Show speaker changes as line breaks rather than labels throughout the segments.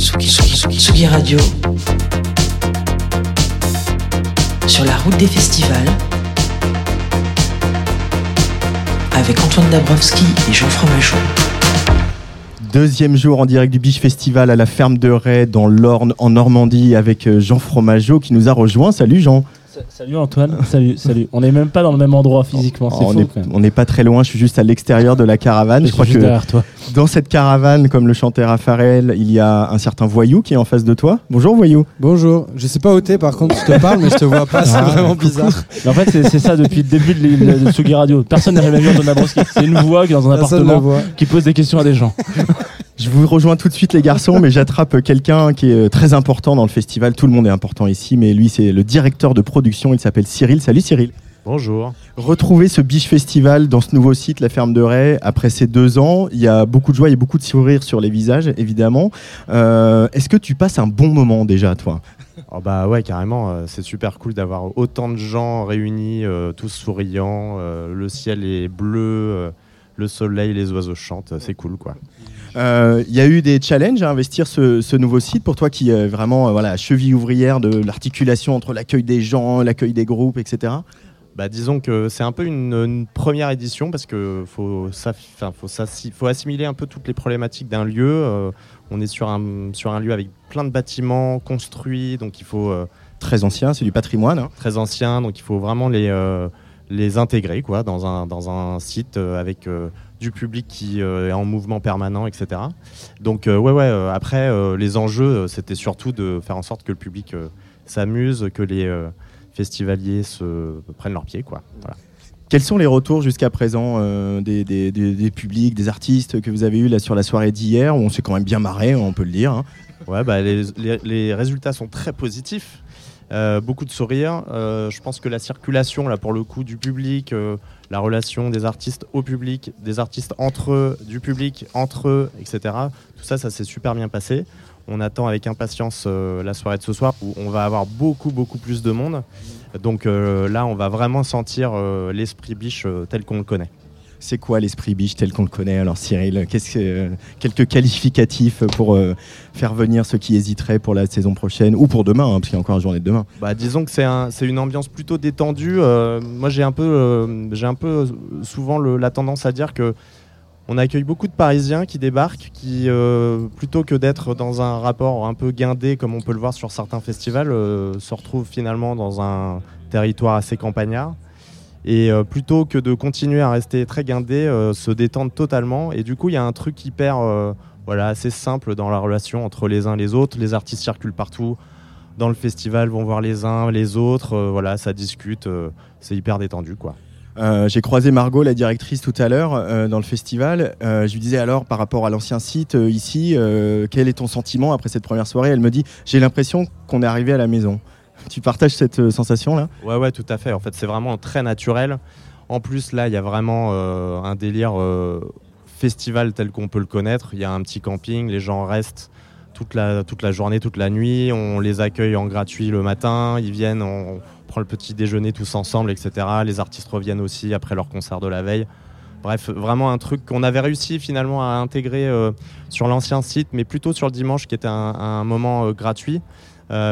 Tsugi, Tsugi, Radio. Sur la route des festivals. Avec Antoine Dabrowski et Jean Fromageau.
Deuxième jour en direct du Biche Festival à la ferme de Ray dans l'Orne en Normandie avec euh, Jean Fromageau qui nous a rejoint. Salut Jean.
Salut Antoine, salut, salut. On n'est même pas dans le même endroit physiquement, c'est
on
faux
est-
quand même.
on n'est pas très loin, je suis juste à l'extérieur de la caravane. Je,
Je
crois
suis
que
juste derrière toi.
dans cette caravane, comme le chantait Raphaël, il y a un certain Voyou qui est en face de toi. Bonjour Voyou.
Bonjour, je sais pas ôter par contre, je te parle mais je te vois pas, c'est
Ah,
vraiment bizarre.
Mais en fait, c'est c'est ça depuis le début de, de Tsugi Radio. Personne n'a jamais vu Antoine Dabrowski. C'est une voix qui est dans un
Personne ne
appartement qui pose des questions à des gens.
Je vous rejoins tout de suite les garçons, mais j'attrape quelqu'un qui est euh, très important dans le festival. Tout le monde est important ici, mais lui c'est le directeur de production, il s'appelle Cyril. Salut Cyril.
Bonjour.
Retrouver ce Biche Festival dans ce nouveau site, la ferme de Ray, après ces deux ans, il y a beaucoup de joie et beaucoup de sourires sur les visages, évidemment. Euh, Est-ce que tu passes un bon moment déjà, toi?
Oh bah ouais, carrément, euh, c'est super cool d'avoir autant de gens réunis, euh, tous souriants, euh, le ciel est bleu, le soleil, les oiseaux chantent, c'est cool quoi.
Euh, Il y a eu des challenges à investir ce, ce nouveau site pour toi qui est vraiment euh, voilà, cheville ouvrière de l'articulation entre l'accueil des gens, l'accueil des groupes, etc.
Bah disons que c'est un peu une, une première édition parce que faut, faut, faut assimiler un peu toutes les problématiques d'un lieu. euh, on est sur un, sur un lieu avec plein de bâtiments construits, donc il faut euh,
Très ancien, c'est du patrimoine. hein.
très anciens, donc il faut vraiment les, euh, les intégrer quoi, dans, un, dans un site avec du public qui euh, est en mouvement permanent, etc. Donc euh, ouais, ouais, euh, après, les enjeux, c'était surtout de faire en sorte que le public s'amuse, que les festivaliers se prennent leurs pieds. Quoi. Voilà.
Quels sont les retours jusqu'à présent euh, des, des- des- des publics, des artistes que vous avez eu là sur la soirée d'hier où on s'est quand même bien marré, on peut le dire. hein?
Ouais, bah, les, les- les résultats sont très positifs. Euh, beaucoup de sourires. Euh, je pense que la circulation, là, pour le coup, du public, euh, la relation des artistes au public, des artistes entre eux, du public entre eux, etc. Tout ça, ça s'est super bien passé. On attend avec impatience la soirée de ce soir où on va avoir beaucoup, beaucoup plus de monde. Donc là, on va vraiment sentir l'esprit biche tel qu'on le connaît.
C'est quoi l'esprit biche tel qu'on le connaît Alors Cyril, quelques qualificatifs pour euh, faire venir ceux qui hésiteraient pour la saison prochaine ou pour demain, hein, parce qu'il y a encore une journée de demain?
Bah, disons que c'est un, une ambiance plutôt détendue. Euh, moi, j'ai un peu, euh, j'ai un peu souvent la tendance à dire que on accueille beaucoup de Parisiens qui débarquent, qui plutôt que d'être dans un rapport un peu guindé comme on peut le voir sur certains festivals, se retrouvent finalement dans un territoire assez campagnard. Et euh, plutôt que de continuer à rester très guindé, euh, se détendre totalement. Et du coup, il y a un truc hyper, euh, voilà, assez simple dans la relation entre les uns et les autres. Les artistes circulent partout dans le festival, vont voir les uns, les autres. voilà, ça discute. c'est hyper détendu, quoi.
J'ai croisé Margot, la directrice, tout à l'heure dans le festival. Je lui disais alors, par rapport à l'ancien site ici, quel est ton sentiment après cette première soirée? Elle me dit, j'ai l'impression qu'on est arrivé à la maison. Tu partages cette euh, sensation-là?
Ouais, ouais, tout à fait. En fait, c'est vraiment très naturel. En plus, là, il y a vraiment euh, un délire euh, festival tel qu'on peut le connaître. Il y a un petit camping, les gens restent toute la, journée, toute la nuit. On les accueille en gratuit le matin. Ils viennent, on, prend le petit déjeuner tous ensemble, etc. Les artistes reviennent aussi après leur concert de la veille. Bref, vraiment un truc qu'on avait réussi finalement à intégrer sur l'ancien site, mais plutôt sur le dimanche, qui était un, moment gratuit,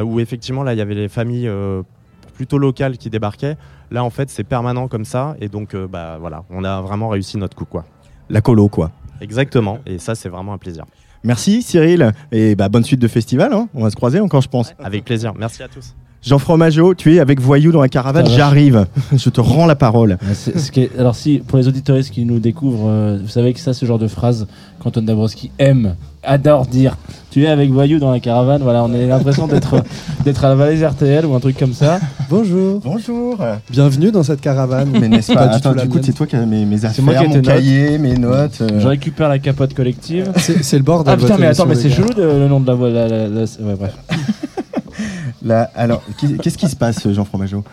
où effectivement là il y avait les familles euh, plutôt locales qui débarquaient. Là en fait c'est permanent comme ça, et donc euh, bah voilà, on a vraiment réussi notre coup quoi.
La colo, quoi.
Exactement, et ça c'est vraiment un plaisir.
Merci Cyril, et bah, bonne suite de festival. hein. On va se croiser encore, je pense.
Avec plaisir. Merci à tous.
Jean Fromageau, tu es avec Voyou dans la caravane, j'arrive. je te rends la parole.
Est- alors si pour les auditoristes qui nous découvrent, euh, vous savez que ça, ce genre de phrase qu'Antoine Dabrowski aime, adore dire. Tu es avec Voyou dans la caravane. Voilà, on a l'impression d'être d'être à la Valais RTL ou un truc comme ça.
Bonjour,
Bonjour.
bienvenue dans cette caravane.
Mais n'est-ce pas, Attends, du coup, c'est toi qui as mes, mes affaires,
moi qui ai
mon
tes notes.
cahier, mes notes. euh.
Je récupère la capote collective.
C'est c'est le bordel.
Ah putain, mais attends, mais c'est chelou de- le nom de la voix. la- la- la- ouais, bref.
Alors, qu'est- qu'est-ce qui se passe, Jean Fromageau?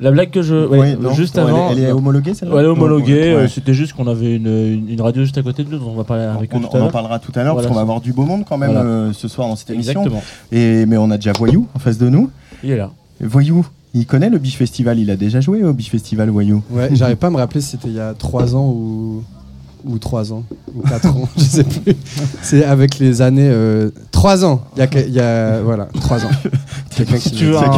La blague que je. ouais,
non
juste
Ouais, elle est-
avant.
Elle est, homologuée, celle-là?
Elle est homologuée.
Ouais,
euh, C'était juste qu'on avait une, une, une radio juste à côté de nous, dont on va parler avec eux
on,
tout
on
à
en parlera tout à l'heure, parce
Voilà.
qu'on va avoir du beau monde quand même
Voilà.
euh, ce soir dans cette émission.
Exactement.
Et, mais on a déjà Voyou en face de nous.
Il est là.
Voyou, il connaît le Biche Festival, il a déjà joué au Biche Festival, Voyou.
Ouais, j'arrive pas à me rappeler si c'était il y a 3 ans ou. Ou 3 ans, ou 4 ans, je sais plus. C'est avec les années. 3 ans. Il y a, y a- voilà, 3 ans. Quelqu'un qui,
Tu
me-
un-
qui-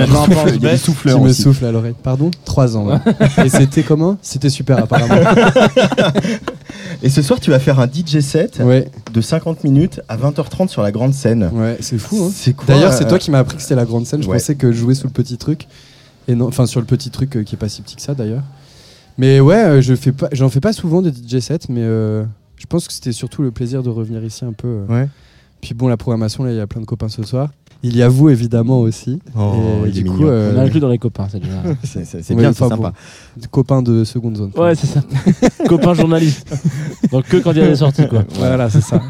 un
me souffle à l'oreille. Pardon 3 ans, ouais. Et c'était comment C'était super, apparemment.
Et ce soir, tu vas faire un DJ set
Ouais,
de 50 minutes à 20h30 sur la grande scène.
ouais, c'est fou, hein.
C'est
D'ailleurs, c'est
euh,
toi qui m'as appris que c'était la grande scène. Je
ouais.
pensais que jouais sous le petit truc. Et non, enfin, sur le petit truc euh, qui est pas si petit que ça d'ailleurs. Mais ouais, euh, je fais pas, j'en fais pas souvent des DJ sets, mais euh, je pense que c'était surtout le plaisir de revenir ici un peu. euh.
Ouais.
Puis bon, la programmation, là, il y a plein de copains ce soir. Il y a vous évidemment aussi.
Oh,
Et
il est
du coup, euh,
On a inclus dans les copains.
C'est- C'est c'est bien, c'est sympa.
bon, copains de seconde zone.
Ouais, c'est ça. Copains journalistes. Donc que quand il y a des sorties, quoi.
Voilà, c'est ça.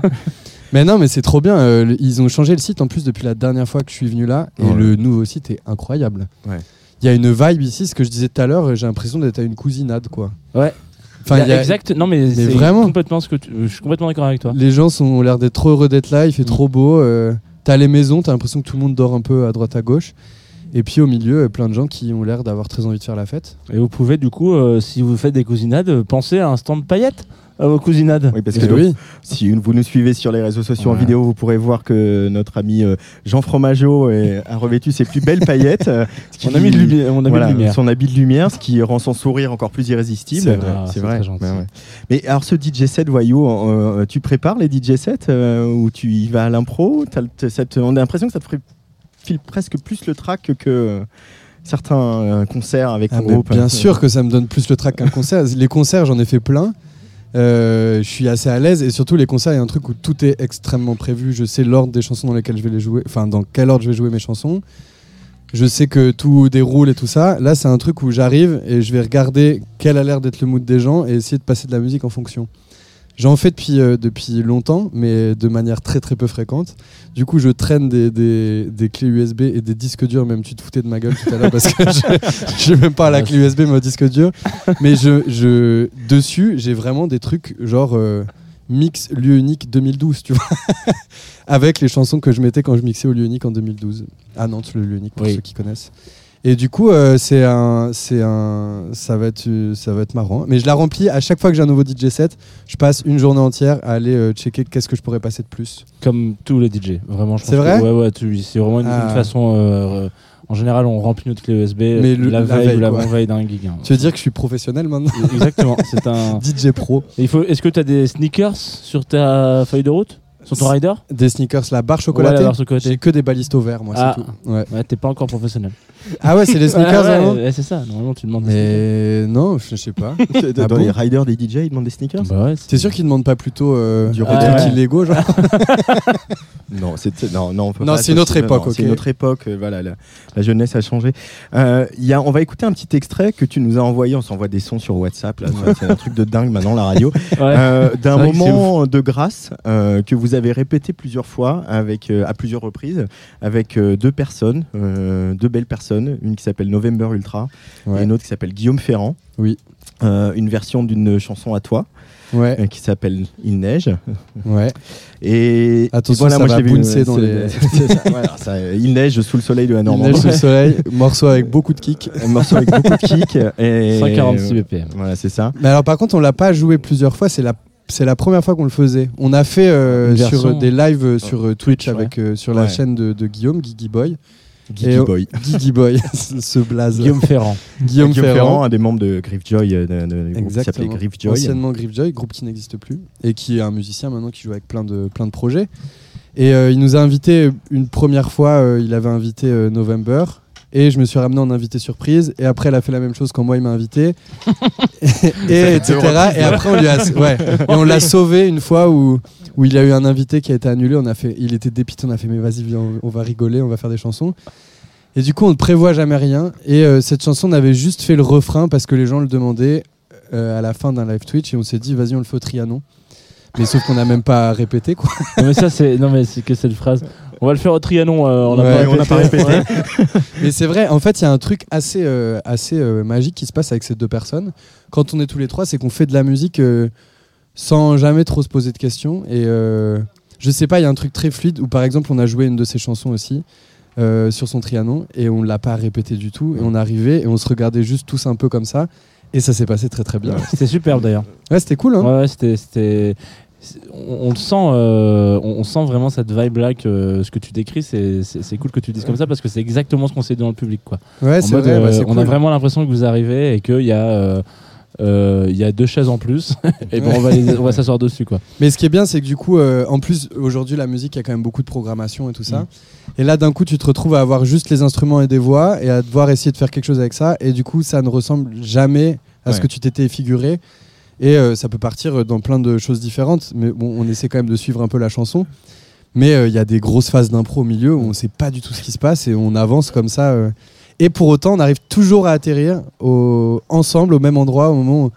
mais non, mais c'est trop bien. euh, ils ont changé le site en plus depuis la dernière fois que je suis venu là. Et le nouveau site est incroyable.
Ouais.
Il y a une vibe ici, ce que je disais tout à l'heure, j'ai l'impression d'être à une cousinade, quoi.
Ouais.
Enfin, il y a-
Exact. Non, mais, c'est
vraiment.
complètement ce que tu- Je suis complètement d'accord avec toi.
Les gens sont, ont l'air d'être trop heureux d'être là, il fait
Mm.
trop beau. euh, t'as les maisons, t'as l'impression que tout le monde dort un peu à droite à gauche. Et puis au milieu, euh, plein de gens qui ont l'air d'avoir très envie de faire la fête.
Et vous pouvez, du coup, euh, si vous faites des cousinades, penser à un stand paillettes? À vos cousinades.
Oui, parce que donc,
oui,
si vous nous suivez sur les réseaux sociaux en vidéo, vous pourrez voir que notre ami euh, Jean Fromageau a revêtu ses plus belles paillettes.
On a mis de lumière. On a mis
voilà,
de lumière.
son habit de lumière, ce qui rend son sourire encore plus irrésistible.
C'est vrai.
Ah,
vrai.
très gentil.
Ouais. Mais alors ce DJ set, voyou, euh, tu prépares les DJ sets euh, ou tu y vas à l'impro? On a l'impression que ça te file presque plus le track que, certains euh, concerts avec ton
Ah,
groupe.
bien sûr que ça me donne plus le track qu'un concert. Les concerts, j'en ai fait plein. Euh, je suis assez à l'aise et surtout les concerts, il y a un truc où tout est extrêmement prévu. Je sais l'ordre des chansons dans lesquelles je vais les jouer, enfin dans quel ordre je vais jouer mes chansons. Je sais que tout déroule et tout ça. Là, c'est un truc où j'arrive et je vais regarder quel a l'air d'être le mood des gens et essayer de passer de la musique en fonction. J'en fais depuis, euh, depuis longtemps, mais de manière très très peu fréquente. Du coup, je traîne des, des, des clés USB et des disques durs. Même tu te foutais de ma gueule tout à l'heure parce que je n'ai même pas la clé USB, mais au disque dur. Mais je, je, dessus, j'ai vraiment des trucs genre euh, mix lieu unique 2012, tu vois. Avec les chansons que je mettais quand je mixais au lieu unique en 2012. À Nantes, le lieu unique, pour
Oui.
ceux qui connaissent. Et du coup, euh, c'est un, c'est un, ça va être, ça va être marrant. Mais je la remplis à chaque fois que j'ai un nouveau DJ set. Je passe une journée entière à aller euh, checker qu'est-ce que je pourrais passer de plus.
Comme tous les DJ. Vraiment,
C'est vrai
que- Ouais, ouais. tu- C'est vraiment une,
Ah.
une façon. euh, en général, on remplit notre clé USB
Mais le-
la
la
veille,
veille,
ou la
quoi.
veille d'un gig. hein.
Tu veux dire que je suis professionnel maintenant
Exactement. C'est un.
DJ pro.
Il faut. Est-ce que tu as des sneakers sur ta feuille de route? Sur ton rider?
Des sneakers, la barre
Ouais,
chocolatée.
la barre chocolatée.
J'ai que des balistos verts, moi,
Ah.
c'est tout. Ouais.
Ouais, t'es pas encore professionnel.
Ah ouais, c'est les sneakers,
Ouais, ouais,
vraiment
ouais, c'est ça. Normalement, tu demandes des sneakers.
Mais non, je sais pas.
Dans
Ah bon
les riders des DJ, ils demandent des sneakers
Bah ouais, c'est-
T'es sûr qu'ils demandent pas plutôt euh,
Du
des
retrait.
trucs
Ouais.
illégaux, genre
Non, c'est non, non, on peut
Non,
pas
c'est une autre
associer-
époque,
non, C'est
ok.
une autre époque. euh, voilà, la, la jeunesse a changé. Euh, il y a, on va écouter un petit extrait que tu nous as envoyé. On s'envoie des sons sur WhatsApp. Là, c'est un truc de dingue maintenant la radio.
Ouais.
Euh, D'un
C'est vrai que c'est
moment de grâce euh, que vous avez répété plusieurs fois avec euh, à plusieurs reprises avec euh, deux personnes, euh, deux belles personnes, une qui s'appelle November Ultra et une autre qui s'appelle Guillaume Ferrand.
Oui.
Euh, une version d'une chanson à toi
Ouais,
euh, qui s'appelle Il neige.
ouais.
Et
Attention,
et
ça
moi,
va bouncer
euh,
dans les-
ça, voilà, ça, il neige sous le soleil de la
Il
Normandie.
neige sous le soleil, morceau avec beaucoup de kicks.
Morceau avec beaucoup de kicks. Et...
146 BPM.
Voilà, c'est ça.
Mais alors, par contre, on l'a pas joué plusieurs fois. C'est la, c'est la première fois qu'on le faisait. On a fait euh, sur euh, des lives euh, sur euh, Twitch, avec euh, sur la chaîne de, de Guillaume, Guigui Boy.
Guigui
Et-
Boy.
Guigui Boy, ce blaze.
Guillaume Ferrand.
Guillaume Ferrand.
un des membres de Griffjoy, euh, de, de- qui s'appelait. Griffjoy.
Anciennement Griffjoy, groupe qui n'existe plus, et qui est un musicien maintenant qui joue avec plein de, plein de projets. Et euh, il nous a invités une première fois, euh, il avait invité euh, November, et je me suis ramené en invité surprise, et après il a fait la même chose quand moi il m'a invité, et, et etc. Et après on lui a, ouais, et on l'a sauvé une fois où, où il a eu un invité qui a été annulé, on a fait, il était dépité, on a fait mais vas-y viens, on, on va rigoler, on va faire des chansons. Et du coup, on ne prévoit jamais rien. Et euh, cette chanson, on avait juste fait le refrain parce que les gens le demandaient euh, à la fin d'un live Twitch et on s'est dit, vas-y, on le fait au Trianon. Mais sauf qu'on n'a même pas répété, quoi.
non mais ça c'est non mais c'est que cette phrase. On va le faire au Trianon. euh, on
Ouais,
pas
n'a pas répété.
Ouais.
Mais c'est vrai, en fait, il y a un truc assez, euh, assez euh, magique qui se passe avec ces deux personnes. Quand on est tous les trois, c'est qu'on fait de la musique euh, sans jamais trop se poser de questions. Et euh, je sais pas, il y a un truc très fluide où, par exemple, on a joué une de ses chansons aussi. euh, sur son Trianon et on l'a pas répété du tout et on arrivait et on se regardait juste tous un peu comme ça Et ça s'est passé très très bien.
C'était superbe d'ailleurs.
Ouais, c'était cool, hein
Ouais, c'était, on, on le sent, euh, on, on sent vraiment cette vibe là que ce que tu décris, c'est, cool que tu dises comme ça parce que c'est exactement ce qu'on s'est dit dans le public, quoi.
Ouais, c'est vrai. bah,
euh,
c'est
on
cool.
a vraiment l'impression que vous arrivez et qu'il y a, euh, euh, il y a deux chaises en plus et bon, on va, les- on va s'asseoir dessus, quoi.
Mais ce qui est bien, c'est que du coup, euh, en plus, aujourd'hui, la musique, il y a quand même beaucoup de programmation et tout ça.
Mm.
Et là, d'un coup, tu te retrouves à avoir juste les instruments et des voix et à devoir essayer de faire quelque chose avec ça. Et du coup, ça ne ressemble jamais à ce que tu t'étais figuré. Et euh, ça peut partir dans plein de choses différentes. Mais bon, on essaie quand même de suivre un peu la chanson. Mais euh, il y a des grosses phases d'impro au milieu où on sait pas du tout ce qui se passe et on avance comme ça. euh. Et pour autant, on arrive toujours à atterrir ensemble au même endroit au moment où,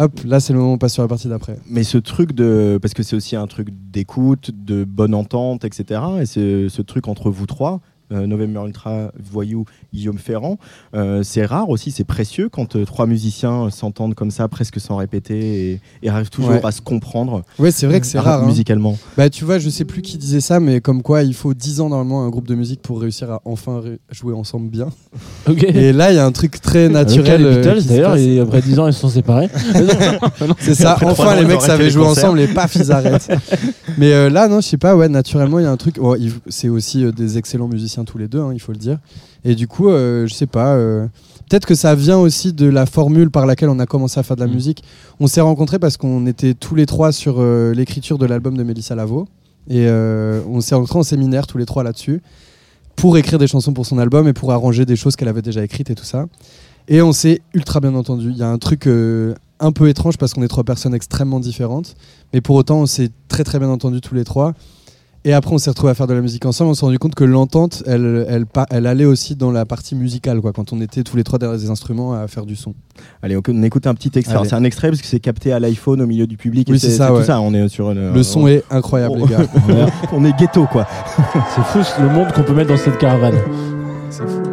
hop, là, c'est le moment où on passe sur la partie d'après.
Mais ce truc de. Parce que c'est aussi un truc d'écoute, de bonne entente, etc. Et ce truc entre vous trois. Euh, November Ultra, Voyou, Guillaume Ferrand. euh, c'est rare aussi, c'est précieux quand euh, trois musiciens s'entendent comme ça, presque sans répéter, et, et arrivent toujours
Ouais.
à se comprendre
Ouais, c'est vrai que c'est rare. hein.
musicalement.
Bah tu vois, je sais plus qui disait ça, mais comme quoi il faut 10 ans normalement à un groupe de musique pour réussir à enfin jouer ensemble bien. Et là, il y a un truc très naturel.
les Beatles, d'ailleurs, et après 10 ans, ils se sont séparés.
C'est ça, enfin
ans,
les mecs savaient jouer
concerts.
ensemble et paf, ils arrêtent. mais euh, là, non, je sais pas, ouais, naturellement, il y a un truc. ils- c'est aussi euh, des excellents musiciens tous les deux, hein, il faut le dire. Et du coup, euh, je sais pas. euh, Peut-être que ça vient aussi de la formule par laquelle on a commencé à faire de la
Mm.
musique. On s'est rencontrés parce qu'on était tous les trois sur euh, l'écriture de l'album de Mélissa Lavo. Et euh, on s'est rencontrés en séminaire tous les trois là-dessus pour écrire des chansons pour son album et pour arranger des choses qu'elle avait déjà écrites et tout ça. Et on s'est ultra bien entendu. Il y a un truc un peu étrange parce qu'on est trois personnes extrêmement différentes, mais pour autant on s'est très très bien entendu tous les trois. Et après on s'est retrouvés à faire de la musique ensemble. On s'est rendu compte que l'entente, elle, elle, elle allait aussi dans la partie musicale, quoi, quand on était tous les trois derrière des instruments à faire du son.
Allez, on écoute un petit extrait. C'est un extrait parce que c'est capté à l'iPhone au milieu du public. et
Oui, c'est ça,
tout ça. On est sur une-
Le son est incroyable,
oh.
les gars.
on est ghetto, quoi.
C'est fou le monde qu'on peut mettre dans cette caravane.
C'est fou.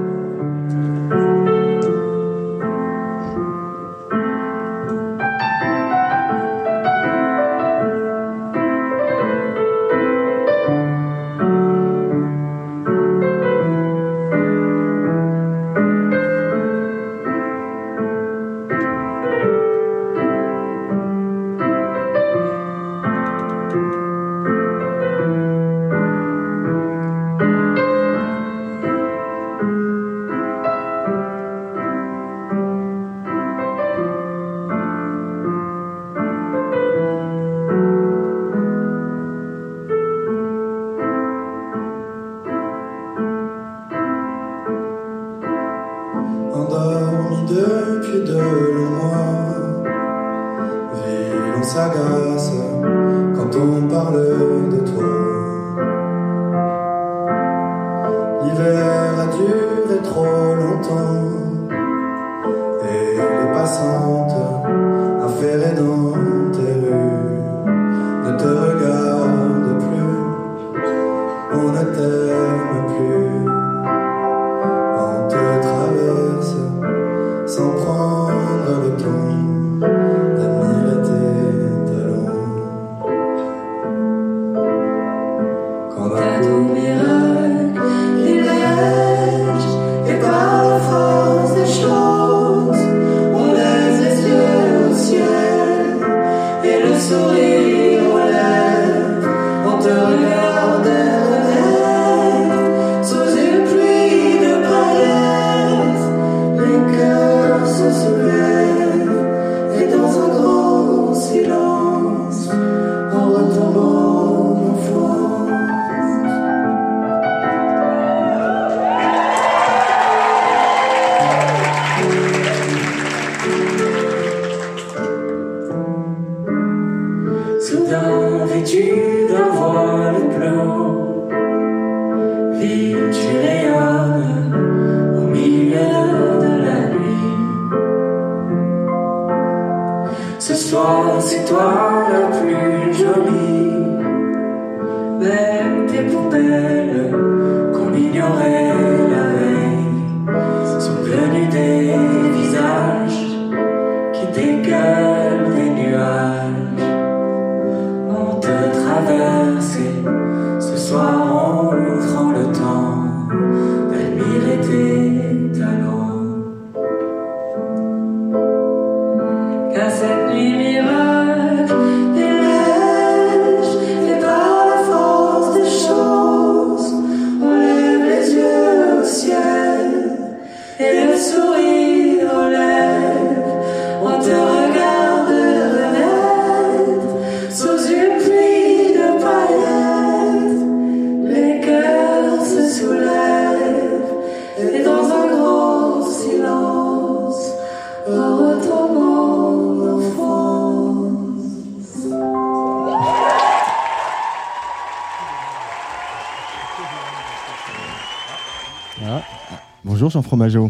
Fromageau.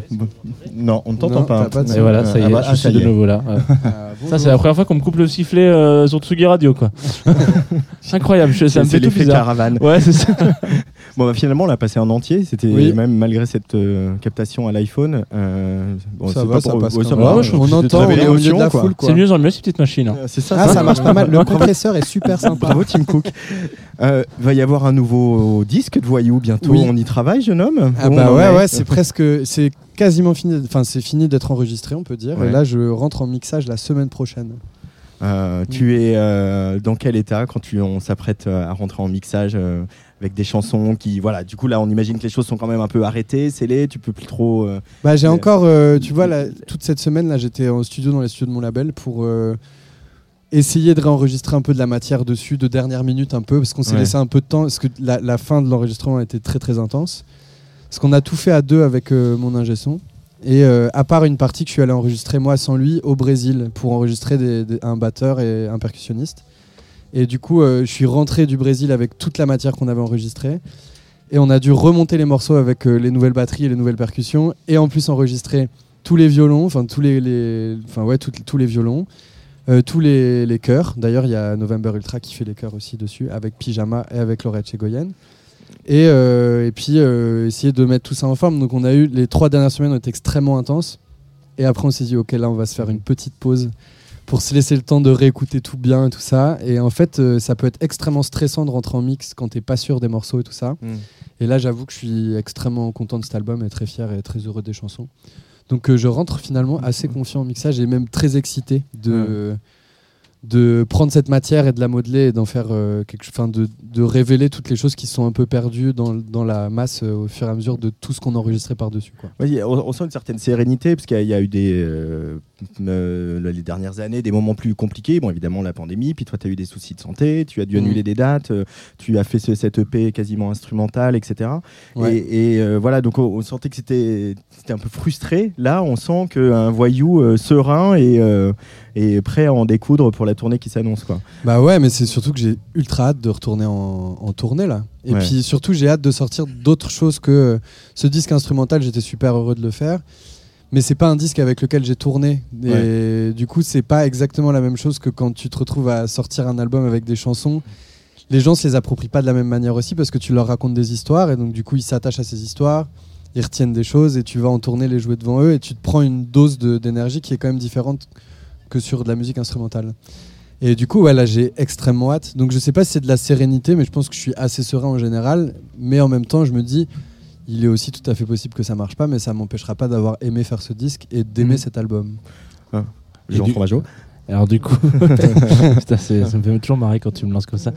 Non, on ne t'entend pas.
pas de
Et voilà, ça y est,
Ah bah,
je
ah,
suis
ça
de nouveau là. ouais.
Ah,
Ça, c'est la première fois qu'on me coupe le sifflet euh, sur Tsugi Radio, quoi. c'est incroyable, je- ça me
C'est
fait tout bizarre.
caravane.
Ouais, c'est ça.
Bon, bah, finalement, on l'a passé en entier. C'était
Oui.
même malgré cette euh, captation à l'iPhone. euh, bon,
Ça va,
pas
ça
pour-
passe
ouais, ça va.
Ouais, je
on entend, on est au milieu de la foule.
C'est mieux en mieux, ces petites machines.
C'est ça.
Ah,
ça.
ça marche pas mal. Le compresseur est super sympa.
Bravo Tim Cook. Euh, va y avoir un nouveau disque de Voyou bientôt.
Oui.
On y travaille, jeune homme.
Ah
Où
bah ouais,
est
ouais, c'est presque, c'est quasiment fini. Enfin, c'est fini d'être enregistré, on peut dire.
Ouais.
Et là, je rentre en mixage la semaine prochaine.
Euh, tu es euh, dans quel état quand tu, on s'apprête euh, à rentrer en mixage avec des chansons qui, voilà, du coup là on imagine que les choses sont quand même un peu arrêtées, scellées, tu peux plus trop. euh,
Bah, j'ai encore, euh, tu vois, là, toute cette semaine, là, j'étais en studio dans les studios de mon label pour essayer de réenregistrer un peu de la matière dessus, de dernière minute un peu, parce qu'on s'est
Ouais.
laissé un peu de temps, parce que la, la fin de l'enregistrement a été très très intense. Parce qu'on a tout fait à deux avec euh, mon ingé son. Et euh, à part une partie que je suis allé enregistrer moi sans lui au Brésil pour enregistrer des- des- un batteur et un percussionniste. Et du coup, euh, je suis rentré du Brésil avec toute la matière qu'on avait enregistrée. Et on a dû remonter les morceaux avec les nouvelles batteries et les nouvelles percussions. Et en plus enregistrer tous les violons, enfin tous les, les- ouais, tout- tous les violons, euh, tous les, les chœurs. D'ailleurs, il y a November Ultra qui fait les chœurs aussi dessus, avec Pyjama et avec Laurette Chegoyen. Et, euh, et puis euh, essayer de mettre tout ça en forme. Donc on a eu les trois dernières semaines ont été extrêmement intenses. Et après on s'est dit ok là on va se faire une petite pause pour se laisser le temps de réécouter tout bien et tout ça. Et en fait ça peut être extrêmement stressant de rentrer en mix quand t'es pas sûr des morceaux et tout ça. Et là, j'avoue que je suis extrêmement content de cet album et très fier et très heureux des chansons. Donc, euh, je rentre finalement assez confiant en mixage et même très excité de, de prendre cette matière et de la modeler et d'en faire euh, quelque chose, enfin, de, de révéler toutes les choses qui sont un peu perdues dans, dans la masse euh, au fur et à mesure de tout ce qu'on enregistrait par-dessus. Quoi.
Ouais, on, on sent une certaine sérénité parce qu'il y, a- il y a eu des, les dernières années des moments plus compliqués. Bon, évidemment, la pandémie. Puis toi, tu as eu des soucis de santé. Tu as dû
Mhm.
annuler des dates. euh, tu as fait ce, cette EP quasiment instrumentale, etc.
Ouais.
Et, et, euh, voilà, donc on, sentait que c'était un peu frustré. Là, on sent qu'un voyou euh, serein et, euh, et prêt à en découdre pour la tournée qui s'annonce.
Bah ouais, mais c'est surtout que j'ai ultra hâte de retourner en, en tournée là. Et
Ouais.
puis surtout, j'ai hâte de sortir d'autres choses que euh, ce disque instrumental. J'étais super heureux de le faire. Mais c'est pas un disque avec lequel j'ai tourné. Et du coup, c'est pas exactement la même chose que quand tu te retrouves à sortir un album avec des chansons. Les gens se les approprient pas de la même manière aussi parce que tu leur racontes des histoires et donc du coup, ils s'attachent à ces histoires. Ils retiennent des choses et tu vas en tournée les jouer devant eux et tu te prends une dose d'énergie qui est quand même différente que sur de la musique instrumentale. Et du coup, ouais, là, j'ai extrêmement hâte. Donc, je sais pas si c'est de la sérénité, mais je pense que je suis assez serein en général. Mais en même temps, je me dis, il est aussi tout à fait possible que ça marche pas, mais ça m'empêchera pas d'avoir aimé faire ce disque et d'aimer
Mhm.
cet album.
Jean
du-
Fromageau.
Alors du coup, Putain, ça me fait toujours marrer quand tu me lances comme ça.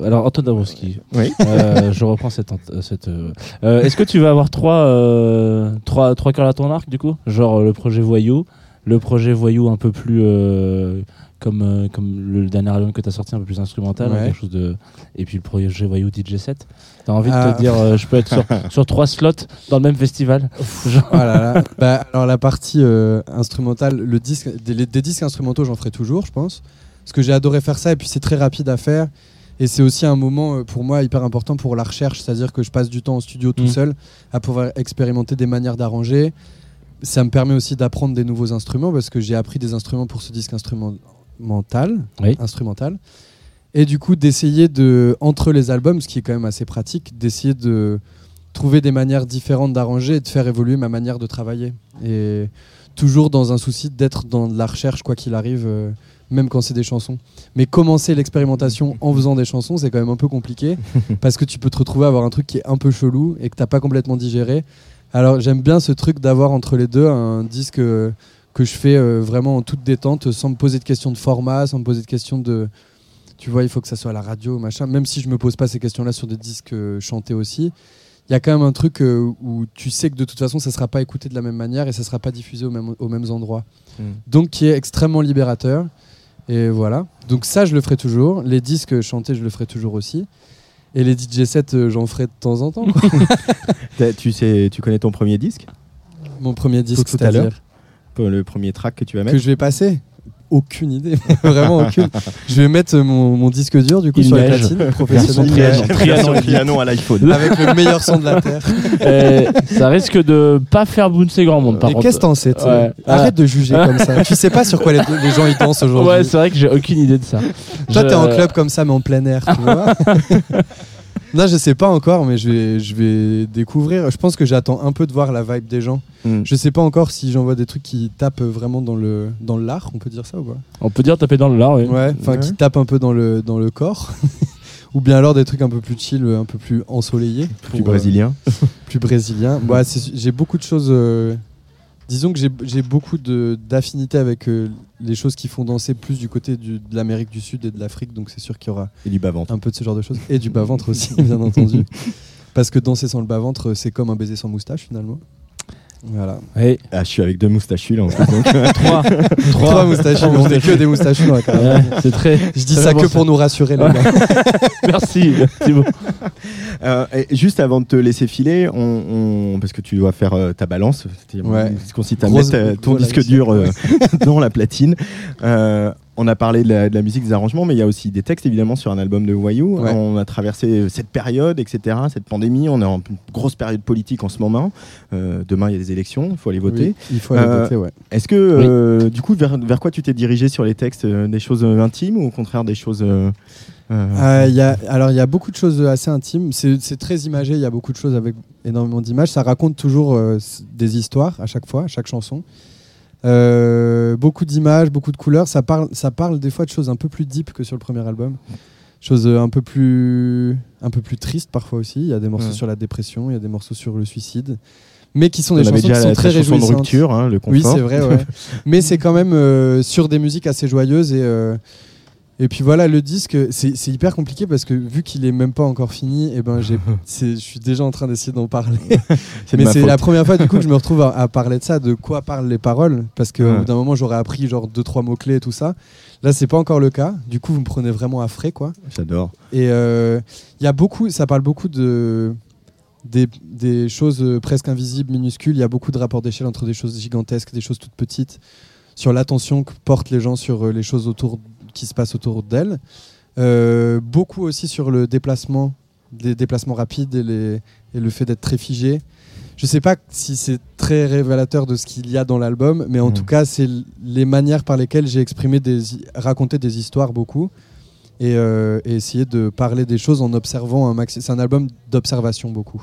Alors Antoine Dabrowski,
Oui.
euh, je reprends cette... euh, euh, Est-ce que tu vas avoir trois, euh, trois, trois cœurs à ton arc du coup? Genre le projet Voyou, le projet Voyou un peu plus... euh, comme, euh, comme le dernier album que tu as sorti un peu plus instrumental,
Ouais.
quelque chose de... et puis le projet Voyou DJ 7. T'as envie de
Ah.
te dire, euh, je peux être sur, sur trois slots dans le même festival Genre-
Oh là là. Bah, alors, la partie euh, instrumentale, le disque, des, disques instrumentaux, j'en ferai toujours, je pense. Parce que j'ai adoré faire ça et puis c'est très rapide à faire. Et c'est aussi un moment pour moi hyper important pour la recherche, c'est-à-dire que je passe du temps en studio tout
Mm.
seul à pouvoir expérimenter des manières d'arranger. Ça me permet aussi d'apprendre des nouveaux instruments parce que j'ai appris des instruments pour ce disque instrumental.
Oui.
instrumental. Et du coup, d'essayer de, entre les albums, ce qui est quand même assez pratique, d'essayer de trouver des manières différentes d'arranger et de faire évoluer ma manière de travailler. Et toujours dans un souci d'être dans de la recherche, quoi qu'il arrive, euh, même quand c'est des chansons. Mais commencer l'expérimentation en faisant des chansons, c'est quand même un peu compliqué parce que tu peux te retrouver à avoir un truc qui est un peu chelou et que t'as pas complètement digéré. Alors j'aime bien ce truc d'avoir entre les deux un disque euh, que je fais euh, vraiment en toute détente, sans me poser de questions de format, sans me poser de questions de, tu vois, il faut que ça soit à la radio, machin. Même si je me pose pas ces questions-là sur des disques euh, chantés aussi, il y a quand même un truc euh, où tu sais que de toute façon, ça sera pas écouté de la même manière et ça sera pas diffusé au même, aux mêmes endroits.
Mm.
Donc, qui est extrêmement libérateur. Et voilà. Donc ça, je le ferai toujours. Les disques chantés, je le ferai toujours aussi. Et les DJ sets, euh, j'en ferai de temps en temps. quoi.
Tu, sais, tu connais ton premier disque?
Mon premier disque,
Tout à l'heure. Le premier track que tu vas
que
mettre
je vais passer. aucune idée, vraiment aucune. Je vais mettre mon, mon disque dur du coup
Il
sur les platines professionnelles
Trianon.
À l'iPhone.
avec le meilleur son de la terre.
Euh, ça risque de pas faire bouncer grand monde par
Et
contre.
qu'est-ce que t'en sais
Ouais.
Arrête de juger comme ça. Tu sais pas sur quoi les, les gens ils dansent aujourd'hui.
Ouais, c'est vrai que j'ai aucune idée de ça.
Toi,
Je-
t'es en club comme ça, mais en plein air, tu vois. Non, je sais pas encore, mais je vais, je vais découvrir. Je pense que j'attends un peu de voir la vibe des gens.
Mm.
Je sais pas encore si j'envoie des trucs qui tapent vraiment dans le dans l'art, on peut dire ça ou pas?
On peut dire taper dans le lard, oui.
Ouais, enfin
Ouais.
qui tapent un peu dans le dans le corps. ou bien alors des trucs un peu plus chill, un peu plus ensoleillés.
Plus
pour, euh,
brésilien.
plus brésilien. Bah, j'ai beaucoup de choses. euh, disons que j'ai- beaucoup d'affinités avec euh, les choses qui font danser plus du côté du- de l'Amérique du Sud et de l'Afrique, donc c'est sûr qu'il y aura
Et du bas-ventre.
un peu de ce genre de choses. Et du bas-ventre aussi, bien entendu. Parce que danser sans le bas-ventre, c'est comme un baiser sans moustache finalement. Voilà.
Oui.
Ah, je suis avec deux moustachus là en plus. donc.
Trois.
Trois moustachus, mais on est que des moustachus dans la caravane.
Ouais, c'est très.
Je dis
très
ça
bon
que pour nous rassurer, les gars.
Merci, Thibaut.
Euh, et juste avant de te laisser filer, on, on- parce que tu dois faire euh, ta balance, c'est-à-dire
Ouais.
ce qu'on mettre euh, ton
voilà,
disque dur euh, dans la platine. Euh, on a parlé de la, de la musique, des arrangements, mais il y a aussi des textes évidemment sur un album de Voyou.
Ouais.
On a traversé cette période, etc., cette pandémie. On est en une grosse période politique en ce moment. Euh, demain, il y a des élections, il faut aller voter.
Oui, il faut aller
Euh,
voter, ouais.
Est-ce que, euh, du coup, vers, vers quoi tu t'es dirigé sur les textes euh, Des choses euh, intimes ou au contraire des choses. euh, euh,
Euh, il y a, alors il y a beaucoup de choses assez intimes. C'est c'est très imagé. Il y a beaucoup de choses avec énormément d'images. Ça raconte toujours euh, des histoires à chaque fois, à chaque chanson. Euh, beaucoup d'images, beaucoup de couleurs. Ça parle, ça parle des fois de choses un peu plus deep que sur le premier album. Choses un peu plus, un peu plus tristes parfois aussi. Il y a des morceaux
Ouais.
sur la dépression, il y a des morceaux sur le suicide, mais qui sont
on
des
avait
chansons qui sont
la
très
chanson de
réjouissantes.
rupture, hein, le confort.
Oui, c'est vrai, ouais. Mais c'est quand même euh, sur des musiques assez joyeuses et euh, et puis voilà, le disque, c'est hyper compliqué parce que vu qu'il est même pas encore fini, et ben j'ai, c'est- je suis déjà en train d'essayer d'en parler.
De
Mais
ma
c'est la première fois du coup que je me retrouve à, à parler de ça, de quoi parlent les paroles, parce qu'au
Ouais.
bout d'un moment j'aurais appris genre deux trois mots clés et tout ça. Là, c'est pas encore le cas. Du coup, vous me prenez vraiment à frais, quoi.
J'adore.
Et euh, il y a beaucoup, ça parle beaucoup de des, des choses presque invisibles, minuscules. Il y a beaucoup de rapports d'échelle entre des choses gigantesques, des choses toutes petites, sur l'attention que portent les gens sur euh, les choses autour qui se passent autour d'elles. Euh, beaucoup aussi sur le déplacement, des déplacements rapides et, les, et le fait d'être très figé. Je sais pas si c'est très révélateur de ce qu'il y a dans l'album, mais en
Mhm.
tout cas, c'est les manières par lesquelles j'ai exprimé des, hi- raconté des histoires beaucoup et, euh, et essayer de parler des choses en observant un maxi. C'est un album d'observation beaucoup.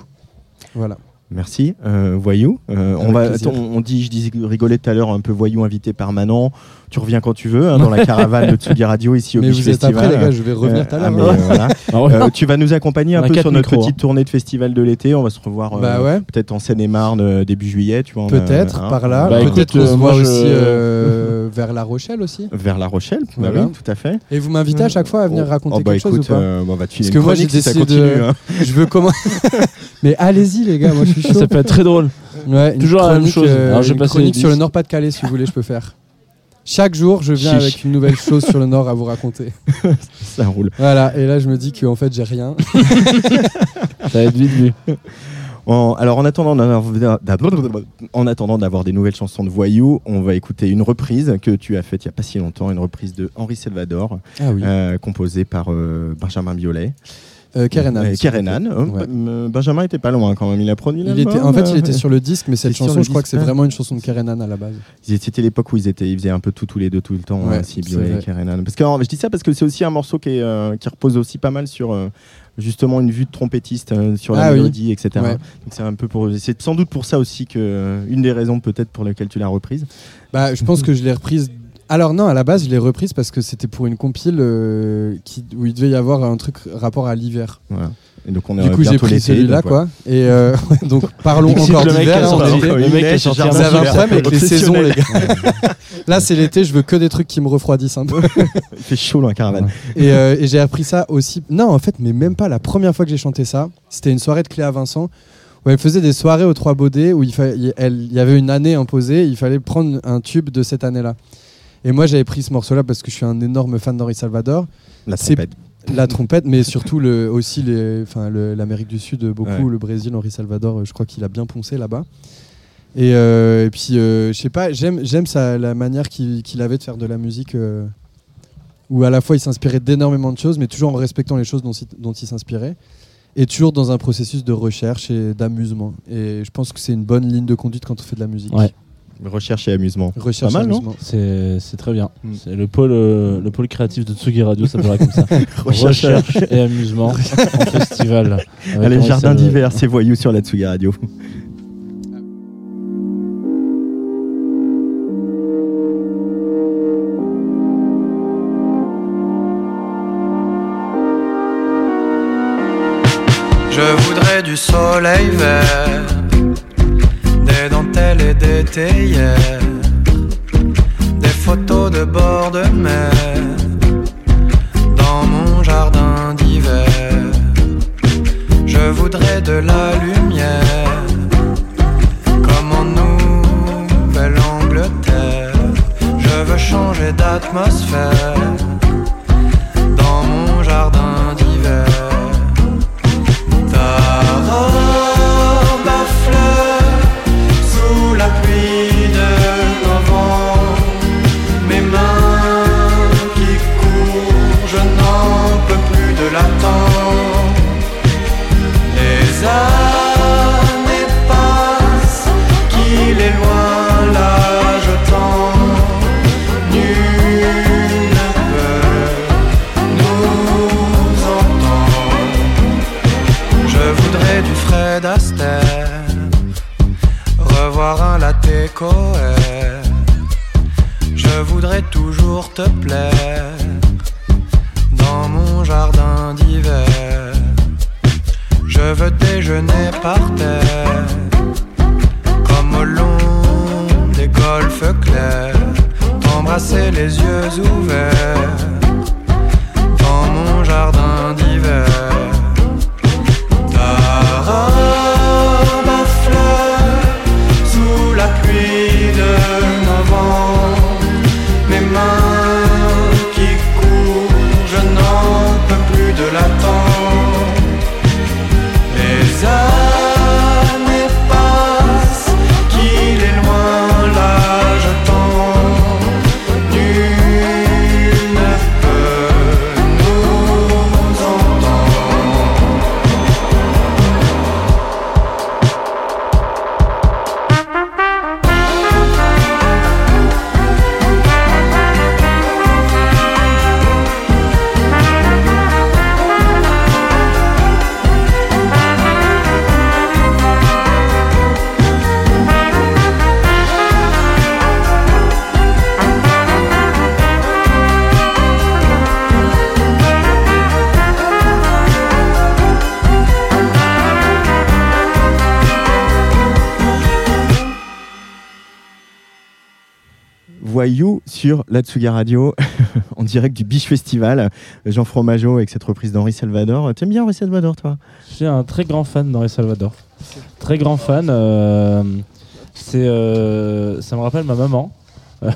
Voilà.
Merci. Euh, voyou. Euh, on, va,
plaisir.
on, on dit, je disais, rigolais tout à l'heure, un peu voyou invité permanent. Tu reviens quand tu veux, hein, dans la caravane de Tsugi Radio ici au
Mais vous êtes
Festival.
après, les gars, je vais revenir tout à
Euh,
l'heure.
ah,
hein.
euh.
Ah.
Euh, tu vas nous accompagner un peu sur notre
micros,
petite tournée de festival de l'été. On va se revoir euh,
Bah ouais.
peut-être en Seine-et-Marne début juillet. Tu
Peut-être,
hein,
par là.
Bah,
Peut-être
euh, moi, je-
aussi euh, vers La Rochelle aussi.
Vers La Rochelle. Bah
Voilà.
oui, tout à fait.
Et vous m'invitez à chaque fois à venir
Oh,
raconter
oh, bah,
quelque
écoute,
chose ou pas Parce que moi, j'ai décidé de-
continue, hein.
Je veux comment Mais allez-y, les gars, moi je suis chaud.
Ça peut être très drôle.
Ouais,
Toujours la même chose.
euh,
Alors, je vais
une
passer
chronique
les
sur le. Nord-Pas-de-Calais, si vous voulez, je peux faire. Chaque jour, je viens
Chiche.
avec une nouvelle chose sur le Nord à vous raconter.
Ça roule.
Voilà, et là, je me dis qu'en fait, j'ai rien.
Ça va être vite.
En- alors en attendant d'avoir- en attendant d'avoir des nouvelles chansons de voyous, on va écouter une reprise que tu as faite il n'y a pas si longtemps, une reprise de Henri Salvador,
Ah oui.
euh, composée par euh, Benjamin Biolay.
Euh, Kerenan.
Euh, Kerenan.
Ouais.
euh, Benjamin était pas loin quand même, il a produit
Il était, en fait, il
euh,
était sur le disque, mais cette chanson, je crois que c'est vraiment une chanson de Kerenan à la base.
C'était l'époque où ils étaient, ils faisaient un peu tout tous les deux tout le temps,
Ouais,
hein, et. Kerenan. Parce que alors, je dis ça parce que c'est aussi un morceau qui, est, euh, qui repose aussi pas mal sur euh, justement une vue de trompettiste euh, sur la
Ah oui.
mélodie, etc.
Ouais.
C'est un peu pour, c'est sans doute pour ça aussi que euh, une des raisons peut-être pour lesquelles tu l'as reprise.
Bah, je pense que je l'ai reprise. Alors non, à la base, je l'ai reprise parce que c'était pour une compile euh, qui, où il devait y avoir un truc rapport à l'hiver.
Voilà. Et donc on est
Du coup, j'ai pris celui-là, quoi. Et euh, donc, parlons encore d'hiver. est-
le mec sorti un
Vous avez un problème avec les saisons, les gars. Là, c'est l'été, je veux que des trucs qui me refroidissent un peu.
Il fait chaud dans la caravane.
Et, euh, et j'ai appris ça aussi. Non, en fait, mais même pas la première fois que j'ai chanté ça. C'était une soirée de Cléa Vincent où elle faisait des soirées aux Trois Baudets où fa- il y avait une année imposée. Il fallait prendre un tube de cette année-là. Et moi, j'avais pris ce morceau-là parce que je suis un énorme fan d'Henri Salvador.
La trompette.
La trompette, mais surtout le, aussi le- l'Amérique du Sud, beaucoup,
Ouais.
le Brésil, Henri Salvador, euh, je crois qu'il a bien poncé là-bas. Et, euh, et puis, euh, je sais pas, j'aime, la manière qu'il, avait de faire de la musique, euh, où à la fois il s'inspirait d'énormément de choses, mais toujours en respectant les choses dont, il- dont il s'inspirait, et toujours dans un processus de recherche et d'amusement. Et je pense que c'est une bonne ligne de conduite quand on fait de la musique.
Ouais.
Recherche et amusement.
Recherche
Pas mal,
et
non
amusement.
C'est c'est très bien.
Mm.
C'est le pôle, euh, le pôle créatif de Tsugi Radio, ça s'appellera comme ça.
Recherche-
Recherche et amusement en festival. avec
Allez, jardin d'hiver, c'est voyou sur la Tsugi Radio.
Je voudrais du soleil vert, des théières, des photos de bord de mer, dans mon jardin d'hiver. Je voudrais de la lumière, comme en Nouvelle-Angleterre. Je veux changer d'atmosphère, Je voudrais toujours te plaire dans mon jardin d'hiver. Je veux déjeuner par terre, comme au long des golfes clairs, t'embrasser les yeux ouverts dans mon jardin d'hiver.
Sur la Tsugi Radio, en direct du Biche Festival. Jean Fromageau avec cette reprise d'Henri Salvador. T'aimes bien Henri Salvador, toi?
Je suis un très grand fan d'Henri Salvador. Très grand fan. euh, c'est, euh, ça me rappelle ma maman.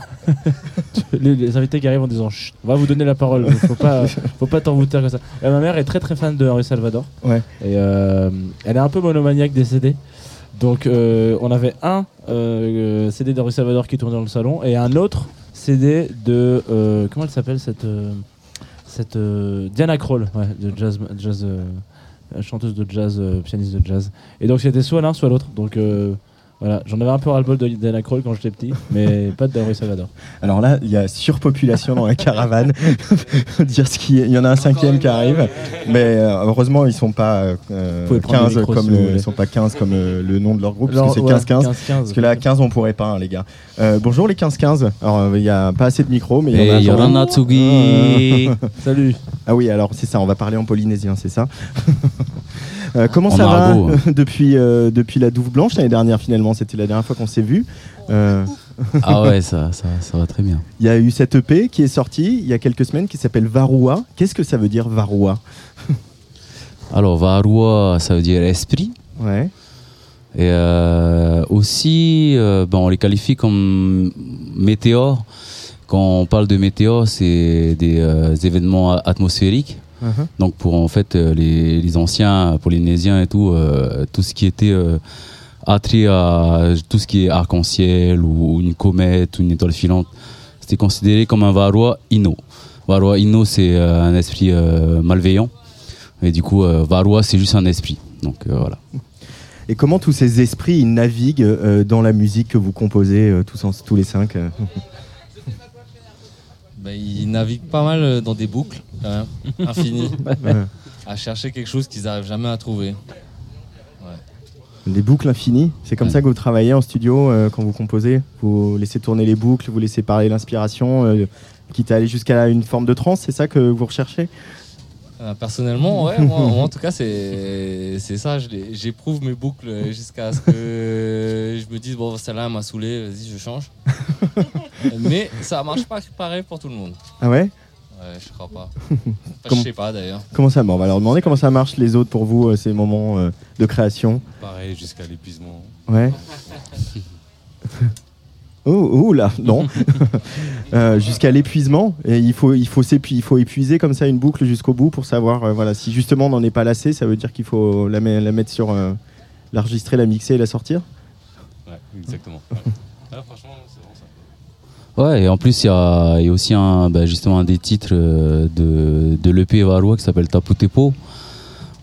les, les invités qui arrivent en disant Chut, on va vous donner la parole, faut pas, faut pas t'en comme ça. Et ma mère est très très fan de Henri Salvador.
Ouais.
Et euh, elle est un peu monomaniaque des CD. Donc euh, on avait un euh, CD d'Henri Salvador qui tournait dans le salon et un autre CD de euh, comment elle s'appelle cette euh, cette euh, Diana Kroll, de jazz jazz chanteuse de jazz, pianiste de jazz. Et donc c'était soit l'un soit l'autre. Donc voilà, j'en avais un peu ras-le-bol de Diana Kroll quand j'étais petit, mais pas de Henri Salvador.
Alors là, il y a surpopulation dans la caravane. Dire ce qui est- Il y en a un cinquième qui arrive, mais euh, heureusement ils sont pas euh, 15 comme
si
le- sont pas 15 comme euh, le nom de leur groupe,
Alors,
parce que c'est 15-15.
15-15.
Parce que là, 15, on pourrait pas, hein, les gars. Euh, bonjour les 15-15. Alors, euh, il y a pas assez de micros, mais il y en a
Tsugi.
Salut.
Ah oui, alors c'est ça, on va parler en polynésien, c'est ça? Euh, Comment
En
ça va
hein.
depuis, euh, depuis la Douve Blanche l'année dernière finalement? C'était la dernière fois qu'on s'est vu. Euh,
Ah ouais, ça, ça, ça va très bien.
Il y a eu cette EP qui est sortie il y a quelques semaines qui s'appelle Varua. Qu'est-ce que ça veut dire Varua
Alors, Varua, ça veut dire esprit.
Ouais.
Et aussi, ben, on les qualifie comme météores. Quand on parle de météores, c'est des événements atmosphériques.
Uh-huh.
Donc pour en fait euh, les, les anciens polynésiens et tout, euh, tout ce qui était euh, attrait à tout ce qui est arc-en-ciel ou une comète ou une étoile filante. C'était considéré comme un Varroa Inno. Varroa Inno, c'est euh, un esprit malveillant. Et du coup, Varroa, c'est juste un esprit. Donc voilà.
Et comment tous ces esprits ils naviguent dans la musique que vous composez tous, en- tous les cinq
Bah, ils naviguent pas mal euh, dans des boucles, quand même, infinies, à chercher quelque chose qu'ils n'arrivent jamais à trouver.
Les boucles infinies, c'est comme
Ouais.
ça que vous travaillez en studio euh, quand vous composez. Vous laissez tourner les boucles, vous laissez parler l'inspiration, euh, quitte à aller jusqu'à une forme de transe, c'est ça que vous recherchez?
Euh, personnellement, ouais, moi, moi, en tout cas, c'est c'est ça. J'éprouve mes boucles jusqu'à ce que je me dise, bon, celle-là elle m'a saoulé, vas-y, je change. Mais ça marche pas pareil pour tout le monde.
Ah ouais?
Ouais, je crois pas. Enfin,
Comment-
Je sais pas d'ailleurs.
Comment ça? Bon, On va leur demander comment ça marche les autres pour vous, euh, ces moments euh, de création.
Pareil, jusqu'à l'épuisement.
Ouais. Oh, oh là, non. Euh, jusqu'à l'épuisement. Et il faut, il, faut s'épu- il faut épuiser comme ça une boucle jusqu'au bout pour savoir euh, voilà, si justement on n'en est pas lassé, ça veut dire qu'il faut la, me- la mettre sur. euh, l'enregistrer, la mixer et la sortir
Ouais, exactement. Ouais. Ah, franchement, c'est vraiment ça.
Ouais, et en plus, il y a, il y a aussi un, bah, justement un des titres euh, de, de l'EP Varroa qui s'appelle Tapu Tepo,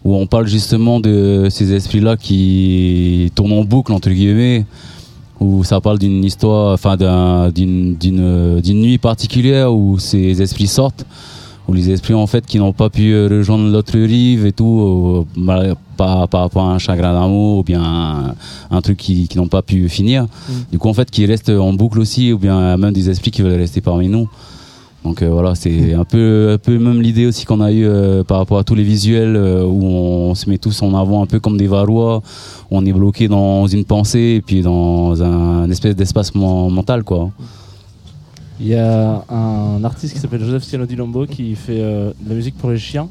où on parle justement de ces esprits-là qui tournent en boucle, entre guillemets, où ça parle d'une histoire, enfin d'un- d'une nuit particulière où ces esprits sortent, où les esprits en fait qui n'ont pas pu euh, rejoindre l'autre rive et tout, euh, mal- par, par rapport à un chagrin d'amour ou bien un, un truc qui, qui n'ont pas pu finir. Du coup en fait qui restent en boucle aussi, ou bien même des esprits qui veulent rester parmi nous. Donc euh, voilà, c'est un peu, un peu même l'idée aussi qu'on a eu euh, par rapport à tous les visuels euh, où on se met tous en avant un peu comme des varois, on est bloqué dans une pensée et puis dans un, espèce d'espace men- mental quoi.
Il y a un artiste qui s'appelle Joseph Ciano Lombo qui fait de la musique pour les chiens.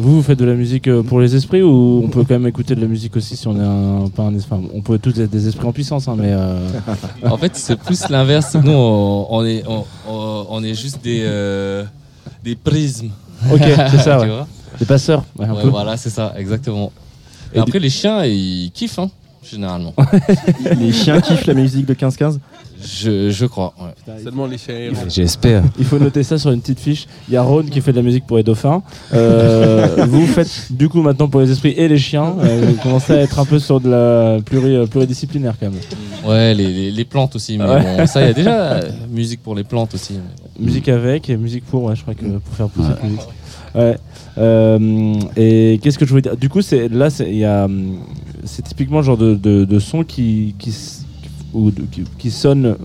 Vous, vous faites de la musique euh, pour les esprits ou on peut quand même écouter de la musique aussi si on est un, pas un esprit On peut tous être des esprits en puissance, hein, mais. euh,
En fait, c'est plus l'inverse. Nous, on, on est, on, est juste des, euh, des prismes.
Ok, c'est ça, ouais. Des passeurs, ouais, un
Ouais,
peu.
voilà, c'est ça, exactement. Et,
Et
après, les chiens, ils kiffent, hein, généralement.
Les chiens kiffent la musique de 15-15
je, je crois, ouais.
Seulement les chiens.
J'espère.
Il faut noter ça sur une petite fiche. Il y a Ron qui fait de la musique pour les dauphins. Euh, vous faites du coup maintenant pour les esprits et les chiens. Euh, vous commencez à être un peu sur de la pluri- pluridisciplinaire quand même.
Ouais, les, les, les plantes aussi. Mais
Ouais.
bon, ça, il y a déjà euh, musique pour les plantes aussi. bon.
Musique avec et musique pour, ouais, je crois que pour faire pousser plus vite. Ouais. Euh, et qu'est-ce que je voulais dire? Du coup, c'est là, c'est il y a, c'est typiquement le genre de, de, de son qui qui, ou de- qui qui sonne.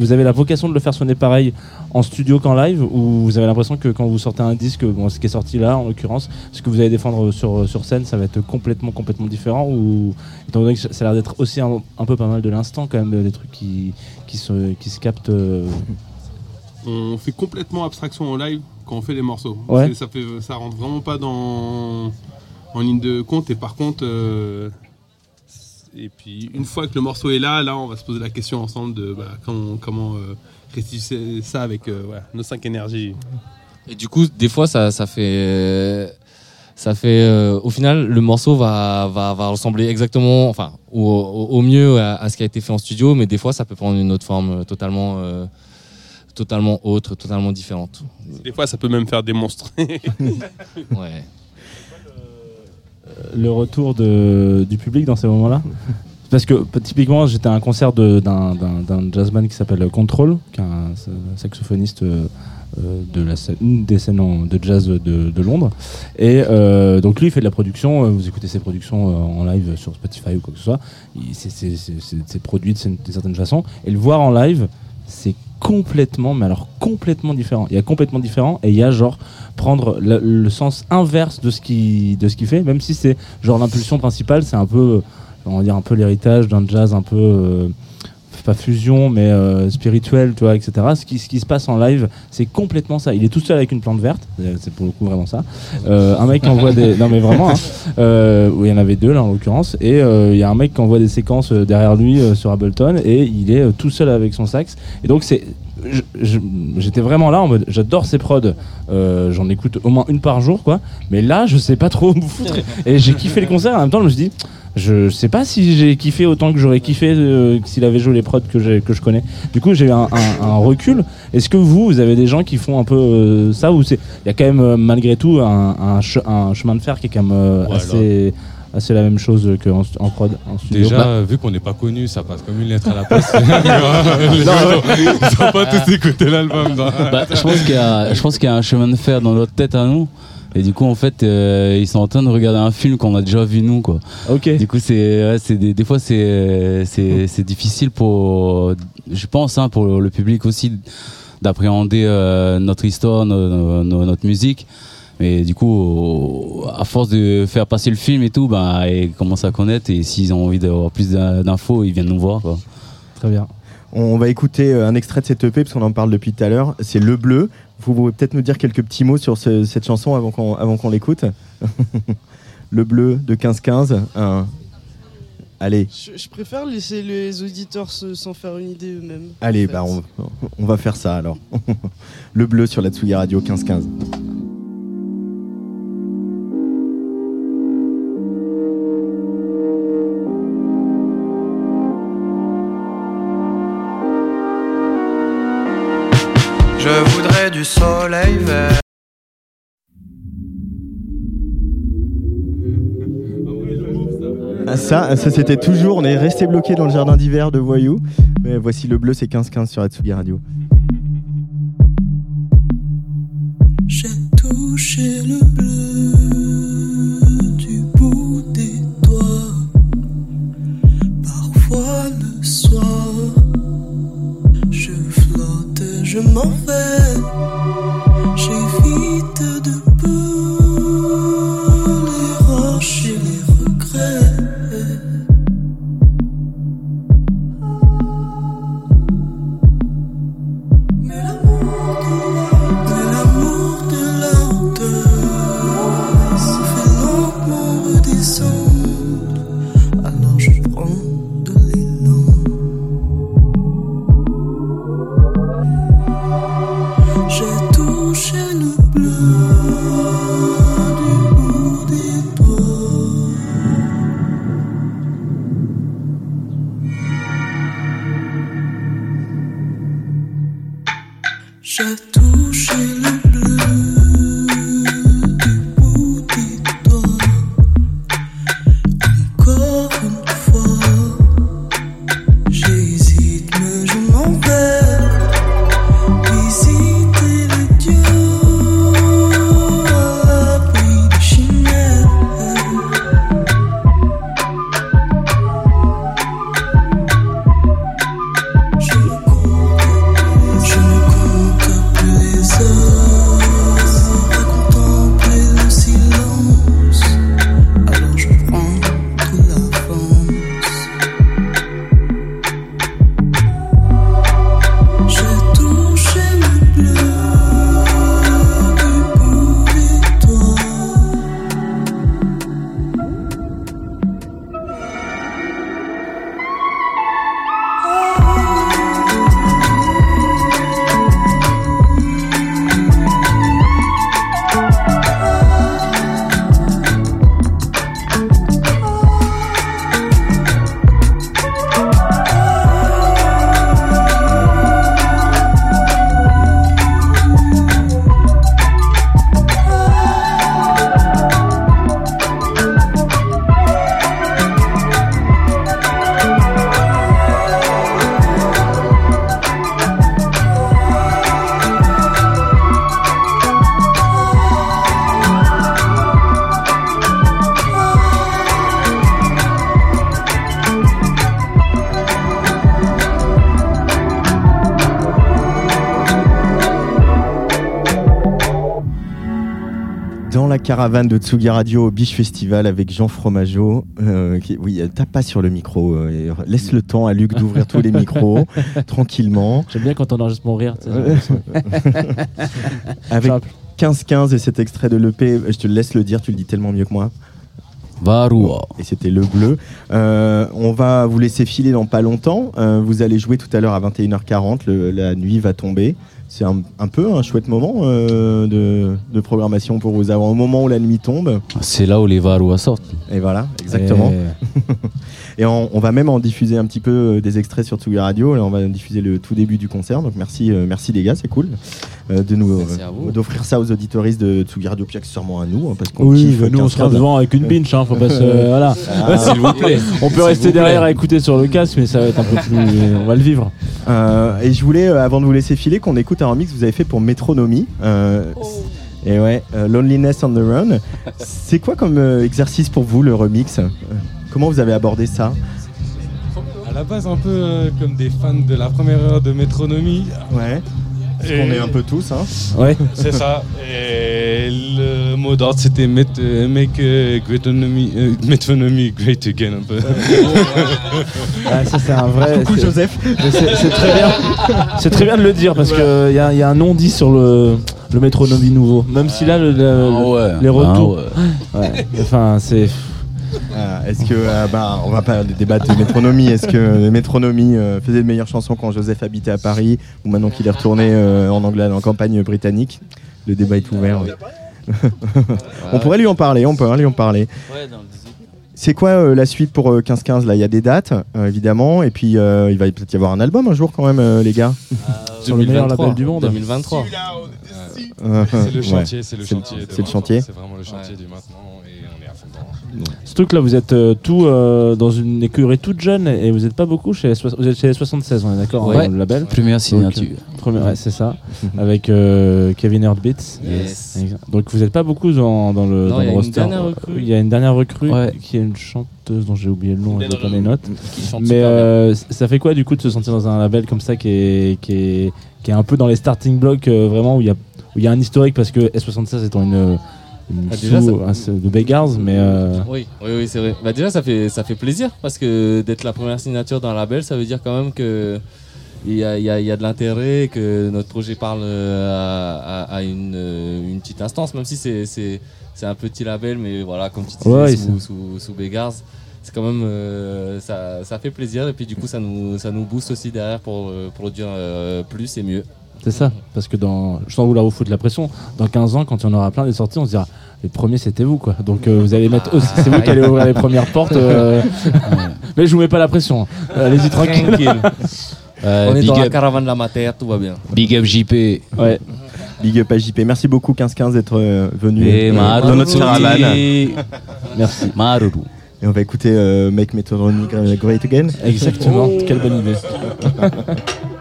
Vous avez la vocation de le faire sonner pareil en studio qu'en live, ou vous avez l'impression que quand vous sortez un disque, bon, ce qui est sorti là en l'occurrence, ce que vous allez défendre sur, sur scène, ça va être complètement complètement différent, ou étant donné que ça a l'air d'être aussi un, un peu pas mal de l'instant quand même, des trucs qui qui se qui se captent. euh,
On fait complètement abstraction en live quand on fait les morceaux.
Ouais.
Ça, fait, ça rentre vraiment pas dans en ligne de compte. Et par contre, euh, et puis une fois que le morceau est là, là, on va se poser la question ensemble de bah, comment, comment euh, restituer ça avec euh, voilà, nos cinq énergies.
Et du coup, des fois, ça, ça fait. Ça fait. euh, au final, le morceau va, va, va ressembler exactement. Enfin, au, au- mieux à, à ce qui a été fait en studio, mais des fois, ça peut prendre une autre forme totalement. euh, totalement autre, totalement différente.
Des fois, ça peut même faire des monstres.
Ouais.
Le retour de, du public dans ces moments-là Parce que typiquement, j'étais à un concert d'un jazzman qui s'appelle Control, qui est un sa- saxophoniste euh, euh, de la scène, une des scènes de jazz de, de Londres. Et euh, donc lui, il fait de la production. euh, Vous écoutez ses productions euh, en live sur Spotify ou quoi que ce soit. C'est- produit de d'une certaine façon. Et le voir en live, c'est complètement, mais alors complètement différent. Il y a complètement différent et il y a genre prendre le, sens inverse de ce qui de ce qu'il fait, même si c'est genre l'impulsion principale, c'est un peu, on va dire un peu l'héritage d'un jazz un peu euh, pas fusion mais euh, spirituel, tu vois, etc. Ce qui, se passe en live, c'est complètement ça. Il est tout seul avec une plante verte, c'est pour le coup vraiment ça. Euh, un mec envoie des, non mais vraiment, hein, euh, il y en avait deux là en l'occurrence, et il y a un mec qui envoie des séquences derrière lui sur Ableton et il est tout seul avec son sax. Et donc c'est j'étais vraiment là en mode j'adore ces prods j'en écoute au moins une par jour quoi mais là je sais pas trop où me foutre et j'ai kiffé le concert en même temps je me suis dit je sais pas si j'ai kiffé autant que j'aurais kiffé euh, s'il avait joué les prods que, que je connais. Du coup, j'ai eu un, un- un recul. Est-ce que vous, vous avez des gens qui font un peu euh, ça ou c'est il y a quand même euh, malgré tout un, un che- un chemin de fer qui est quand même euh,
Voilà.
assez, assez la même chose qu'en en prod en studio?
Déjà,
Bah,
euh, vu qu'on n'est pas connu, ça passe comme une lettre à la poste. Les gens, ils ont pas tous écouté l'album. non.
Bah, je pense qu'il y a, je pense qu'il y a un chemin de fer dans notre tête à nous. Et du coup, en fait, euh, ils sont en train de regarder un film qu'on a déjà vu nous, quoi.
Ok.
Du coup, c'est, ouais, c'est des, des fois, c'est, c'est, c'est difficile pour, je pense, hein, pour le public aussi d'appréhender euh, notre histoire, no- no- notre musique. Mais du coup, à force de faire passer le film et tout, bah, ils commencent à connaître. Et s'ils ont envie d'avoir plus d'in- d'infos, ils viennent nous voir, quoi.
Très bien.
On va écouter euh, un extrait de cette EP parce qu'on en parle depuis tout à l'heure. C'est Le Bleu. Vous pouvez peut-être nous dire quelques petits mots sur ce- cette chanson avant qu'on avant qu'on l'écoute. le Bleu de 15-15. un- Allez,
Je, je préfère laisser les auditeurs se- s'en faire une idée eux-mêmes.
allez,
en fait.
bah on, on va faire ça alors. le Bleu sur la Tsugi Radio 15-15.
Je du soleil vert.
Ah, ça, ça c'était toujours, on est resté bloqué dans le jardin d'hiver de Voyou. Mais voici le bleu, c'est 15-15 sur Atsugi Radio.
J'ai touché le bleu je m'en vais.
Caravane de Tsugi Radio au Biche Festival avec Jean Fromageau. euh, qui, oui, tape pas sur le micro. euh, et laisse le temps à Luc d'ouvrir tous les micros tranquillement.
J'aime bien quand on enregistre mon rire.
Avec 15-15 et cet extrait de l'EP, je te laisse le dire, tu le dis tellement mieux que moi.
Varua.
Et c'était le bleu. Euh, on va vous laisser filer dans pas longtemps. Euh, vous allez jouer tout à l'heure à 21h40. le- la nuit va tomber. C'est un, un peu un chouette moment euh, de, de programmation pour vous avoir au moment où la nuit tombe.
C'est là où les Varua sortent.
Et voilà, exactement.
Et
Et on, on va même en diffuser un petit peu euh, des extraits sur Tsugi Radio. Là, on va diffuser le tout début du concert. Donc merci, euh, merci les gars, c'est cool euh, de nous d'offrir ça aux auditoristes de Tsugi Radio, puis accessoirement à nous, hein, parce qu'on
Oui,
kiffe
nous on
15-15.
sera devant avec une binge, hein, faut pas se. Voilà.
Ah.
S'il vous plaît.
On peut rester derrière à écouter sur le casque, mais ça va être un peu plus. On va le vivre.
Euh, et je voulais, euh, avant de vous laisser filer, qu'on écoute un remix que vous avez fait pour Metronomy. Euh, Et ouais, euh, Loneliness on the Run. C'est quoi comme euh, exercice pour vous le remix? Comment vous avez abordé ça?
À la base, un peu euh, comme des fans de la première heure de Métronomie.
Ouais. Parce qu'on est un peu tous, hein.
Ouais.
C'est ça. Et le mot d'ordre, c'était make, euh, make euh, Greatonomy- euh, great again un peu.
Ah, ça c'est un vrai.
Coucou Joseph.
C'est très bien. C'est très bien de le dire parce qu'il y, a- y a un non dit sur le, le métronomie nouveau. Même si là, le, le-
Ah ouais.
les retours.
Ah
Ouais. Enfin, c'est.
Ah, Est-ce que, euh, bah, on va pas débattre de métronomie. Est-ce que métronomie euh, faisait de meilleures chansons quand Joseph habitait à Paris ou maintenant qu'il est retourné euh, en Angleterre, en campagne britannique? Le débat est ouvert. On pourrait lui en parler. On pourrait lui en parler. C'est quoi euh, la suite pour euh, 15-15 Là, il y a des dates, euh, évidemment, et puis euh, il va peut-être y avoir un album un jour quand même, euh, les gars.
Sur le meilleur label du monde.
2023.
Euh,
C'est le
ouais.
chantier, c'est le chantier.
C'est le
maintenant.
chantier.
C'est vraiment le chantier du maintenant et on est à fond
Ce truc là, vous êtes euh, tout euh, dans une écurie toute jeune et vous n'êtes pas beaucoup chez les, soix- vous êtes chez les 76, on est d'accord,
Ouais.
hein, le label
Première signature.
Donc, euh, première- ouais, c'est ça, avec euh, Kevin Heartbeats.
Yes.
Donc vous n'êtes pas beaucoup dans, dans le,
Non,
dans
il y
le
a une
roster.
dernière recrue.
Il y a une dernière recrue
Ouais.
qui est une chanteuse dont j'ai oublié le nom, je pas mes notes. Mais euh, ça fait quoi du coup de se sentir dans un label comme ça qui est, qui est, qui est un peu dans les starting blocks euh, vraiment où il y a, où il y a un historique parce que S76 étant une, une
Ah, déjà,
sous-
ça-
de Beggars, mais euh,
Oui, oui, oui, c'est vrai. Bah déjà, ça fait, ça fait plaisir parce que d'être la première signature d'un label, ça veut dire quand même que il y a, il y a- il y a de l'intérêt, que notre projet parle euh, à, à- à une, euh, une petite instance, même si c'est, c'est, c'est un petit label, mais voilà, comme tu disais,
Ouais,
sous, sous, sous Beggars, c'est quand même, euh, ça, ça fait plaisir et puis du coup, ça nous, ça nous booste aussi derrière pour euh, produire euh, plus et mieux.
C'est ça. Parce que dans, sans vouloir vous foutre la pression, dans 15 ans, quand il y en aura plein des sorties, on se dira les premiers c'était vous quoi. Donc euh, vous allez mettre aussi, c'est vous qui allez ouvrir les premières portes. euh, mais je vous mets pas la pression. hein. Allez-y tranquille.
Euh,
On est
big,
dans la
up,
caravane de la matière, tout va bien.
big up JP.
Ouais.
Big up à JP. Merci beaucoup 15-15 d'être euh, venu
Et
euh,
Maru.
dans notre caravane.
Merci.
Maruru.
Et on va écouter euh, Make Metronomy Great Again.
Exactement. Quelle bonne idée.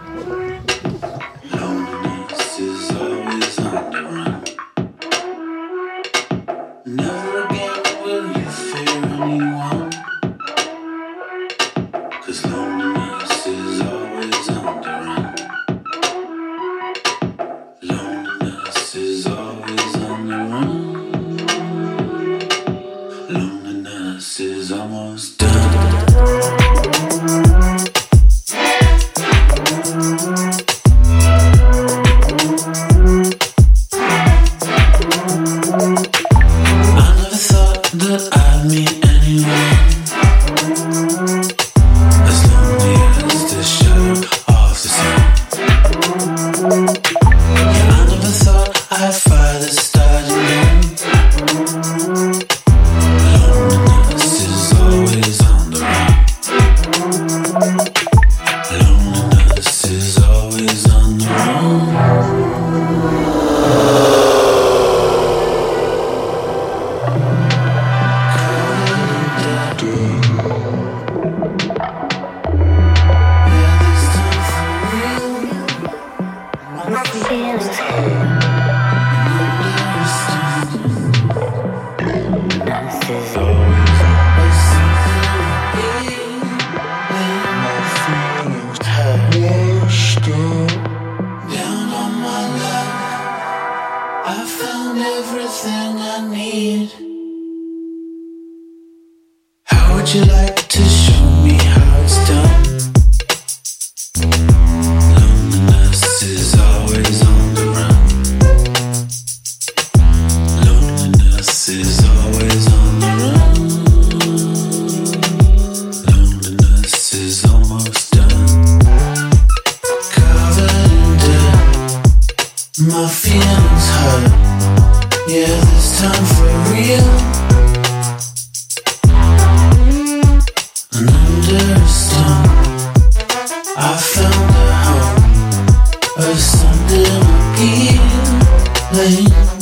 But something appealing.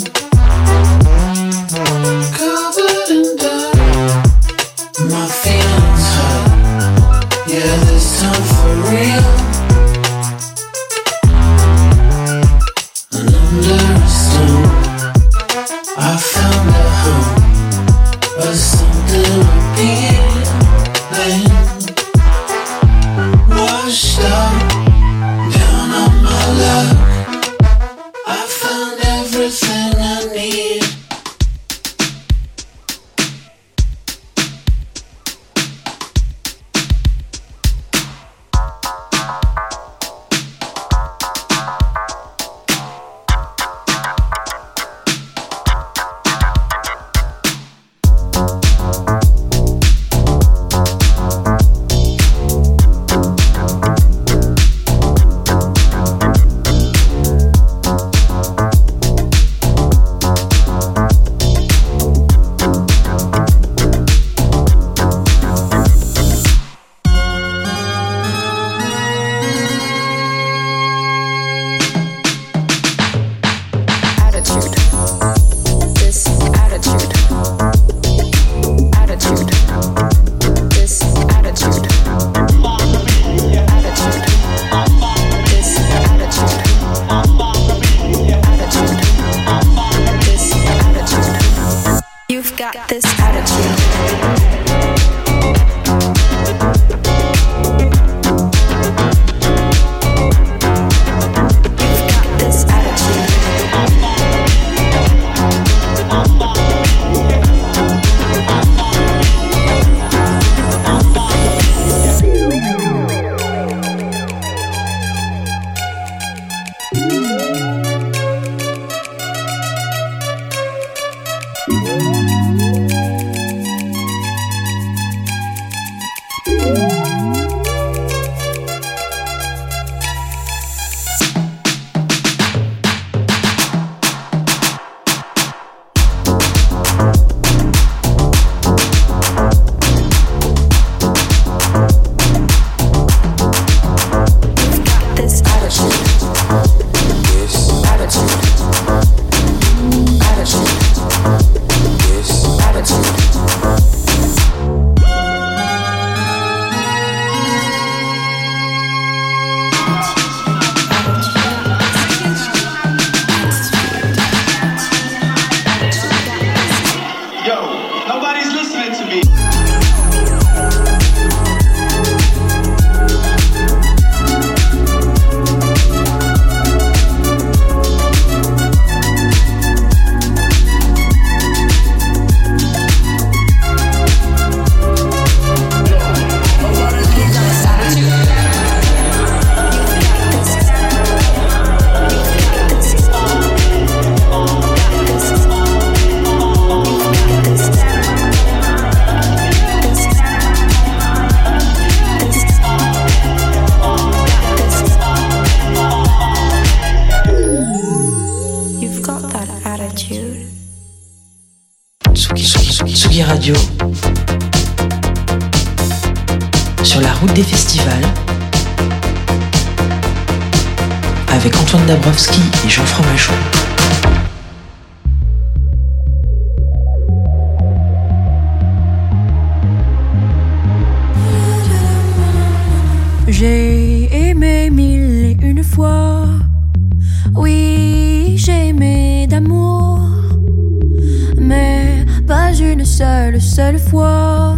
seule fois.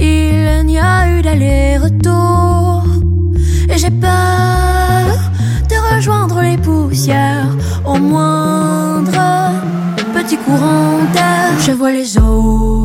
Il n'y a eu d'aller-retour. Et j'ai peur de rejoindre les poussières au moindre petit courant d'air. Je vois les eaux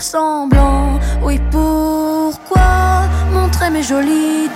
semblant. Oui, pourquoi montrer mes jolies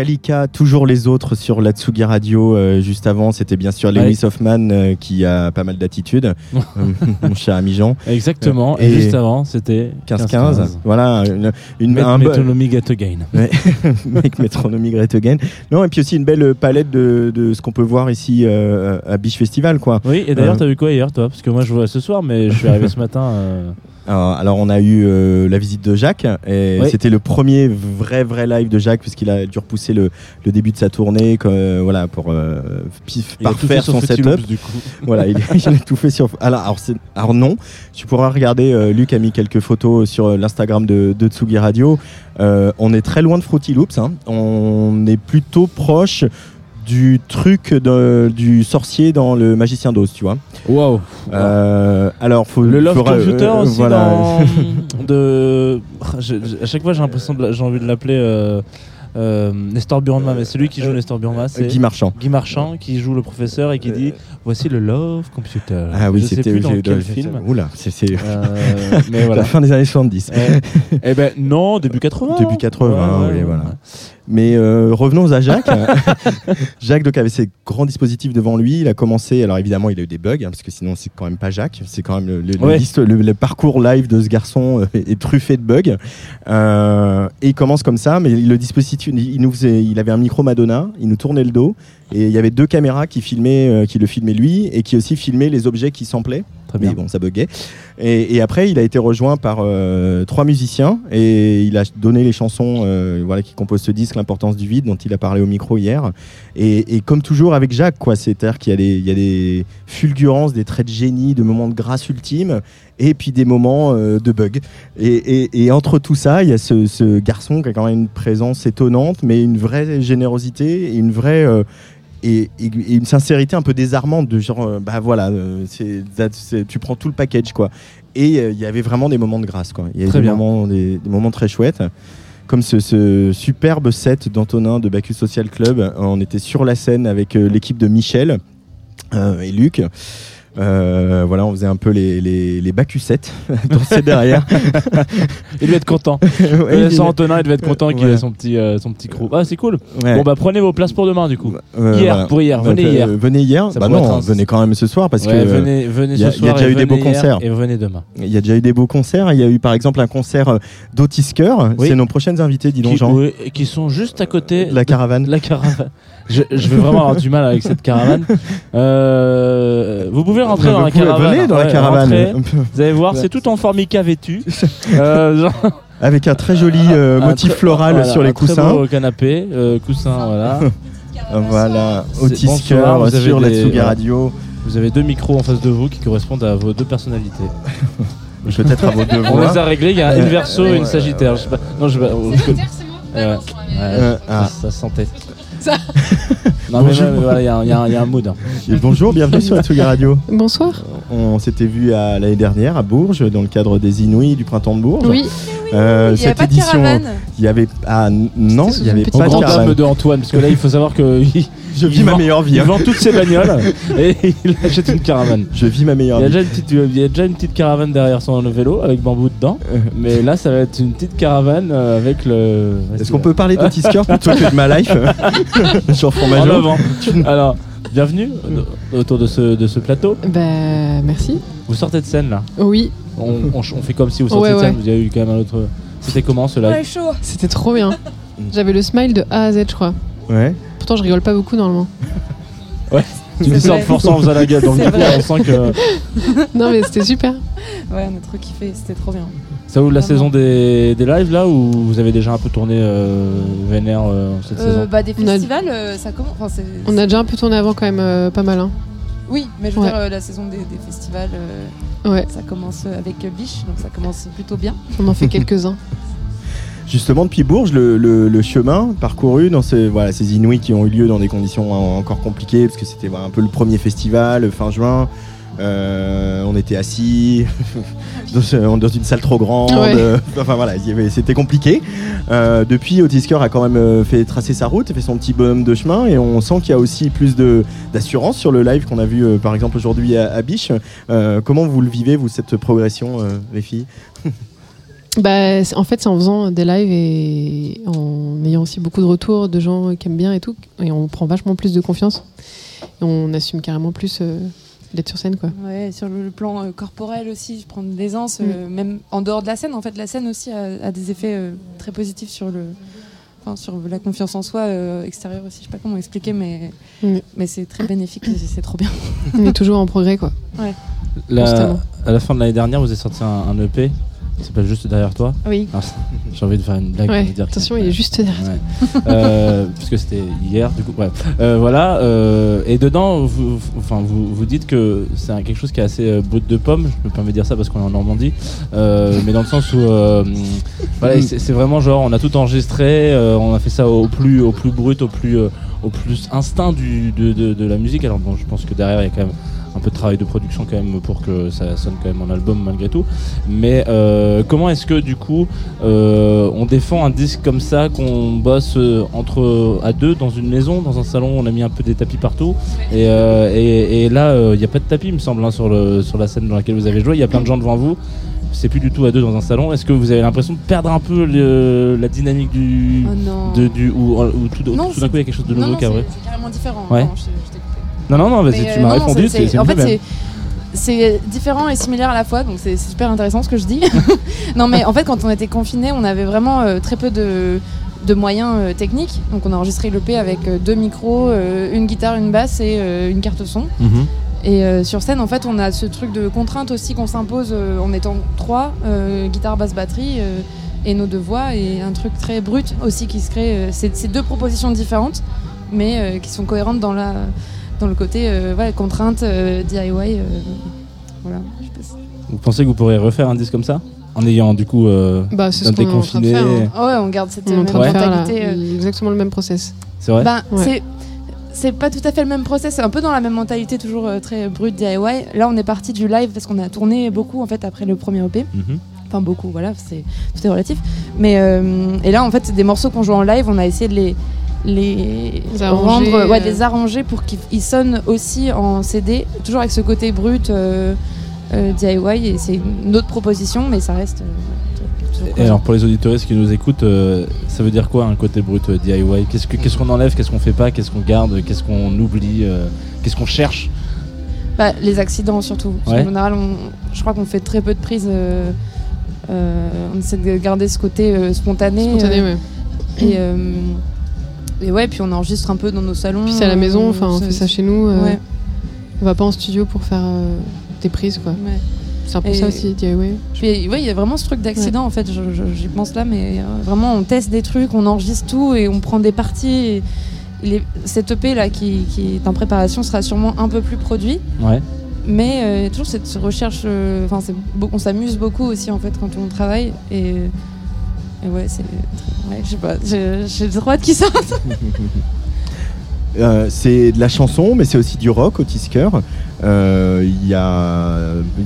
Kalika, toujours les autres sur la Tsugi Radio. euh, juste avant, c'était bien sûr Lewis Hoffman euh, qui a pas mal d'attitudes, Euh, mon cher ami Jean.
Exactement. Et, juste avant, c'était
15-15. Voilà, une, une,
Met-
un
Metronomy Get Again.
Ouais. Make Metronomy Great Again. Non, et puis aussi une belle palette de, de ce qu'on peut voir ici à Beach Festival, quoi.
Oui, et d'ailleurs, t'as vu quoi hier, toi? Parce que moi, je vois ce soir, mais je suis arrivé ce matin. Euh,
Alors, on a eu euh, la visite de Jacques et
Oui.
c'était le premier vrai vrai live de Jacques puisqu'il a dû repousser le, le début de sa tournée euh, voilà pour euh, pif- parfaire son setup.
Loops, du coup.
voilà, il, il a tout fait sur. Alors, alors, c'est- alors non, tu pourras regarder. Luc a mis quelques photos sur l'Instagram de, de Tsugi Radio. On est très loin de Fruity Loops. hein. On est plutôt proche du truc de- du sorcier dans le Magicien d'Oz, tu vois.
Waouh.
Euh, alors, faut,
Le Love
faudra-
Computer
euh,
aussi
voilà.
dans de. Je- je- à chaque fois j'ai l'impression j'ai envie de l'appeler euh, euh, Nestor Burma, mais c'est lui qui joue Nestor Burma, c'est
Guy Marchand.
Guy Marchand qui joue le professeur et qui dit voici le Love Computer.
Ah oui, c'était
plus dans quel
j'ai-
film.
Oula, c'est
mais voilà.
la fin des années 70.
Eh- eh ben non, début 80.
Début 80,
Ouais, ouais,
oui,
ouais.
voilà. Mais euh, revenons à Jacques. Jacques donc avait ses grands dispositifs devant lui. Il a commencé. Alors évidemment, il a eu des bugs hein, parce que sinon c'est quand même pas Jacques. C'est quand même le, le-
Ouais.
liste- le- le parcours live de ce garçon euh, est truffé de bugs. Euh, et il commence comme ça. Mais le dispositif, il nous faisait, il avait un micro Madonna. Il nous tournait le dos et il y avait deux caméras qui filmaient, euh, qui le filmaient lui et qui aussi filmaient les objets qui samplaient.
Très
Mais
bien.
bon, ça buguait. Et, après, il a été rejoint par euh, trois musiciens et il a donné les chansons euh, voilà, qui composent ce disque, L'importance du vide, dont il a parlé au micro hier. Et, comme toujours avec Jacques, c'est-à-dire qu'il y, a des- fulgurances, des traits de génie, de moments de grâce ultime et puis des moments euh, de bug. Et entre tout ça, il y a ce, ce garçon qui a quand même une présence étonnante, mais une vraie générosité et une vraie. Euh, et, et- et une sincérité un peu désarmante de genre euh, bah voilà euh, c'est that- c'est- tu prends tout le package quoi. Et euh, il y avait vraiment des moments de grâce quoi. Il y avait des
bien.
moments des, des moments très chouettes. Comme ce, ce superbe set d'Antonin de Bacchus Social Club on était sur la scène avec euh, l'équipe de Michel euh, et Luc Euh, voilà, on faisait un peu les, les, les danser derrière.
Il devait être content.
Ouais, il-
Sans Antonin, il devait être content qu'il ait son petit, euh, son petit crew. Ah, c'est cool.
Ouais.
Bon, bah prenez vos places pour demain, du coup.
Euh,
hier,
voilà.
pour hier. Venez
Donc,
hier.
euh, venez hier.
Ça
Bah non,
un-
venez quand même ce soir parce que euh,
venez, venez
il y a,
ce
il y a
soir
déjà eu des beaux concerts.
Et venez demain.
Il y a déjà eu des beaux concerts. Il y a eu par exemple un concert euh, d'Otisker.
Oui.
C'est nos prochaines invités, dis donc
qui,
Jean.
oui, qui sont juste à côté
La caravane.
de la caravane. Je, je vais vraiment avoir du mal avec cette caravane. Euh, vous pouvez rentrer
Vous
dans la
pouvez-
caravane.
venez dans la caravane.
rentrez. Vous allez voir, c'est tout en formica vêtu. Euh, genre-
Avec un très joli euh,
un
motif
très-
floral
voilà,
sur les
un très
coussins.
beau canapé, euh, coussin, voilà.
Voilà,
vous avez
sur la
des- voilà.
Radio.
Vous avez deux micros en face de vous qui correspondent à vos deux personnalités.
Peut-être à vos deux
On les a réglés, il y a un
Ouais.
Inverso et une Sagittaire. Je sais pas. Non, je sais pas. Ouais. Ouais,
ah.
ça, ça se sentait. Non, mais
Bonjour.
ouais, voilà, il y, a un- il y a un- il y a un mood. hein.
Bonjour, bienvenue sur Atsugi Radio.
Bonsoir.
On s'était vu à- l'année dernière à Bourges dans le cadre des Inouïs du printemps de Bourges.
Oui.
Euh,
Il y
cette
pas de
édition, il y avait ah non, il y avait pas de caravane.
de Antoine, parce que là, il faut savoir que il-
Je vis
il
ma
vend-
meilleure vie,
Il
hein.
vend toutes ses bagnoles et il achète une caravane.
Je vis ma meilleure
Il y, a
vie.
déjà une petite, il y a déjà une petite caravane derrière son vélo avec bambou dedans, mais là, ça va être une petite caravane euh, avec le.
Est-ce qu'on peut parler d'Otisker plutôt que de ma life sur
En
Fromageau
avant. Alors, bienvenue autour de ce, de ce plateau.
Bah, merci.
Vous sortez de scène là
Oui.
on, on ch- on fait comme si vous sortiez
Ouais,
de scène.
ouais.
Vous avez eu quand même un autre. C'était comment ce live
Ouais, chaud.
C'était trop bien. J'avais le smile de A à Z, je crois.
Ouais.
Pourtant, je rigole pas beaucoup normalement.
Ouais. Tu dis ça en te forçant en faisant la gueule, donc du coup, on sent que.
non, mais c'était super.
Ouais, on a trop kiffé, c'était trop bien.
Ça ouvre la saison des, des lives là ou vous avez déjà un peu tourné euh, vénère euh, cette
Euh,
saison
bah, des
On a-
festivals, euh, ça commence. enfin, c'est-
On a déjà un peu tourné avant quand même, euh, pas mal. Hein.
Oui, mais je veux
Ouais.
dire, euh, la saison des, des festivals, euh,
Ouais.
ça commence avec euh, Biche, donc ça commence plutôt bien.
On en fait quelques-uns.
Justement, depuis Bourges, le, le- le chemin parcouru dans ces, voilà, ces Inouïs qui ont eu lieu dans des conditions en- encore compliquées, parce que c'était voilà, un peu le premier festival, fin juin. Euh, on était assis dans, une salle trop grande.
Ouais.
enfin voilà, c'était compliqué. Euh, depuis, Otisker a quand même euh, fait tracer sa route, fait son petit bonhomme de chemin, et on sent qu'il y a aussi plus de- d'assurance sur le live qu'on a vu par exemple aujourd'hui à, à Biche. Euh, comment vous le vivez, vous, cette progression, les filles?
Bah, en fait, c'est en faisant des lives et en ayant aussi beaucoup de retours de gens qui aiment bien et tout. Et on prend vachement plus de confiance. Et on assume carrément plus euh, d'être sur scène, quoi.
Ouais, sur le plan euh, corporel aussi, je prends de l'aisance, euh, même en dehors de la scène. En fait, la scène aussi a, a des effets euh, très positifs sur le, enfin, sur la confiance en soi euh, extérieure aussi. Je sais pas comment expliquer, mais
Mm.
mais c'est très bénéfique, et c'est trop bien.
On est toujours en progrès, quoi.
Ouais.
La-
Constamment.
à la fin de l'année dernière, vous avez sorti un, un EP qui s'appelle Juste derrière toi.
Oui.
Ah, c'est- J'ai envie de faire une blague.
Ouais,
dire
attention, il est juste derrière
Ouais. Euh, puisque c'était hier, du coup. Ouais. Euh, voilà. euh, et dedans, vous, enfin, vous, vous dites que c'est quelque chose qui est assez brut de pomme. Je me permets de dire ça parce qu'on est en Normandie. Mais dans le sens où, voilà, c'est c'est vraiment genre, on a tout enregistré, on a fait ça au plus, au plus brut, au plus, au plus instinct du, de, de- de la musique. Alors bon, je pense que derrière, il y a quand même un peu de travail de production quand même pour que ça sonne quand même en album malgré tout. Mais euh, comment est-ce que du coup euh, on défend un disque comme ça qu'on bosse euh, entre à deux dans une maison, dans un salon, on a mis un peu des tapis partout? Et, euh, et, et là il n'y a pas de tapis il me semble hein, sur, le, sur la scène dans laquelle vous avez joué, il y a plein de gens devant vous. C'est plus du tout à deux dans un salon. Est-ce que vous avez l'impression de perdre un peu le- la dynamique du,
Oh non.
de- du ou, ou tout, d'un coup il y a quelque chose de nouveau
non, c'est- carrément différent.
Ouais.
Je je.
Non non non, vas-y,
Mais,
tu
euh,
m'as répondu.
c'est-
c'est-
c'est-
c'est
en fait, c'est c'est différent et similaire à la fois, donc c'est c'est super intéressant ce que je dis. non, mais en fait, quand on était confinés, on avait vraiment euh, très peu de, de moyens euh, techniques. Donc, on a enregistré l'EP avec euh, deux micros, euh, une guitare, une basse et euh, une carte son.
Mhm.
Et euh, sur scène, en fait, on a ce truc de contrainte aussi qu'on s'impose euh, en étant trois euh, guitare, basse, batterie. euh, et nos deux voix et un truc très brut aussi qui se crée. euh, c'est c'est deux propositions différentes, mais euh, qui sont cohérentes dans, la, dans le côté euh, contrainte, euh, DIY. euh, voilà, je sais pas si-
Vous pensez que vous pourriez refaire un disque comme ça en ayant du coup euh,
Bah, c'est ce
été
qu'on est en train de
confiné
faire, hein.
Ah ouais, on garde cette
On
même mentalité. euh.
exactement le même process.
C'est vrai
Ben,
Ouais.
c'est pas tout à fait le même process, c'est un peu dans la même mentalité, toujours euh, très brut DIY. Là, on est parti du live parce qu'on a tourné beaucoup en fait après le premier EP.
Mhm.
Enfin beaucoup, voilà, c'est tout est relatif. Mais euh, et là, en fait, c'est des morceaux qu'on joue en live. On a essayé de les les,
Les arranger,
rendre, ouais,
euh.
les arranger pour qu'ils ils sonnent aussi en CD, toujours avec ce côté brut euh, euh, DIY. Et c'est une autre proposition, mais ça reste. euh, toujours
Et alors pour les auditeurs qui nous écoutent, euh, ça veut dire quoi un côté brut euh, DIY Qu'est-ce que- qu'est-ce qu'on enlève, qu'est-ce qu'on fait pas, qu'est-ce qu'on garde, qu'est-ce qu'on oublie, euh, qu'est-ce qu'on cherche?
Bah, les accidents surtout.
Ouais.
qu'en général, on- je crois qu'on fait très peu de prises. euh, euh, on essaie de garder ce côté euh, spontané.
Spontané,
euh,
ouais.
Et, euh, et ouais, puis on enregistre un peu dans nos salons.
Puis c'est à la maison, enfin, on fait ça chez nous. euh,
Ouais.
On va pas en studio pour faire euh, des prises, quoi.
Ouais.
C'est un peu
Et-
ça aussi, DIY.
Puis ouais, il y a vraiment ce truc d'accident en fait. je- je- J'y pense là, mais euh, vraiment on teste des trucs, on enregistre tout et on prend des parties. Et les- cette EP là qui, qui est en préparation sera sûrement un peu plus produit.
Ouais.
Mais euh, il y a toujours cette recherche, euh, enfin on s'amuse beaucoup aussi en fait quand on travaille et ouais c'est, ouais, je sais pas, j'ai j'ai trop hâte qu'ils sortent.
Euh, c'est de la chanson, mais c'est aussi du rock au Tisker. Euh, Il y a,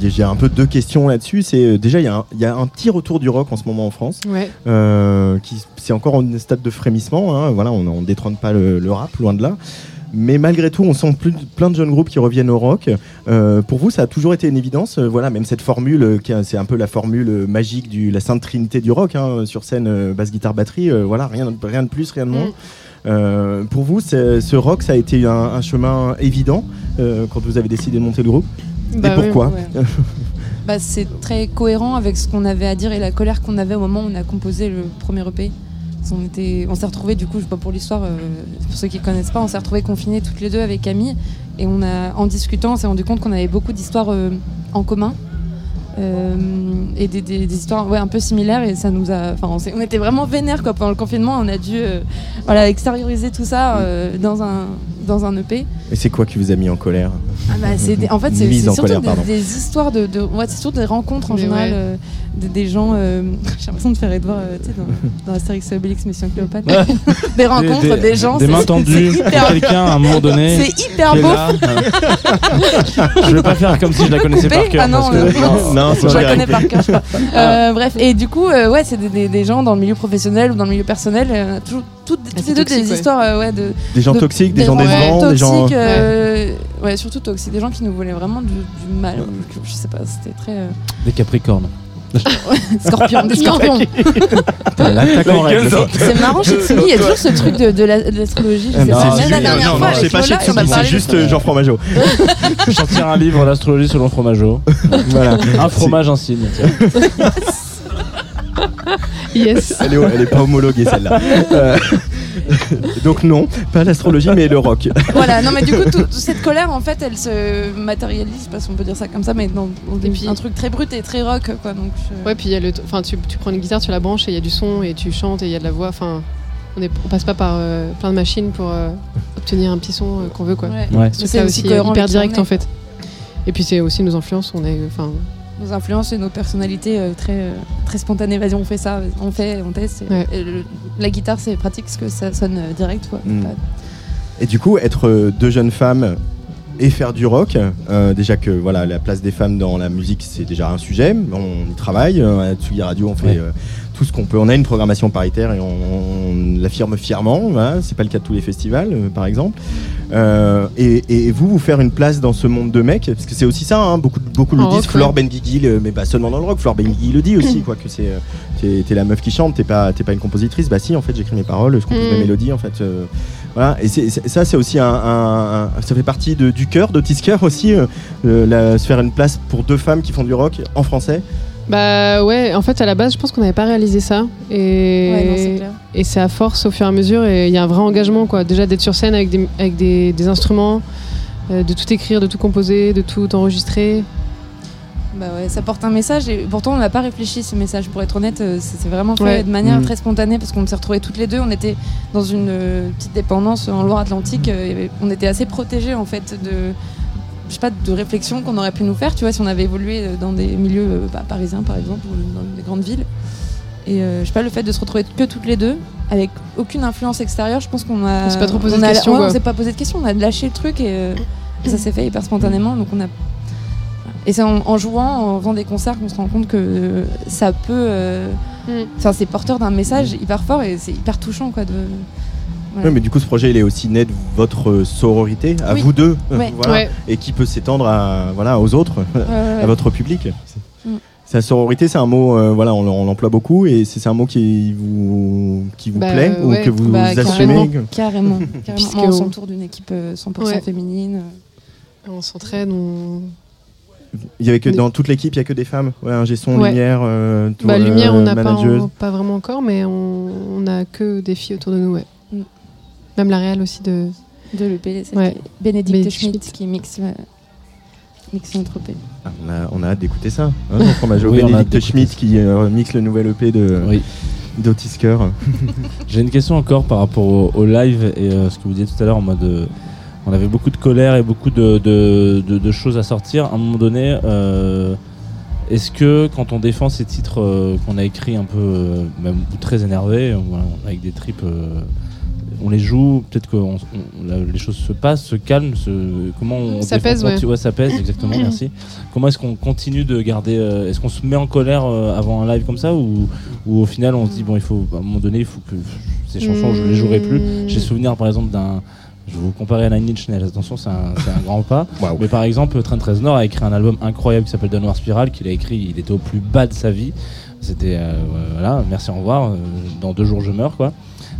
j'ai un peu deux questions là-dessus. C'est euh, déjà il y, a un- il y a un petit retour du rock en ce moment en France.
Ouais.
Euh, qui c'est encore en stade de frémissement. hein. Voilà, on ne détrône pas le, le rap, loin de là. Mais malgré tout, on sent plus, plein de jeunes groupes qui reviennent au rock. Euh, pour vous, ça a toujours été une évidence. Euh, voilà, même cette formule, euh, c'est un peu la formule magique du la sainte trinité du rock hein, sur scène, euh, basse, guitare, batterie. voilà, rien, de- rien de plus, rien de moins. Euh, pour vous, ce rock, ça a été un, un chemin évident quand vous avez décidé de monter le groupe?
Bah
Et
oui,
pourquoi?
ouais. Bah, c'est très cohérent avec ce qu'on avait à dire et la colère qu'on avait au moment où on a composé le premier EP. On, s'est retrouvés, du coup, je sais pas pour l'histoire, euh, pour ceux qui connaissent pas, on s'est retrouvés confinés toutes les deux avec Camille. Et en discutant, on s'est rendu compte qu'on avait beaucoup d'histoires euh, en commun. euh, et des, histoires un peu similaires et ça nous a on, était vraiment vénère quoi pendant le confinement on a dû voilà extérioriser tout ça dans un dans un EP
Et c'est quoi qui vous a mis en colère
ah bah, c'est des- en fait, c'est
Mise
c'est
en
surtout
colère,
des, des histoires de, de- ouais, c'est surtout des rencontres en
Mais
général,
ouais.
euh, de- des gens. euh, J'ai l'impression de faire Edouard euh, tu sais, dans, dans Astérix Obélix Mission Cléopâtre.
Ouais.
des rencontres, des, gens.
Des mains tendues.
hyper-
Quelqu'un, à un moment donné.
C'est hyper beau.
je vais pas faire comme si je la connaissais par cœur.
Ah non,
parce que-
non, je la connais par cœur. je sais pas. Euh, bref, et du coup, euh, ouais, c'est des, des- des gens dans le milieu professionnel ou dans le milieu personnel, euh, toujours, toutes, toutes
c'est
les deux des
ouais.
histoires, euh, ouais, de,
Des gens
de-
toxiques, des gens
ouais,
décevants, des gens-
toxiques, euh, ouais, surtout toxiques, des gens qui nous voulaient vraiment du, du mal. Je sais pas, c'était très euh,
Des Capricornes.
scorpion, des scorpions. C'est marrant chez Tsugi, il y a toujours ce truc de, de la- l'astrologie. Je sais
Non,
Même la dernière
Non,
fois,
non, c'est pas chez Tsugi, c'est juste Jean Fromageau.
Je sortir un livre, l'astrologie selon Fromageau.
Voilà.
Un fromage, un signe.
Yes.
Elle est, elle est pas homologuée celle-là. Euh, donc non, pas l'astrologie mais le rock.
Voilà, non mais du coup, tout- toute cette colère, en fait, elle se matérialise, parce qu'on peut dire ça comme ça, mais dans, dans des-
puis-
un truc très brut et très rock, quoi. Donc, je-
Ouais, puis il y a le, enfin, tu, tu prends une guitare, tu la branches et il y a du son et tu chantes et il y a de la voix. Enfin, on, est, on passe pas par euh, plein de machines pour euh, obtenir un petit son euh, qu'on veut, quoi.
Ouais.
Ouais.
C'est aussi
hyper direct en fait. Et puis c'est aussi nos influences. On est, enfin,
nos influences et nos personnalités euh, très, euh, très spontanées. Vas-y, on fait ça, on fait, on teste. et-
Ouais.
et le- la guitare, c'est pratique parce que ça sonne euh, direct, quoi.
Mm. Et du coup, être deux jeunes femmes et faire du rock, euh, déjà que voilà la place des femmes dans la musique c'est déjà un sujet, on y travaille, euh, à Tsugi Radio on fait
Ouais.
euh, tout ce qu'on peut, on a une programmation paritaire et on, on l'affirme fièrement, voilà. c'est pas le cas de tous les festivals euh, par exemple. Euh, et, et vous, vous faire une place dans ce monde de mecs, parce que c'est aussi ça, hein, beaucoup, beaucoup le
En
disent,
rock,
Flore
ouais.
Benguigui, le- mais pas seulement dans le rock, Flore Benguigui le dit aussi, quoi, que c'est, euh, t'es, t'es la meuf qui chante, t'es pas, t'es pas une compositrice, bah si, en fait j'écris mes paroles, je compose
Mm.
mes mélodies, en fait. Voilà, et c'est- c'est- ça, c'est aussi un, un- un- ça fait partie de- du cœur d'Otis Cœur aussi, euh, euh, la- se faire une place pour deux femmes qui font du rock en français.
Bah ouais, en fait à la base je pense qu'on n'avait pas réalisé ça et
Ouais, non, c'est clair.
et c'est à force au fur et à mesure et il y a un vrai engagement quoi. Déjà d'être sur scène avec des, avec des, des instruments, euh, de tout écrire, de tout composer, de tout enregistrer.
Bah ouais, ça porte un message et pourtant on n'a pas réfléchi ce message. Pour être honnête, euh, c'est c'est vraiment fait
Ouais.
de manière
Mm.
très spontanée parce qu'on s'est retrouvés toutes les deux. On était dans une euh, petite dépendance en Loire-Atlantique. euh, et on était assez protégés en fait de je sais pas de réflexion qu'on aurait pu nous faire. Tu vois, si on avait évolué euh, dans des milieux euh, bah, parisiens par exemple ou dans des grandes villes. Et euh, je sais pas le fait de se retrouver que toutes les deux avec aucune influence extérieure. Je pense qu'on a
On s'est pas trop posé de questions,
ouais, on s'est pas posé de questions. On a lâché le truc et euh, ça s'est fait hyper spontanément. Donc on a et c'est en, en jouant, en faisant des concerts qu'on se rend compte que euh, ça peut. euh,
Mm.
Enfin, c'est porteur d'un message hyper fort et c'est hyper touchant, quoi. De... voilà.
Ouais, mais du coup, ce projet, il est aussi né de votre euh, sororité, à
Oui.
vous deux,
Ouais.
voilà,
Ouais.
et qui peut s'étendre à, voilà, aux autres,
ouais,
à
ouais.
votre public.
Mm.
Sa sororité, c'est un mot, euh, voilà, on, on l'emploie beaucoup, et c'est c'est un mot qui vous, qui vous
Bah,
plaît ou
ouais.
que vous
Bah,
assumez.
carrément, carrément. carrément. On s'entoure d'une équipe euh, 100%
Ouais.
féminine.
On s'entraide, on...
Il y avait que
Mais-
dans toute l'équipe, il y a que des femmes. Ouais, un son,
Ouais.
lumière, euh, tout,
Bah, lumière,
euh,
on n'a pas, pas vraiment encore, mais on, on a que des filles autour de nous, ouais.
Mm.
Même la réelle aussi de.
De l'EP,
Ouais.
Bénédicte
Bénédicte
Schmidt
Schmidt.
qui mixe, euh, mixe notre EP.
Ah, on, a, on a hâte d'écouter ça. Hein,
Oui,
Bénédicte Schmidt qui euh, mixe le nouvel EP de
Oui.
d'Otis Cœur.
J'ai une question encore par rapport au, au live et euh, ce que vous disiez tout à l'heure en mode. On avait beaucoup de colère et beaucoup de, de- de- de choses à sortir. À un moment donné, euh, est-ce que quand on défend ces titres euh, qu'on a écrits un peu, euh, même très énervés, voilà, avec des tripes, on les joue, peut-être que on- on- la- les choses se passent, se calment, se, comment on
Ça
défend-
pèse, ouais.
ouais. ça pèse, exactement, merci. Comment est-ce qu'on continue de garder, est-ce qu'on se met en colère avant un live comme ça ou, ou au final on se dit bon il faut à un moment donné il faut que ces chansons je les jouerai plus.
Hmm.
J'ai souvenir par exemple d'un je vais vous comparer à Nine Inch Nails, attention c'est un, c'est un grand pas. Mais par exemple Trent Reznor a écrit un album incroyable qui s'appelle Downward Spiral qu'il a écrit, il était au plus bas de sa vie. C'était euh, voilà, merci au revoir, euh, dans deux jours je meurs quoi.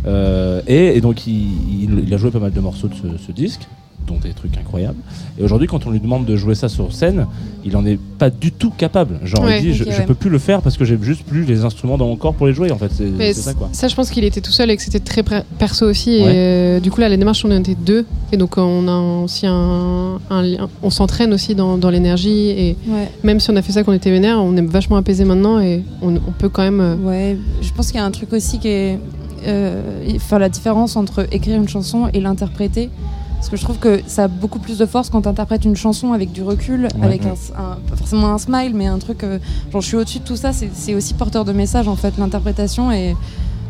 Euh, et, et donc il, il- il a joué pas mal de morceaux de ce, ce disque, dont des trucs incroyables. Et aujourd'hui quand on lui demande de jouer ça sur scène, il en est pas du tout capable. Genre
Ouais.
il dit je, je
ouais.
peux plus le faire parce que j'ai juste plus les instruments dans mon corps pour les jouer en fait. C'est ça quoi.
je pense qu'il était tout seul et que c'était très perso aussi.
Ouais.
Et euh, du coup, là, la démarche, on était deux. Et donc, on a aussi un, un lien. On s'entraîne aussi dans, dans l'énergie. Et
Ouais.
même si on a fait ça qu'on était vénère, on est vachement apaisé maintenant et on, on peut quand même. euh,
Ouais, je pense qu'il y a un truc aussi qui est euh, faire la différence entre écrire une chanson et l'interpréter. Parce que je trouve que ça a beaucoup plus de force quand tu interprètes une chanson avec du recul, avec
Ouais.
un, un- pas forcément un smile, mais un truc. euh, genre, je suis au-dessus de tout ça, c'est aussi porteur de message en fait, l'interprétation. Et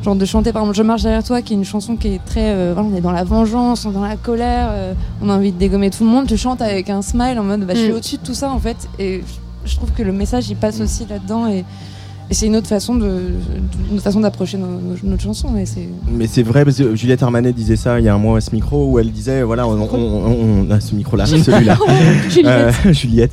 genre de chanter par exemple Je marche derrière toi, qui est une chanson qui est très. euh, on est dans la vengeance, on est dans la colère, euh, on a envie de dégommer tout le monde. Tu chantes avec un smile en mode bah, Je suis
Mm.
au-dessus de tout ça en fait. Et je- trouve que le message il passe aussi là-dedans. Et c'est une autre façon de, de- une autre façon d'approcher nos, nos- notre chanson. Et c'est
Mais c'est vrai, parce que Juliette Armanet disait ça il y a un mois à ce micro, où elle disait voilà, on, on- on- on a ce micro-là, celui-là.
Juliette.
Euh, Juliette.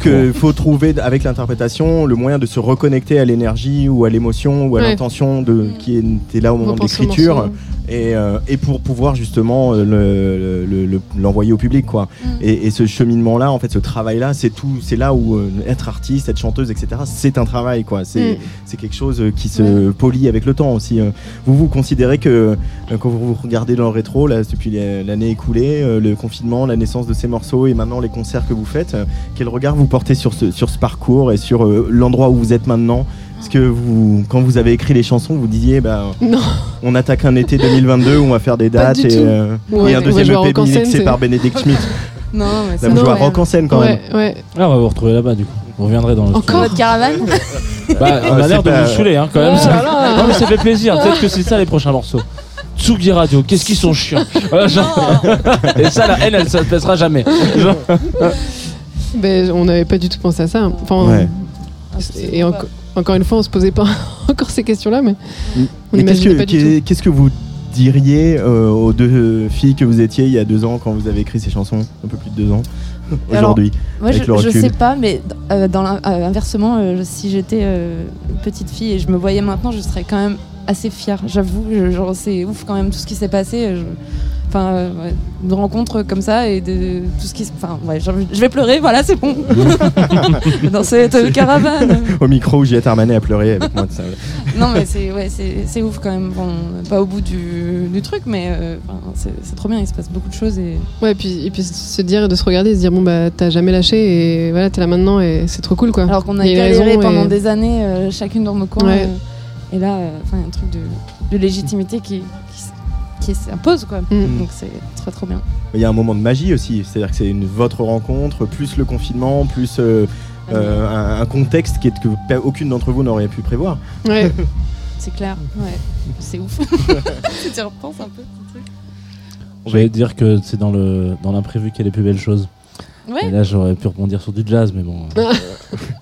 Que faut trouver avec l'interprétation le moyen de se reconnecter à l'énergie ou à l'émotion ou à
Ouais.
l'intention de qui était là au moment de l'écriture. Et, euh, et pour pouvoir justement euh, le- le- le- l'envoyer au public quoi. Et, et ce cheminement là en fait ce travail là c'est tout c'est là où euh, être artiste être chanteuse etc c'est un travail quoi c'est
Mm.
quelque chose euh, qui se polie avec le temps aussi euh. vous vous considérez que quand vous vous regardez dans le rétro là depuis l'année écoulée le confinement la naissance de ces morceaux et maintenant les concerts que vous faites quel regard vous portez sur ce sur ce parcours et sur l'endroit où vous êtes maintenant est-ce que vous, quand vous avez écrit les chansons, vous disiez, bah,
Non.
on attaque un été 2022 où on va faire des dates et, euh,
Ouais,
et un deuxième EP mixé
c'est-
par Bénédicte Schmidt.
Non, mais
Là,
c'est
vous jouez à. Rock en scène quand même.
Ouais, ouais.
Là on va vous retrouver là-bas du coup. Vous reviendrez dans le
Encore notre caravane
Bah, on a l'air de
pas-
vous saouler hein, quand même.
Là là.
Non, mais ça fait plaisir. Peut-être que c'est ça les prochains morceaux. Tsugi Radio, qu'est-ce qu'ils sont chiants. Voilà, genre- Et ça, la haine, elle ne passera jamais. Genre-
Ben, on n'avait pas du tout pensé à ça. Enfin,
Ouais.
Et enco- encore une fois, on se posait pas encore ces questions-là, mais on
Mais qu'est-ce que,
pas du
qu'est-
tout.
qu'est-ce que vous diriez euh, aux deux filles que vous étiez il y a deux ans quand vous avez écrit ces chansons Un peu plus de deux ans aujourd'hui.
Moi, je,
avec le
je sais pas, mais euh, dans euh, inversement, euh, si j'étais euh, une petite fille et je me voyais maintenant, je serais quand même assez fière. J'avoue, je- genre c'est ouf quand même tout ce qui s'est passé. euh, je- Enfin, euh, ouais, de rencontres comme ça et de tout ce qui. se- Enfin, ouais, je vais pleurer. Voilà, c'est bon. dans cette euh, caravane.
Au micro où Juliette Armanet a pleuré avec moi ça.
Non, mais c'est ouais, c'est c'est ouf quand même. Bon, pas au bout du, du truc, mais euh, c'est trop bien. Il se passe beaucoup de choses et.
Ouais, et puis, et puis se dire et de se regarder se dire, bon, bah, t'as jamais lâché et voilà, t'es là maintenant et c'est trop cool, quoi.
Alors qu'on a
une
galéré pendant
et-
des années, euh, chacune dans nos coins.
Ouais.
euh, et là, enfin, il y a un truc de, de légitimité qui, qui, s'impose, quoi.
Mm.
Donc c'est très trop bien.
Il y a un moment de magie aussi, c'est-à-dire que c'est une votre rencontre, plus le confinement, plus euh, euh, un, un contexte qui est, que aucune d'entre vous n'aurait pu prévoir.
Ouais.
C'est clair. Ouais. C'est ouf. tu repenses un peu. ce truc?
Je vais dire que c'est dans le dans l'imprévu qu'il y a les plus belles choses.
Ouais.
Et là, j'aurais pu rebondir sur du jazz, mais bon. euh,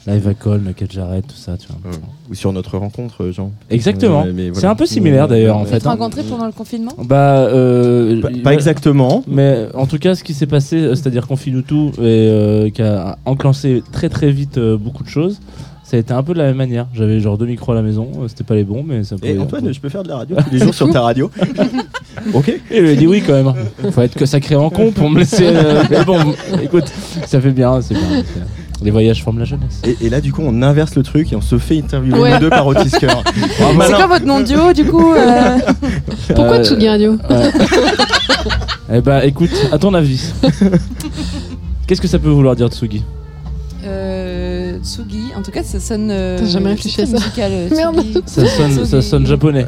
Live à Col, Kate Jarrett, tout ça, tu vois.
Ou sur notre rencontre, Jean.
Exactement.
Euh,
C'est un peu similaire d'ailleurs, en
Vous
fait.
êtes
hein.
rencontrés pendant le confinement?
Bah, euh,
Pas- exactement.
Mais en tout cas, ce qui s'est passé, euh, c'est-à-dire qu'on finit tout et euh, qui a enclenché très très vite euh, beaucoup de choses. Ça a été un peu de la même manière. J'avais genre deux micros à la maison, euh, c'était pas les bons, mais ça
Et Antoine, je peux faire de la radio tous les jours sur ta radio Ok.
Et il a dit oui quand même. Faut être que sacré en con pour me laisser. euh, Mais bon, écoute, ça fait bien, c'est bien. c'est- Les voyages forment la jeunesse.
Et, et là, du coup, on inverse le truc et on se fait interviewer
Ouais.
nous deux par Otis Kerr.
C'est quoi votre nom de duo du coup euh
Pourquoi
Euh,
Tsugi Radio
ouais. Eh bah écoute, à ton avis. Qu'est-ce que ça peut vouloir dire Tsugi?
Euh, Tsugi, en tout cas, ça sonne. euh,
T'as jamais réfléchi à ça
musical, euh,
Merde.
Ça sonne, ça sonne japonais.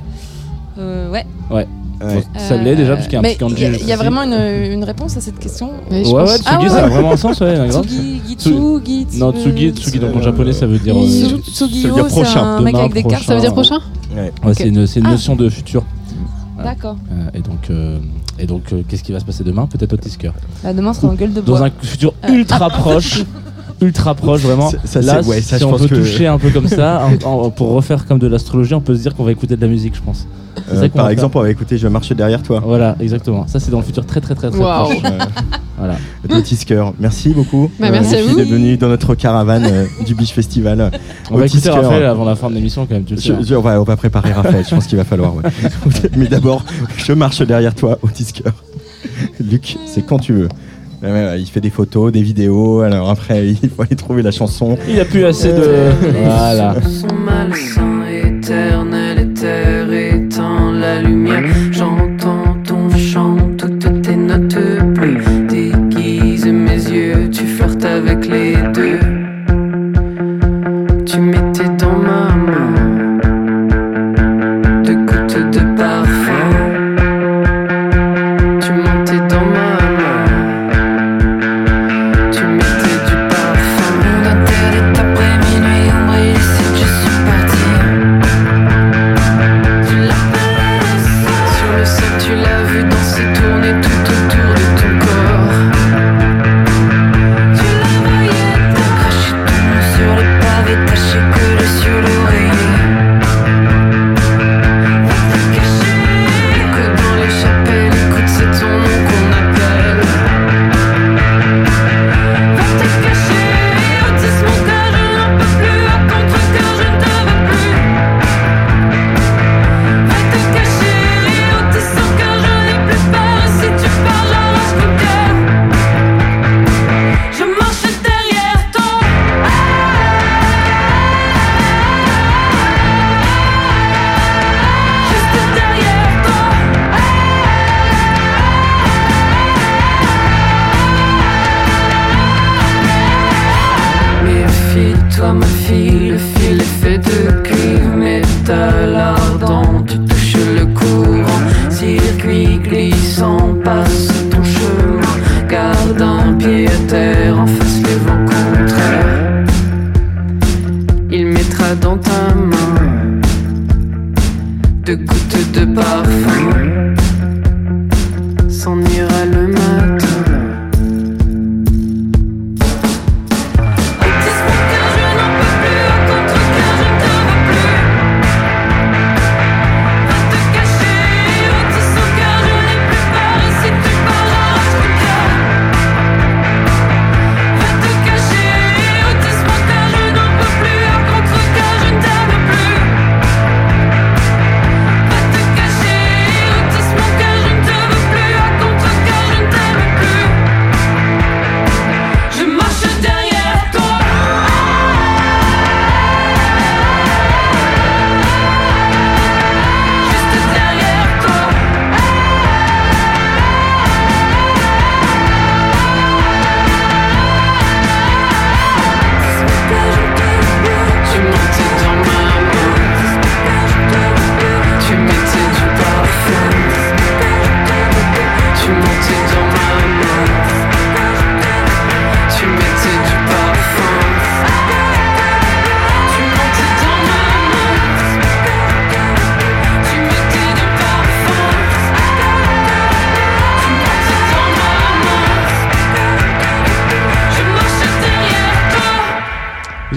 Euh, ouais.
Ouais.
Ouais.
Ça l'est déjà parce qu'il y a un
mais
petit kanji.
Il y a-
juste
il y, a
ici.
vraiment une, une réponse à cette question.
Ouais,
Ouais, ouais. Tsugi,
Ah ouais,
ça a vraiment un sens, ouais. grave.
Tsugi,
Tsu-
Gitsu, Gitsu.
Non, Tsugi, Tsugi donc en
Euh,
japonais ça veut dire. Euh,
Tsugio,
dire
c'est
prochain.
un mec
Demain,
avec des cartes.
prochain.
Ça veut dire prochain
Ouais.
Ouais, c'est une, une
Ah.
notion de futur.
D'accord.
Euh, et donc, euh, et donc euh, qu'est-ce qui va se passer demain Peut-être au Tisker.
Bah, demain, sera en gueule de bois.
Dans un futur
Euh.
ultra proche. Ultra proche, vraiment.
Ça- ça,
Là,
c'est- ouais, ça,
si
je
on
pense
peut
que-
toucher un peu comme ça, en- en- pour refaire comme de l'astrologie, on peut se dire qu'on va écouter de la musique, je pense.
Euh,
ça
par exemple,
faire.
on va écouter Je marche derrière toi.
Voilà, exactement. Ça, c'est dans le futur très, très, très, très proche. Euh, voilà.
De Tisker. Merci beaucoup.
Bah, merci
les
à vous.
d'être venues dans notre caravane euh, du Beach Festival.
On
Au
va écouter. Raphaël avant la fin de l'émission, quand même. Tu sais,
Je-
hein.
je- on, va, on va préparer Raphaël, je pense qu'il va falloir. ouais. Mais d'abord, je marche derrière toi au Tisker. Luc, c'est quand tu veux. Ouais, ouais, Il fait des photos, des vidéos, alors après il faut aller trouver la chanson.
Il a plus assez de. Voilà.
Son malsain éternel et terre éteint la lumière.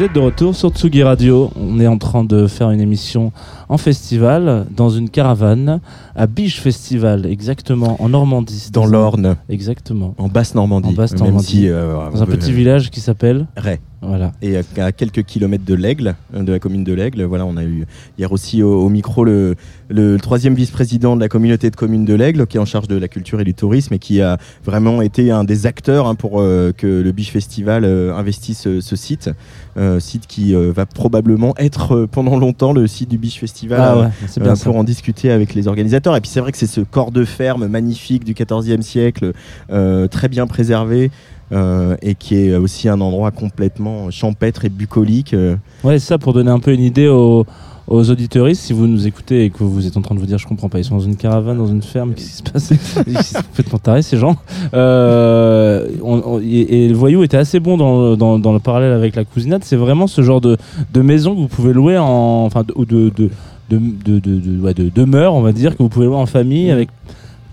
Êtes de retour sur Tsugi Radio. On est en train de faire une émission en festival, dans une caravane, à Biche Festival, exactement, en Normandie.
Dans l'Orne.
Exactement.
En basse Normandie.
En basse
Même
Normandie.
si, euh,
dans un
veut-
petit village qui s'appelle
Ray. Et à, quelques kilomètres de l'Aigle, euh, de la commune de l'Aigle, voilà, on a eu hier aussi au, au micro le, le troisième vice-président de la communauté de communes de l'Aigle, qui est en charge de la culture et du tourisme et qui a vraiment été un des acteurs hein, pour euh, que le Biche Festival euh, investisse ce, ce site, Euh, site qui euh, va probablement être euh, pendant longtemps le site du Biche Festival.
Ah
euh,
ouais, bien
euh,
ça.
pour en discuter avec les organisateurs. Et puis c'est vrai que c'est ce corps de ferme magnifique du XIVe siècle, euh, très bien préservé. Euh, et qui est aussi un endroit complètement champêtre et bucolique. euh.
Ouais, ça pour donner un peu une idée aux, aux auditeuristes, si vous nous écoutez et que vous êtes en train de vous dire je comprends pas, ils sont dans une caravane, dans une ferme, qu'est-ce qui se passe? Ils sont complètement tarés ces gens. Euh, et, le voyou était assez bon dans, le parallèle avec la cousinade, c'est vraiment ce genre de, maison que vous pouvez louer en, enfin, ou de, de, demeure, on va dire, que vous pouvez voir en famille avec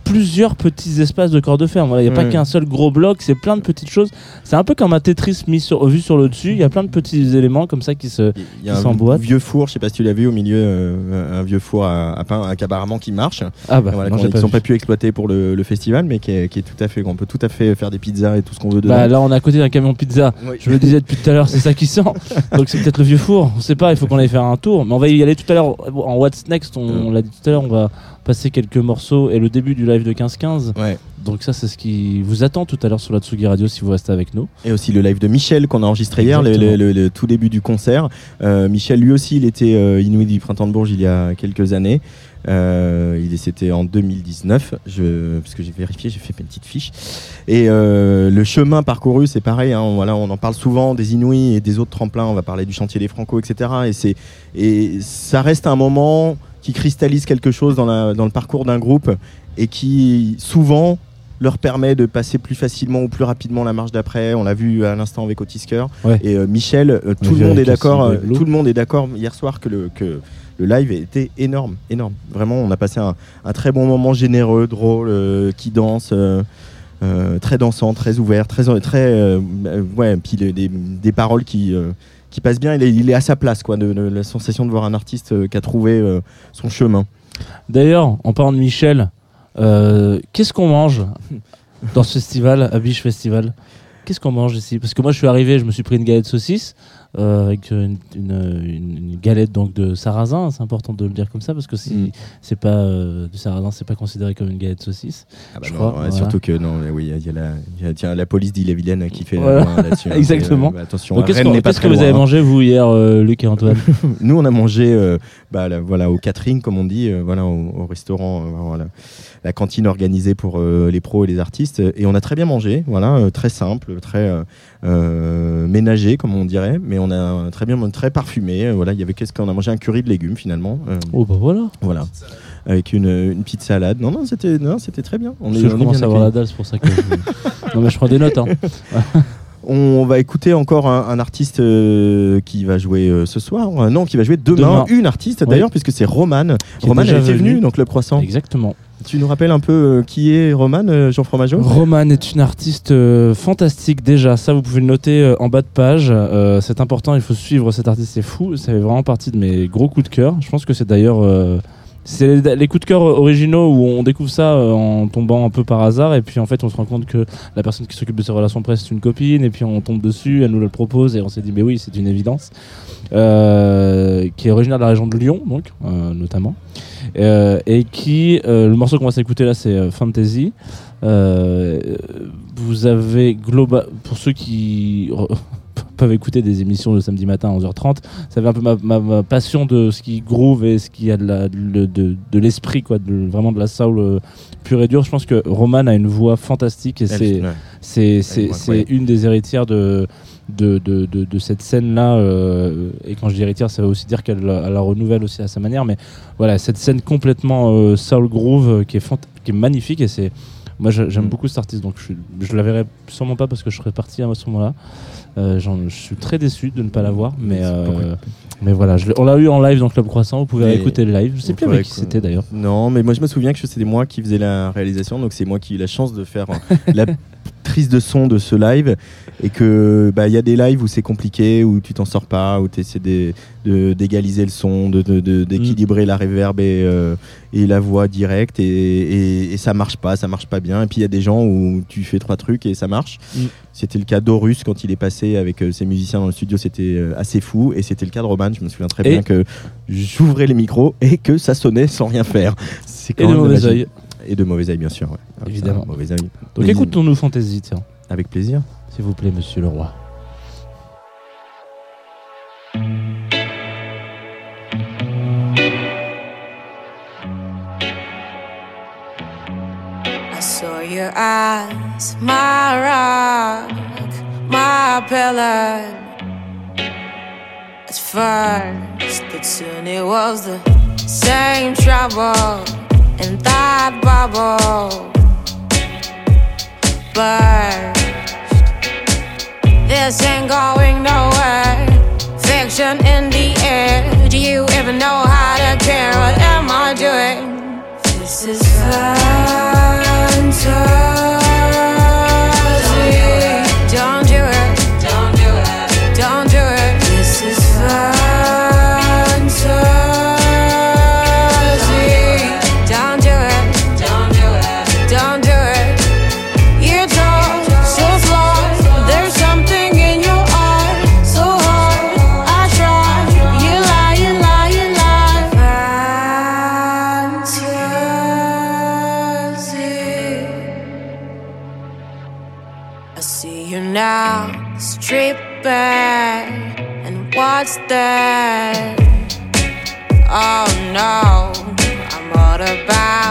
plusieurs petits espaces de corps de fer. Voilà, il n'y a pas qu'un seul gros bloc, c'est plein de petites choses. C'est un peu comme un Tetris mis sur, vu sur le dessus. Il y a plein de petits éléments comme ça qui se
Il y a
qui
un vieux four, je sais pas si tu l'as vu au milieu, euh, un vieux four à, à pain, un cabaret qui marche.
Ah bah,
voilà,
j'ai
qu'ils
pas
pu exploiter pour le, le festival, mais qui est, qui est tout à fait, on peut tout à fait faire des pizzas et tout ce qu'on veut dedans.
Bah, là, on est à côté d'un camion pizza.
Oui.
Je le disais depuis tout à l'heure, c'est ça qui sent. Donc c'est peut-être le vieux four. On sait pas. Il faut qu'on aille faire un tour. Mais on va y aller tout à l'heure en What's Next. On, on l'a dit tout à l'heure. On va passer quelques morceaux et le début du live de 15-15.
Ouais.
Donc ça, c'est ce qui vous attend tout à l'heure sur la Tsugi Radio si vous restez avec nous.
Et aussi le live de Michel qu'on a enregistré hier, le, tout début du concert. Euh, Michel, lui aussi, il était euh, Inouï du Printemps de Bourges il y a quelques années. Euh, il c'était en 2019, je, parce que j'ai vérifié, j'ai fait mes petites fiches. Et euh, le chemin parcouru, c'est pareil. hein, voilà, on en parle souvent des Inouïs et des autres tremplins. On va parler du chantier des Franco, etc. Et c'est et ça reste un moment qui cristallise quelque chose dans, la, dans le parcours d'un groupe et qui souvent leur permet de passer plus facilement ou plus rapidement la marche d'après. On l'a vu à l'instant avec Otisker.
Ouais.
Et euh, Michel, euh, tout le monde est d'accord. euh, tout le monde est d'accord hier soir que le que le live était énorme, énorme. Vraiment, on a passé un, un très bon moment généreux, drôle, euh, qui danse. très dansant, très ouvert, très, très ouais, puis des, des paroles qui, qui passent bien. Il est, à sa place, quoi, de, de- la sensation de voir un artiste euh, qui a trouvé euh, son chemin.
D'ailleurs, en parlant de Michel, euh, qu'est-ce qu'on mange dans ce festival, à Biche Festival? Qu'est-ce qu'on mange ici? Parce que moi, je suis arrivé, je me suis pris une galette saucisse euh, avec une, une- une- une galette donc de sarrasin. C'est important de le dire comme ça parce que si
Mm.
c'est pas euh, du sarrasin, c'est pas considéré comme une galette saucisse.
Ah bah
je
non,
crois.
ouais,
voilà.
Surtout que non, mais oui, il y a la, y a- tiens, la police d'Ille-et-Vilaine qui fait
Voilà.
là-dessus.
Exactement.
Bah, attention,
qu'est-ce que vous avez
hein.
mangé vous hier, euh, Luc et Antoine
Nous, on a mangé, euh, bah, la- voilà, au catering, comme on dit, voilà, au, au restaurant, voilà, la cantine organisée pour les pros et les artistes, et on a très bien mangé, voilà, très simple, très euh, ménager, comme on dirait, mais on a très bien, très parfumé. euh, voilà, il y avait qu'est-ce qu'on a mangé un curry de légumes finalement. euh,
Oh bah voilà.
Voilà. Avec une, une petite salade. Non, non, c'était, non, c'était très bien. On est,
je
on
commence à avoir la dalle, c'est pour ça que. je- non mais je prends des notes. Hein.
On va écouter encore un, un artiste euh, qui va jouer euh, ce soir. Euh, non, qui va jouer demain.
Demain.
Une artiste
Oui.
d'ailleurs, puisque c'est Romane. Romane, elle était
venue.
dans Club Croissant.
Exactement.
Tu nous rappelles un peu euh, qui est Romane, Jean Fromageau?
Romane est une artiste fantastique déjà, ça vous pouvez le noter en bas de page, c'est important, il faut suivre cet artiste, c'est fou, ça fait vraiment partie de mes gros coups de cœur, je pense que c'est d'ailleurs... c'est les, coups de cœur originaux où on découvre ça euh, en tombant un peu par hasard et puis en fait on se rend compte que la personne qui s'occupe de ses relations presse c'est une copine et puis on tombe dessus, elle nous le propose et on s'est dit mais oui c'est une évidence. Euh, qui est originaire de la région de Lyon donc euh, notamment Euh, et qui euh, le morceau qu'on va s'écouter là c'est euh, Fantasy. Vous avez global pour ceux qui peuvent écouter des émissions le samedi matin à 11h30 ça fait un peu ma, ma- ma passion de ce qui groove et ce qui a de l'esprit quoi de, vraiment de la soul euh, pure et dure. Je pense que Roman a une voix fantastique et c'est une des héritières de de, de, de, de cette scène là et quand je dis héritière ça veut aussi dire qu'elle la- elle la renouvelle aussi à sa manière mais voilà cette scène complètement euh, soul groove euh, qui est qui est magnifique et c'est moi j'aime
Mm.
beaucoup cet artiste donc je, je la verrai sûrement pas parce que je serais parti à ce moment là euh, je suis très déçu de ne pas l'avoir mais euh, mais voilà je on l'a eu en live dans Club Croissant vous pouvez écouter le live. Je sais plus avec qui c'était d'ailleurs.
Non, mais moi je me souviens que c'était moi qui faisais la réalisation, donc c'est moi qui ai eu la chance de faire euh, la prise de son de ce live et que bah il y a des lives où c'est compliqué, où tu t'en sors pas, où tu essaies de- de- d'égaliser le son, de- de- de- d'équilibrer la réverb et, euh, et la voix directe et, et- et ça marche pas, ça marche pas bien. Et puis il y a des gens où tu fais trois trucs et ça marche.
Mm.
C'était le cas d'Horus quand il est passé avec euh, ses musiciens dans le studio, c'était euh, assez fou. Et c'était le cas de Roman, je me souviens très bien que j'ouvrais les micros et que ça sonnait sans rien faire. C'est quand
Et de
même
mauvais
magie.
œil.
Et de mauvais œil, bien sûr. ouais. Ah, ça,
Évidemment.
mauvais
donc
Mais-
écoutons-nous Fantasy tiens
Avec plaisir.
S'il vous plaît monsieur le roi
I saw your eyes, my rock, my pillar. At first, but soon it was the same trouble in that bubble. Burst. This ain't going nowhere. Fiction in the air. Do you even know how to care? What am I doing? This is fun. Back, and what's that? Oh no, I'm all about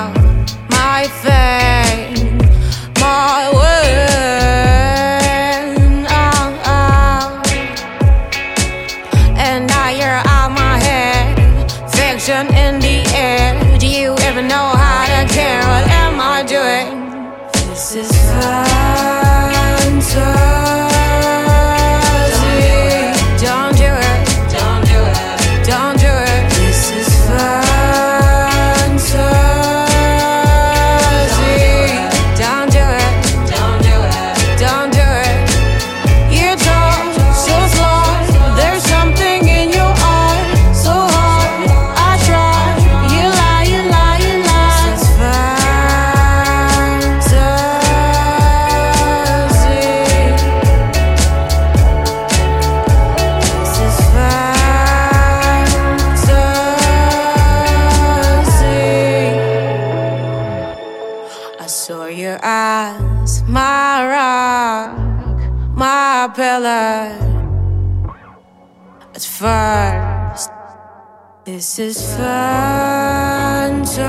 this is fantasy.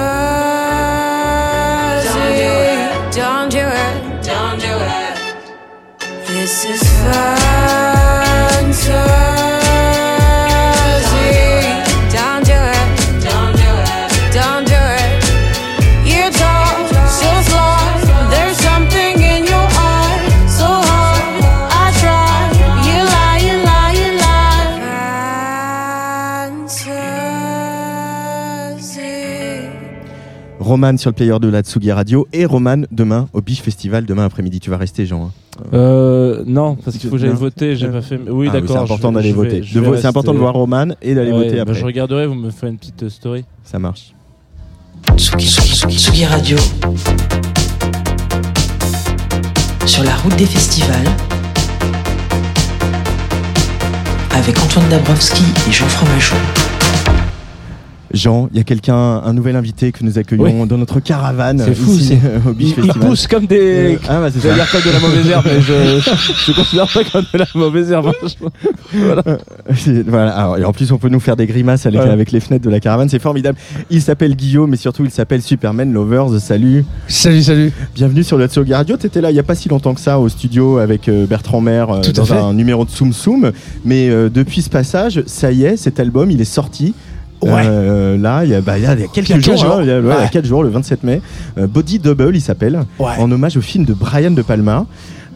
Don't do it. Don't do it. This is fantasy.
Roman sur le player de la Tsugi Radio et Roman demain au Biche Festival demain après-midi. Tu vas rester, Jean. hein.
Euh, non, parce qu'il faut que j'aille voter. J'ai pas fait. Oui,
Ah,
d'accord.
C'est important d'aller voter. vo- C'est important de voir Roman et d'aller
Ouais,
voter
bah,
après.
je regarderai. Vous me faites une petite euh, story.
Ça marche.
Tsugi, Tsugi, Tsugi Radio. Sur la route des festivals. Avec Antoine Dabrowski et Jean Fromageau.
Jean, il y a quelqu'un, un nouvel invité que nous accueillons dans notre caravane
C'est fou,
ici
c'est-
au
ils
Festival.
poussent comme des.
Euh, ah bah c'est ça.
Comme de la mauvaise herbe, mais je, je considère pas comme de la mauvaise herbe. voilà.
C'est- voilà. Alors, et en plus, on peut nous faire des grimaces avec,
Ouais.
avec les fenêtres de la caravane. C'est formidable. Il s'appelle Guillaume, mais surtout, il s'appelle Superman Lovers. Salut.
Salut, salut.
Bienvenue sur le Tsugi Radio. Tu étais là il n'y a pas si longtemps que ça au studio avec euh, Bertrand Maire euh, dans un numéro de Soum Soum. Mais euh, depuis ce passage, ça y est, cet album, il est sorti.
Ouais.
Euh, là, il y a, bah, il y a quelques
Il y a
jours,
quinze jours.
hein, il y a, ouais, il y a
Ouais.
quatre jours, le 27 mai. Euh, Body Double, il s'appelle, en hommage au film de Brian De Palma.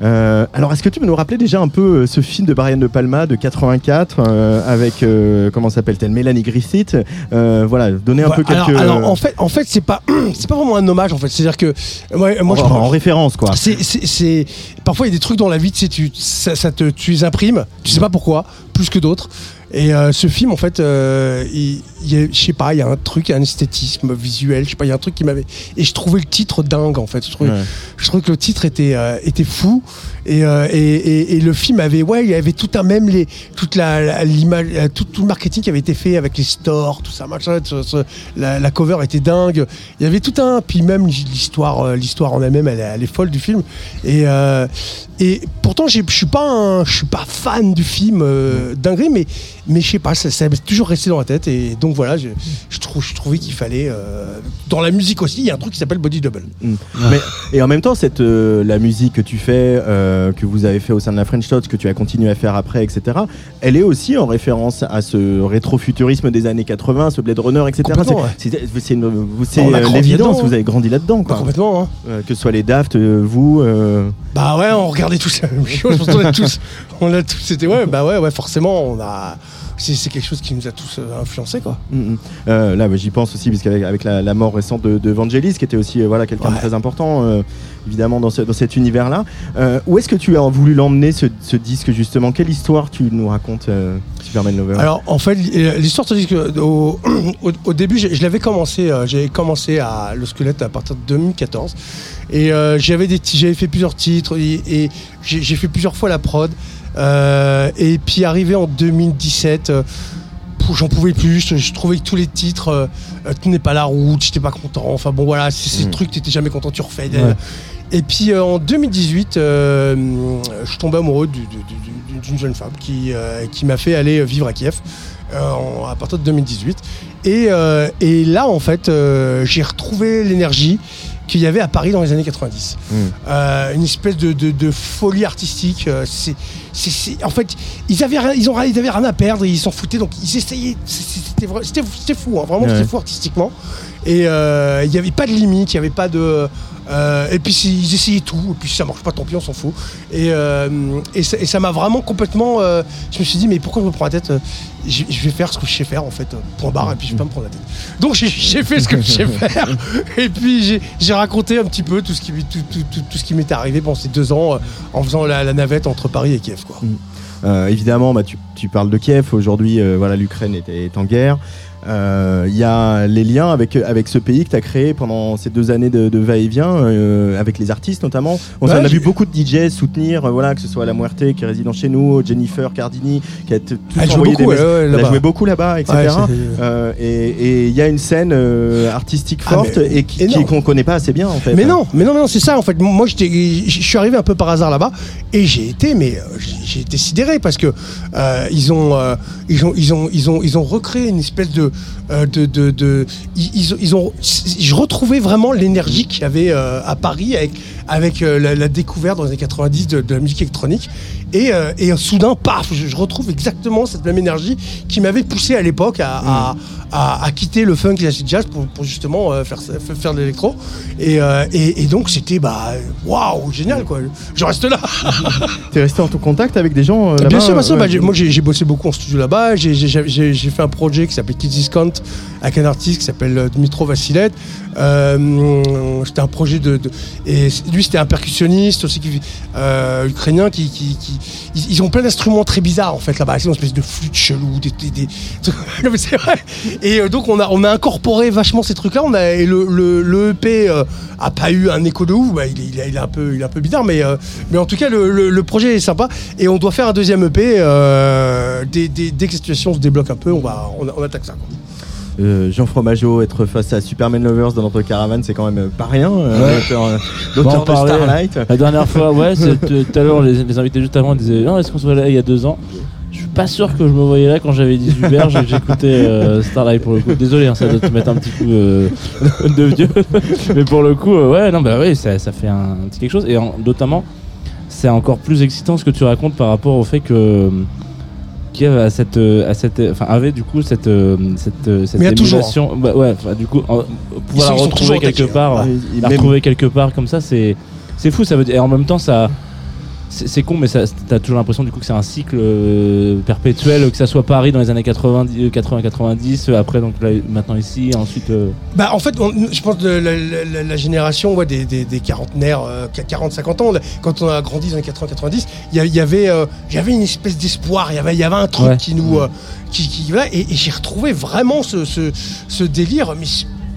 Euh, alors, est-ce que tu peux nous rappeler déjà un peu ce film de Brian De Palma de 84 euh, avec comment s'appelle-t-elle? Mélanie Griffith Voilà, donner un peu quelques.
alors, alors, en fait, en fait, c'est pas, c'est pas vraiment un hommage en fait. C'est-à-dire que moi, moi, je
en,
prends-
en référence quoi.
C'est- parfois il y a des trucs dans la vie, tu sais, tu, ça, ça te, tu les imprimes, tu sais pas pourquoi, plus que d'autres. Et euh, ce film, en fait, euh, il, il y a- je sais pas, il y a un truc, un esthétisme visuel, je sais pas, il y a un truc qui m'avait. Et je trouvais le titre dingue, en fait. Je trouvais,
Ouais.
je trouvais que le titre était, euh, était fou. Et, euh, et, et- et le film avait, ouais, il y avait tout un même les, toute la, l'image, euh, tout, tout le marketing qui avait été fait avec les stores, tout ça, machin. la, la cover était dingue. Il y avait tout un, puis même l'histoire, euh, l'histoire en elle-même, elle, est- elle est folle du film. Et, euh, et pourtant, je suis pas, un- je suis pas fan du film euh, dinguerie, mais, mais je sais pas, ça, ça m'est toujours resté dans la tête. Et donc voilà, je, je, trouve, je trouvais qu'il fallait, euh, dans la musique aussi, il y a un truc qui s'appelle Body Double.
Mm. Mais, et en même temps, cette, euh, la musique que tu fais, euh, que vous avez fait au sein de la French Touch, que tu as continué à faire après, etc., elle est aussi en référence à ce rétrofuturisme des années 80, ce Blade Runner, etc. C'est
grandi
l'évidence,
là-dedans,
vous avez grandi là-dedans. quoi.
complètement. hein.
Que ce soit les Daft, vous.
Bah ouais, on regardait tous la même chose. Qu'on a tous, on a tous, c'était ouais, bah ouais, ouais, forcément, on a. c'est quelque chose qui nous a tous euh, influencés, quoi.
Mm, mm. Euh, là, bah, j'y pense aussi, parce qu'avec avec la, la mort récente de, de Vangelis, qui était aussi euh, voilà, quelqu'un de très important, euh, évidemment, dans, ce- dans cet univers-là. Où est-ce que tu as voulu l'emmener, ce, ce disque, justement? Quelle histoire tu nous racontes, Superman Lover
Alors en fait l'histoire se dit que au, au- au début je l'avais commencé j'ai commencé à le squelette à partir de 2014 et j'avais fait plusieurs titres et, et j'ai fait plusieurs fois la prod et puis arrivé en 2017 euh, J'en pouvais plus, je, je trouvais que tous les titres euh, euh, tenaient pas la route, j'étais pas content. Enfin bon voilà, c'est ces
Mm.
trucs, t'étais jamais content, tu refais.
Ouais.
Et puis euh, en 2018, euh, je tombé amoureux du- du- du- du- d'une jeune femme qui, euh, qui m'a fait aller vivre à Kiev euh, en- à partir de 2018. Et, euh, et là, en fait, euh, j'ai retrouvé l'énergie qu'il y avait à Paris dans les années 90. Euh, une espèce de, de- de folie artistique. En fait, ils avaient, rien- ils, ont, ils avaient rien à perdre, ils s'en foutaient, donc ils essayaient. C'était, fou, hein, vraiment,
Ouais.
c'était fou artistiquement. Et euh, il n'y avait pas de limite, il n'y avait pas de. Euh, et puis ils essayaient tout, et puis si ça marche pas, tant pis, on s'en fout. Et, euh, et, ça, m'a vraiment complètement. euh, je me suis dit, mais pourquoi je me prends la tête je, je vais faire ce que je sais faire en fait, point barre, et puis je vais pas me prendre la tête. Donc j'ai, fait ce que je sais faire, et puis j'ai, raconté un petit peu tout ce qui, tout, tout- tout- tout ce qui m'était arrivé pendant ces deux ans en faisant la, la navette entre Paris et Kiev. Quoi.
Euh, évidemment, bah, tu, tu parles de Kiev. Aujourd'hui, voilà, l'Ukraine est, est en guerre. Euh, Il y a les liens avec, avec ce pays que tu as créé pendant ces deux années de, de va-et-vient, euh, avec les artistes notamment. On,
Ouais,
a vu beaucoup de DJ soutenir, euh, voilà, que ce soit La Muerte qui est résident chez nous, Jennifer Cardini qui a t- tous
Elle joue
envoyé
beaucoup,
des
ouais,
Elle a joué beaucoup là-bas, etc.
Ouais,
Euh, et il y a une scène euh, artistique
Ah,
forte et qui- qu'on connaît pas assez bien en fait.
Mais non, mais non, mais non, c'est ça en fait. Moi, je suis arrivé un peu par hasard là-bas et j'ai été, mais euh, j'ai- j'ai été sidéré parce que euh, ils ont, euh, ils ont, ils ont, ils ont, ils ont recréé une espèce de, euh, de, de, ils, ils ont, je retrouvais vraiment l'énergie qu'il y avait euh, à Paris avec, avec euh, la, découverte dans les années 90 de, de la musique électronique. Et, et soudain, paf, je, retrouve exactement cette même énergie qui m'avait poussé à l'époque à, à- à- à quitter le funk et l'acid jazz pour, pour justement euh, faire, faire, de l'électro. Et, euh, et, et donc c'était bah waouh génial quoi. Je reste là.
T'es resté en tout contact avec des gens euh, là-bas
Bien sûr, bien sûr.
ouais.
Bah, moi, j'ai bossé beaucoup en studio là-bas. J'ai- J'ai j'ai- j'ai fait un projet qui s'appelait Kids Discount avec un artiste qui s'appelle Dmitro Vassilet. Euh, c'était un projet de, de- et lui, c'était un percussionniste aussi qui, ukrainien qui, qui- qui- ils, ils ont plein d'instruments très bizarres en fait là-bas. C'est une espèce de flûte chelou, des, des- c'est vrai. Et euh, donc on a incorporé vachement ces trucs-là. On a et le, EP euh, a pas eu un écho de ouf. Bah, il, est, un peu bizarre, mais euh, en tout cas le, projet est sympa. Et on doit faire un deuxième EP. euh, dès, que la situation se débloque un peu, on va attaque ça.
Euh, Jean Fromageau, être face à Superman Lovers dans notre caravane, c'est quand même euh, pas rien. euh,
Ouais.
l'auteur, de Starlight.
La dernière fois, ouais, tout à l'heure, les, les invités juste avant disaient Non, est-ce qu'on se voyait là il y a deux ans Je suis pas sûr que je me voyais là quand j'avais 18 berges et que j'écoutais euh, Starlight pour le coup. Désolé, hein, ça doit te mettre un petit coup de vieux. Mais pour le coup, ouais, non, bah oui, ça, ça fait un, petit quelque chose. Et en- notamment, c'est encore plus excitant ce que tu racontes par rapport au fait que. Kiev a cette, euh, a cette, enfin, avait du coup cette, euh, cette, euh, cette
Mais il y a toujours,
émulation. Bah, ouais, du coup, en- pouvoir la retrouver quelque part,
Ouais,
la retrouver quelque part comme ça, c'est, c'est fou. Ça veut dire, et en même temps, ça, c'est con, mais t'as toujours l'impression du coup que c'est un cycle euh, perpétuel, que ça soit Paris dans les années 90, 80-90, euh, après donc là, maintenant ici, ensuite. euh,
Bah, en fait, on- je pense que la, la- la- la génération ouais, des, des, des quarantenaires, euh, 40-50 ans, quand on a grandi dans les 80-90, il y, a- il y avait, euh, il y avait une espèce d'espoir, il y avait, il y avait un truc
Ouais.
qui nous. euh, qui, qui- voilà, et, et j'ai retrouvé vraiment ce, ce, ce délire, mais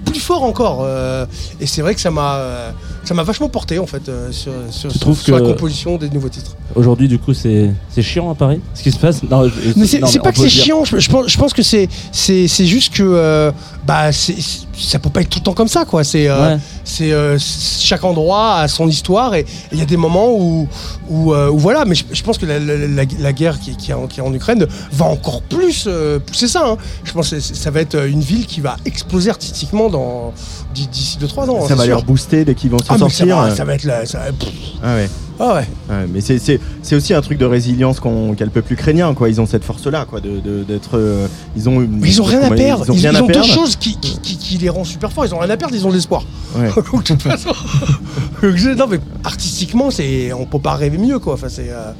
plus fort encore. euh, et c'est vrai que ça m'a euh, ça m'a vachement porté en fait euh, sur, sur,
Tu
sur-
trouves
sur
que-
la composition des nouveaux titres.
Aujourd'hui, du coup, c'est, c'est chiant à Paris, ce qui se passe. Non, je-
Mais c'est pas que c'est chiant, je, je pense, je pense que c'est c'est c'est juste que euh, bah ça peut pas être tout le temps comme ça quoi. C'est euh,
Ouais.
c'est euh, chaque endroit a son histoire et il y a des moments où où, euh, où voilà. Mais je, je pense que la, la- la- la guerre qui, qui est en, qui est en Ukraine va encore plus euh, pousser ça. hein. Je pense que ça va être une ville qui va exploser artistiquement dans d'ici d'ici 2-3 ans. hein,
Ça va
sûr.
leur booster dès qu'ils vont se
Ah, mais ça
sortir.
va, ça va être là. ça va- pff.
Ah ouais.
Ah ouais.
Ouais, mais c'est- c'est c'est aussi un truc de résilience qu'on- qu'a le peuple ukrainien, quoi. Ils ont cette force-là, quoi, de de- d'être. euh, ils ont. une-
ils ont rien à perdre.
Ils ont
Ils,
rien
ils
à
ont deux
perdre.
choses qui, qui, qui- qui les rend super forts. Ils ont rien à perdre, ils ont de l'espoir.
Ouais.
Donc, de toute façon, non mais artistiquement, c'est on peut pas rêver mieux quoi. Enfin c'est euh,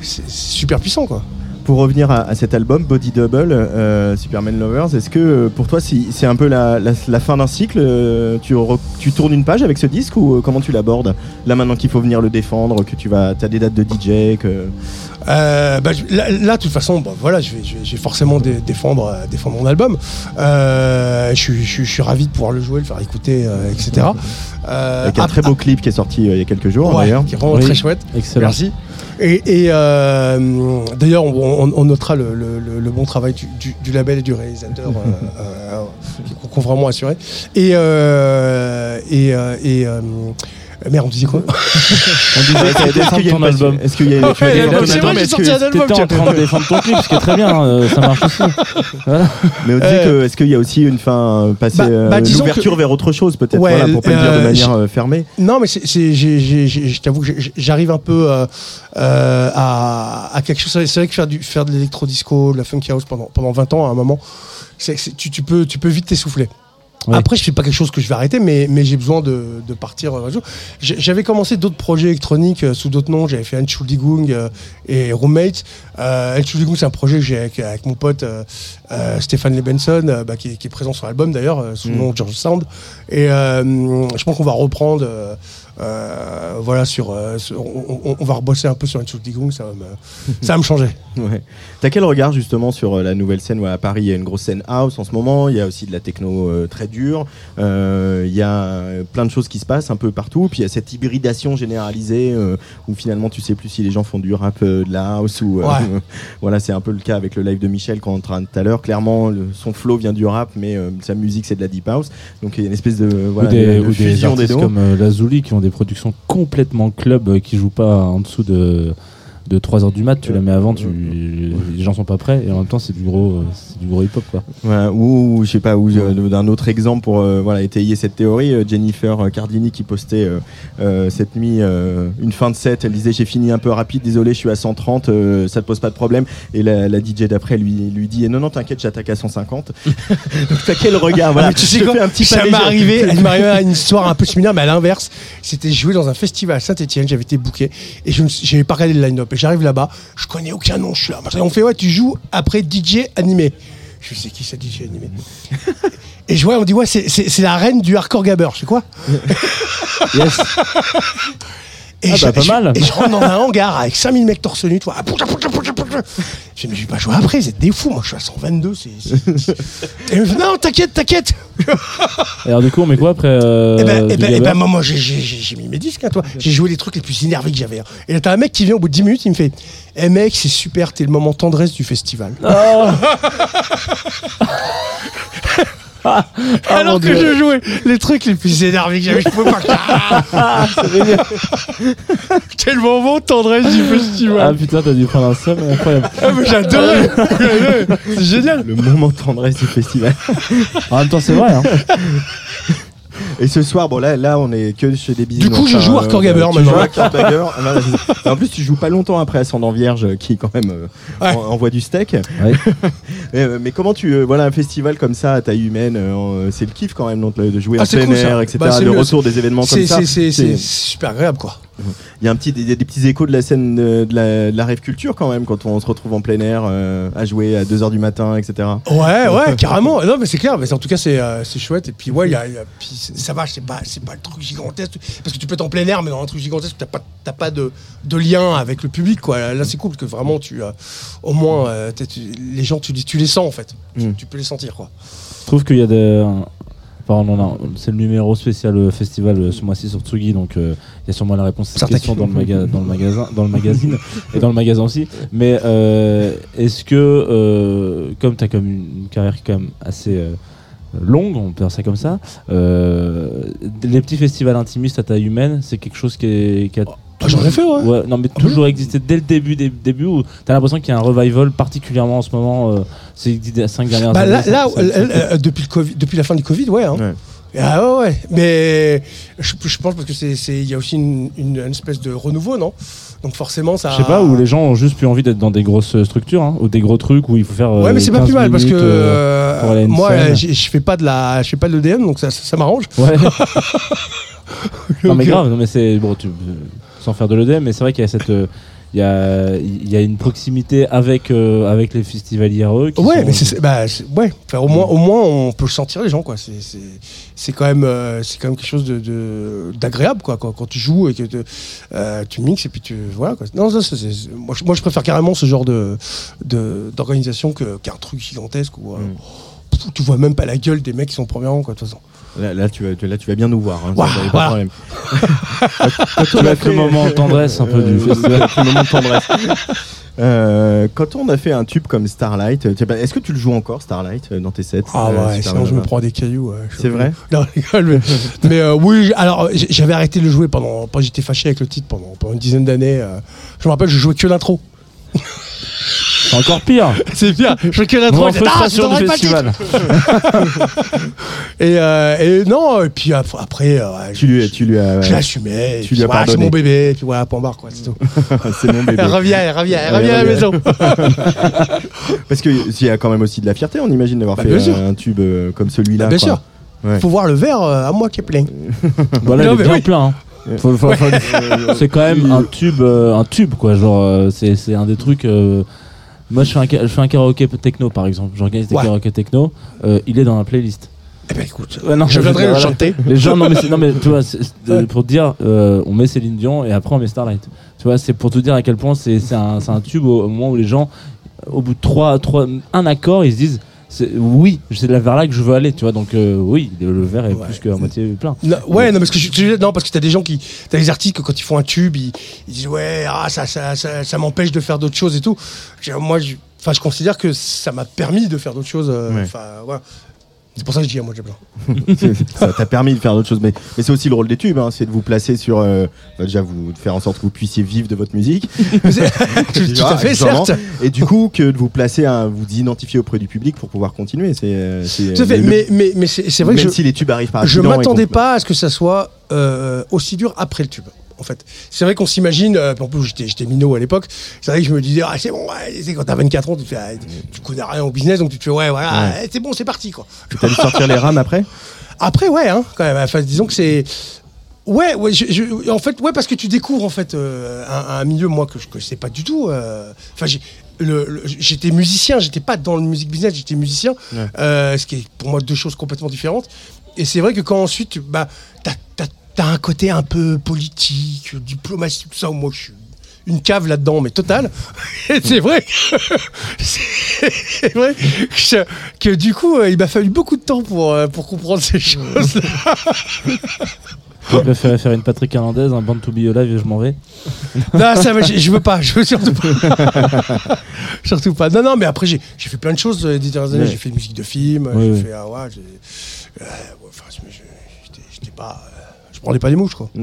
c'est c'est super puissant quoi.
Pour revenir à, à cet album, Body Double, euh, Superman Lovers, est-ce que euh, pour toi c'est un peu la, la- la fin d'un cycle euh, tu, re- tu tournes une page avec ce disque ou comment tu l'abordes? Là maintenant qu'il faut venir le défendre, que tu vas, as des dates de DJ, que...
Euh, bah, là, là, de toute façon, bah, voilà, je vais, je vais- je vais forcément dé- défendre, euh, défendre mon album. Euh, je, suis- je suis- je suis ravi de pouvoir le jouer, le faire écouter, euh, etc. Euh,
Avec un très beau clip qui est sorti euh, il y a quelques jours
Ouais,
d'ailleurs.
qui est vraiment très chouette.
Excellent.
Merci. Et, et, euh, d'ailleurs, on, on- on notera le, le- le- le bon travail du, du- du label et du réalisateur euh, euh, qui qui ont vraiment assuré. Et, euh, et, euh, et, euh, merde, on disait quoi
On disait
Est-ce qu'il
défendre
y a
ton album.
est-ce qu'il y a tu est-ce
sorti un album,
en train de défendre ton clip, ce qui est très bien, euh, ça marche aussi. Voilà.
Mais on disait
Euh,
que est-ce qu'il y a aussi une fin euh, passer
bah-
euh,
bah,
l'ouverture
que-
vers autre chose peut-être
Ouais,
voilà, pour pas le dire de
euh,
manière euh, fermée.
Non, mais je t'avoue que j'arrive un peu euh, euh, à, à quelque chose. C'est vrai que faire, du, faire de l'électro-disco, de la funky house pendant, pendant 20 ans, à un moment, tu peux, tu peux vite t'essouffler.
Ouais.
Après, je fais pas quelque chose que je vais arrêter, mais, mais j'ai besoin de, de partir. euh, J'avais commencé d'autres projets électroniques euh, sous d'autres noms. J'avais fait Entschuldigung euh, et Roommate. Euh, Entschuldigung, c'est un projet que j'ai avec, avec mon pote euh, Stéphane Lebenson, bah, qui, est, qui est présent sur l'album d'ailleurs, sous le
Mm.
nom de George Sound. Et euh, je pense qu'on va reprendre. euh, voilà, sur, euh, sur- on, va rebosser un peu sur Entschuldigung, ça va me, ça va me changer.
Ouais. T'as quel regard justement sur euh, la nouvelle scène? Ouais, À Paris, il y a une grosse scène house en ce moment. Il y a aussi de la techno euh, très dure. Euh, Il y a euh, plein de choses qui se passent un peu partout. Puis il y a cette hybridation généralisée euh, où finalement tu sais plus si les gens font du rap, euh, de la house ou. euh,
Ouais.
voilà, c'est un peu le cas avec le live de Michel qu'on train tout à l'heure. Clairement, le- son flow vient du rap, mais euh, sa musique c'est de la deep house. Donc il y a une espèce de, voilà,
ou des,
de- de
ou des
fusion des
artistes
deux.
comme Lazuli qui ont des productions complètement club qui jouent pas en dessous de de 3 heures du mat, tu la mets avant, tu, les gens sont pas prêts et en même temps c'est du gros, euh, c'est du gros hip hop quoi.
Ou ou, je sais pas, ou euh, d'un autre exemple pour euh, voilà étayer cette théorie, euh, Jennifer Cardini qui postait euh, euh, cette nuit euh, une fin de set, elle disait j'ai fini un peu rapide, désolé, je suis à 130, euh, ça te pose pas de problème. Et la, la DJ d'après lui lui dit non non t'inquiète, j'attaque à 150. Donc t'as quel regard voilà.
Ah, tu sais quoi
un petit
Ça m'est arrivé, elle m'est arrivé à une histoire un peu similaire, mais à l'inverse. C'était joué dans un festival à Saint-Etienne, j'avais été booké et je j'avais pas regardé le line-up. J'arrive là-bas, je connais aucun nom, je suis là. on fait, ouais, tu joues après DJ animé. Je sais qui c'est DJ animé. Et je vois, on dit, ouais, c'est la reine du hardcore gabber. Je sais quoi
Yes.
Et
Ah
je,
bah, pas
je-
mal.
Et je rentre dans un hangar avec 5000 mecs torse nu, tu vois. Ah. Je je vais pas jouer après, vous êtes des fous. Moi, je suis à 122. c'est- c'est- Et il me fait, non, t'inquiète, t'inquiète.
Et alors du coup on met quoi après euh,
Eh ben, eh ben, eh ben, moi, moi, j'ai- j'ai j'ai- j'ai mis mes disques, hein, toi. J'ai joué les trucs les plus énervés que j'avais. hein. Et là, t'as un mec qui vient au bout de 10 minutes, il me fait Eh mec, c'est super, t'es le moment tendresse du festival. Alors
mon
que
Dieu.
je jouais les trucs les plus énervés que j'avais, je pouvais pas. Quel moment tendresse du festival.
Ah putain t'as dû prendre un seum incroyable.
Ah, mais j'adorais. C'est génial.
Le moment tendresse du festival.
En même temps c'est vrai hein.
Et ce soir, bon là, là, on est que chez des bisous.
Du coup, je joue Hardcore maintenant.
joues Hardcore. Voilà, c'est ça. Et en plus, tu joues pas longtemps après Ascendant Vierge, euh, qui quand même euh,
Ouais.
en- envoie du steak.
Ouais.
Euh, mais comment tu, euh, voilà, un festival comme ça à taille humaine, euh, euh, c'est le kiff quand même, donc, de jouer
Ah,
en plein
cool, ça.
air, etc.
Bah, c'est
le
mieux.
retour des événements comme ça.
c'est super agréable, quoi.
Il y a un petit, des, des petits échos de la scène de, de la, de la rêve culture quand même, quand on se retrouve en plein air euh, à jouer à 2h du matin, etc.
Ouais, ouais, carrément. Non, mais c'est clair. Mais en tout cas, c'est euh, c'est chouette. Et puis, ouais, il y a, y a- puis ça va. C'est pas, c'est pas le truc gigantesque. Parce que tu peux être en plein air, mais dans un truc gigantesque, t'as pas, t'as pas de, de lien avec le public, quoi. Là, c'est cool que vraiment, tu, euh, au moins, euh, tu- les gens, tu, les- tu les sens en fait. Tu,
Mm.
tu peux les sentir, quoi.
Je trouve qu'il y a des. C'est le numéro spécial euh, festival euh, ce mois-ci sur Tsugi, donc euh, il y a sûrement la réponse à cette question dans le, maga- dans le magasin, dans le magazine et dans le magasin aussi. Mais euh, est-ce que, euh, comme tu as comme une carrière quand même assez longue, on peut dire ça comme ça, les petits festivals intimistes à taille humaine, c'est quelque chose qui, est, qui a
Ah, J'en ai fait, ouais.
Ouais, non, mais toujours existé dès le début, des début où t'as l'impression qu'il y a un revival particulièrement en ce moment, euh, ces dix- cinq dernières
Bah,
années.
là,
ça-
là,
ça-
euh,
ça-
euh, euh, depuis, le Covid, depuis la fin du Covid, ouais. hein.
Ouais.
Ah ouais, ouais. Mais je, je pense parce que c'est, c'est- il y a aussi une, une- une espèce de renouveau, non? Donc forcément, ça.
Je sais pas, où les gens ont juste plus envie d'être dans des grosses structures, hein, ou des gros trucs où il faut faire.
Ouais,
euh,
mais c'est pas
15
plus mal parce que
euh,
euh, moi, euh, je fais pas de la, je fais pas de l'EDM, donc ça, ça, ça m'arrange.
Ouais. non, mais
Donc,
grave, non, mais c'est. Bon, tu, sans faire de l'EDM, mais c'est vrai qu'il y a cette. euh, il y a, il y a une proximité avec, euh, avec les festivaliers qui
Ouais,
sont-
mais c'est bah, ouais. Enfin, au moins, au moins, on peut sentir les gens, quoi. C'est, c'est, c'est quand même, euh, c'est quand même quelque chose de, de- d'agréable, quoi. Quand, quand tu joues et que te- euh, tu mixes et puis tu, voilà. Quoi. Non, ça, c'est- moi, je, moi, je préfère carrément ce genre de, de d'organisation que, qu'un truc gigantesque où, pff, tu vois même pas la gueule des mecs qui sont premiers rang, quoi. De toute façon.
Là, là, tu vas, là, tu vas bien nous voir. hein,
Ouah,
ça, y a pas
le moment tendresse un peu du festival.
le moment de tendresse. Euh, quand on a fait un tube comme Starlight, est-ce que tu le joues encore Starlight euh, dans tes sets
Ah
euh,
ouais, sinon je me prends des cailloux. ouais,
C'est vrai
Non, rigole, mais, mais, euh, oui, alors j'avais arrêté de le jouer pendant. pendant- J'étais fâché avec le titre pendant, pendant une dizaine d'années. euh. je me rappelle, je jouais que l'intro.
C'est encore pire.
C'est pire. Je l'intro.
Moment
je disais, Ah,
frustration du festival.
et, euh, et non, et puis ap- après, euh, ouais,
Tu lui, tu lui as.
je l'assumais.
Tu lui as
voilà, C'est mon bébé. Et puis voilà, point barre, quoi. C'est tout.
c'est mon bébé.
reviens, reviens,
Ouais,
reviens à la
reviens.
maison.
Parce qu'il y a quand même aussi de la fierté, on imagine d'avoir
Bah,
fait
bien
un tube euh, comme celui-là.
Bien
quoi.
sûr.
Ouais.
Faut voir le verre euh, à moi qui est plein.
Voilà,
Non,
il est
mais
bien
oui.
plein. hein. C'est quand même un tube, euh, un tube quoi. Genre, euh, c'est c'est un des trucs. euh, moi, je fais, un, je fais un karaoké techno par exemple. J'organise des
Ouais.
karaoké techno. euh, il est dans la playlist.
Eh ben écoute,
Ouais, non,
je viendrai le
voilà.
chanter.
Les gens, non mais, c'est- non, mais tu vois, c'est- c'est de- pour te dire, euh, on met Céline Dion et après on met Starlight. Tu vois, c'est pour te dire à quel point c'est c'est un, c'est un tube au, au moment où les gens, au bout de trois, trois, un accord, ils se disent. Oui, c'est vers là que je veux aller, tu vois. Donc euh, oui, le, verre est plus qu'à moitié plein.
Non, ouais, non, parce que je, non, parce que t'as des gens qui, t'as des artistes que quand ils font un tube, ils, ils disent ouais, ah, ça, ça, ça, ça m'empêche de faire d'autres choses et tout. Moi, je, enfin, je considère que ça m'a permis de faire d'autres choses. euh,
Ouais.
Enfin, voilà. C'est pour ça que je dis à moi, j'ai blanc.
ça t'a permis de faire d'autres choses, mais, mais c'est aussi le rôle des tubes, hein, c'est de vous placer sur, euh, enfin, déjà vous de faire en sorte que vous puissiez vivre de votre musique.
tout, tout à fait, certes.
Et du coup que de vous placer, à, vous identifier auprès du public pour pouvoir continuer. C'est, euh,
Tout à fait,
le-
mais, mais, mais c'est vrai
même
que je,
si les tubes arrivent par
je
et
m'attendais pas à ce que ça soit euh, aussi dur après le tube. En fait, c'est vrai qu'on s'imagine. euh, en plus, j'étais, minot à l'époque. C'est vrai que je me disais, ah, c'est bon. Ouais, quand t'as 24 ans, tu fais, ah, tu connais rien au business, donc tu te fais, ouais, voilà,
Ouais.
eh, c'est bon, c'est parti, quoi.
T'as dû sortir les rames après?
Après, ouais, hein, quand même. Enfin, disons que c'est. Ouais, ouais je- je- en fait, ouais, parce que tu découvres en fait euh, un, un milieu moi que je connaissais pas du tout. euh, Enfin, j'étais musicien, j'étais pas dans le music business, j'étais musicien,
Ouais.
euh, ce qui est pour moi deux choses complètement différentes. Et c'est vrai que quand ensuite, bah, t'as t'as- t'as un côté un peu politique, diplomatie, tout ça. où Moi, je suis une cave là-dedans, mais totale. Et c'est vrai, c'est vrai que, que du coup, euh, il m'a fallu beaucoup de temps pour, euh, pour comprendre ces choses-là.
Je faire une Patrick Hernandez, un Band to Be Alive et je m'en vais.
Non, ça va, je, je veux pas, je veux surtout pas. surtout pas. Non, non, mais après, j'ai fait plein de choses euh, les dernières années.
Ouais.
J'ai fait de musique de film,
Ouais,
j'ai
ouais.
fait. Ah ouais, euh, enfin, j'étais pas. Prenais pas les mouches, quoi.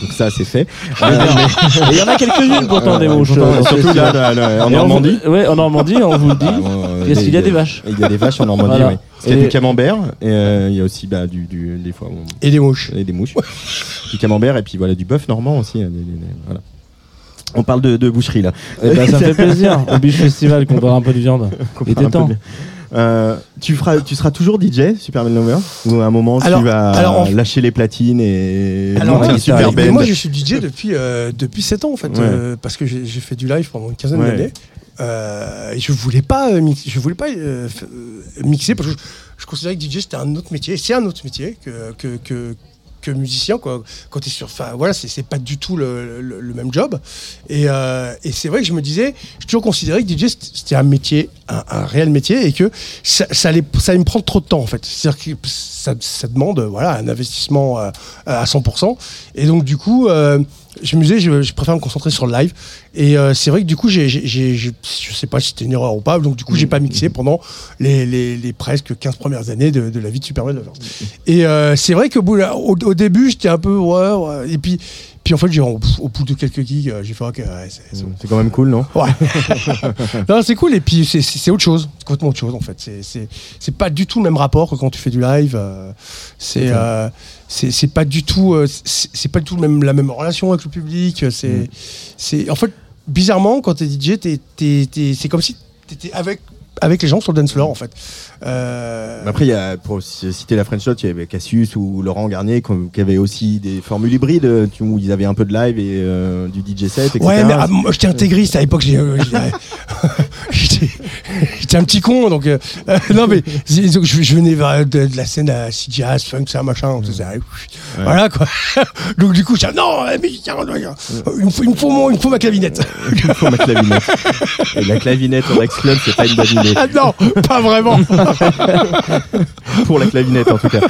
Donc ça, c'est fait.
Ah,
Euh,
il y en a quelques-unes pourtant des mouches. Euh,
surtout là,
sûr.
là, là, en Normandie.
Ouais, en Normandie, on vous le dit.
Euh,
Qu'est-ce qu'il y a des vaches
Il y a des vaches en Normandie,
Voilà.
oui. Parce qu'il y a
Et-
du camembert, et euh, il y a aussi bah, du, du- des fois.
Et des mouches.
Et des mouches. du camembert, et puis voilà, du bœuf normand aussi. hein, des- des- des- voilà. On parle de, de boucherie là.
Eh ben, ça me fait plaisir. Au Biche Festival, qu'on parle un peu de viande. Il était
peu
temps.
Euh, tu, feras, tu seras toujours DJ, Super Lover Ou à un moment
Alors-
tu vas
alors,
lâcher les platines et
Alors, ouais,
super
mais moi, je suis DJ depuis, euh, depuis 7 ans, en fait,
Ouais.
euh, parce que j'ai fait du live pendant une quinzaine
Ouais.
d'années. Euh, et je voulais pas, mix- je voulais pas mixer parce que je, je considérais que DJ c'était un autre métier. C'est un autre métier que, que, que, que musicien. Quoi. Quand t'es sur, enfin voilà, c'est pas du tout le, le- le même job. Et, euh, et c'est vrai que je me disais, j'ai toujours considéré que DJ c'était un métier, un, un réel métier, et que ça, ça, allait, ça allait me prendre trop de temps en fait. C'est-à-dire que ça, ça demande voilà un investissement euh, à 100%. Et donc du coup. euh, je me disais, je, je préfère me concentrer sur le live. Et euh, c'est vrai que du coup, j'ai, je sais pas si c'était une erreur ou pas, donc du coup, j'ai pas mixé pendant les, les- les presque 15 premières années de, de la vie de Super Mario Lover. Et euh, c'est vrai que au, au début, j'étais un peu, ouais, ouais. Et puis, puis en fait, j'ai, au, au bout de quelques gigs, euh, j'ai fait, ok, ouais, c'est, c'est bon.
C'est quand même cool, non?
Ouais. non, c'est cool. Et puis, c'est, autre chose. C'est complètement autre chose, en fait. C'est, c'est, c'est pas du tout le même rapport que quand tu fais du live. euh, c'est, euh, c'est, pas du tout, euh, c'est, pas du tout le même, la même relation avec le public. C'est,
Mm.
c'est, en fait, bizarrement, quand t'es DJ, t'es, t'es, t'es- c'est comme si t'étais avec, avec les gens sur le dance floor en fait. Euh,
Après, il y a, pour citer la French Touch, il y avait Cassius ou Laurent Garnier qui avaient aussi des formules hybrides où ils avaient un peu de live et euh, du DJ set, etc.
Ouais, mais ah, moi j'étais intégriste à l'époque. euh, J'étais j'étais un petit con, donc euh, euh, non mais donc, je, je venais de, de la scène à jazz, funk, ça machin, donc ça, voilà quoi. Donc du coup, je dis non, eh, mais tiens, il me faut, il me faut, mon- il me faut ma clavinette.
Il faut ma clavinette. Et la clavinette au Rex Club, c'est pas une bonne idée.
Ah non, pas vraiment.
Pour la clavinette, en tout cas.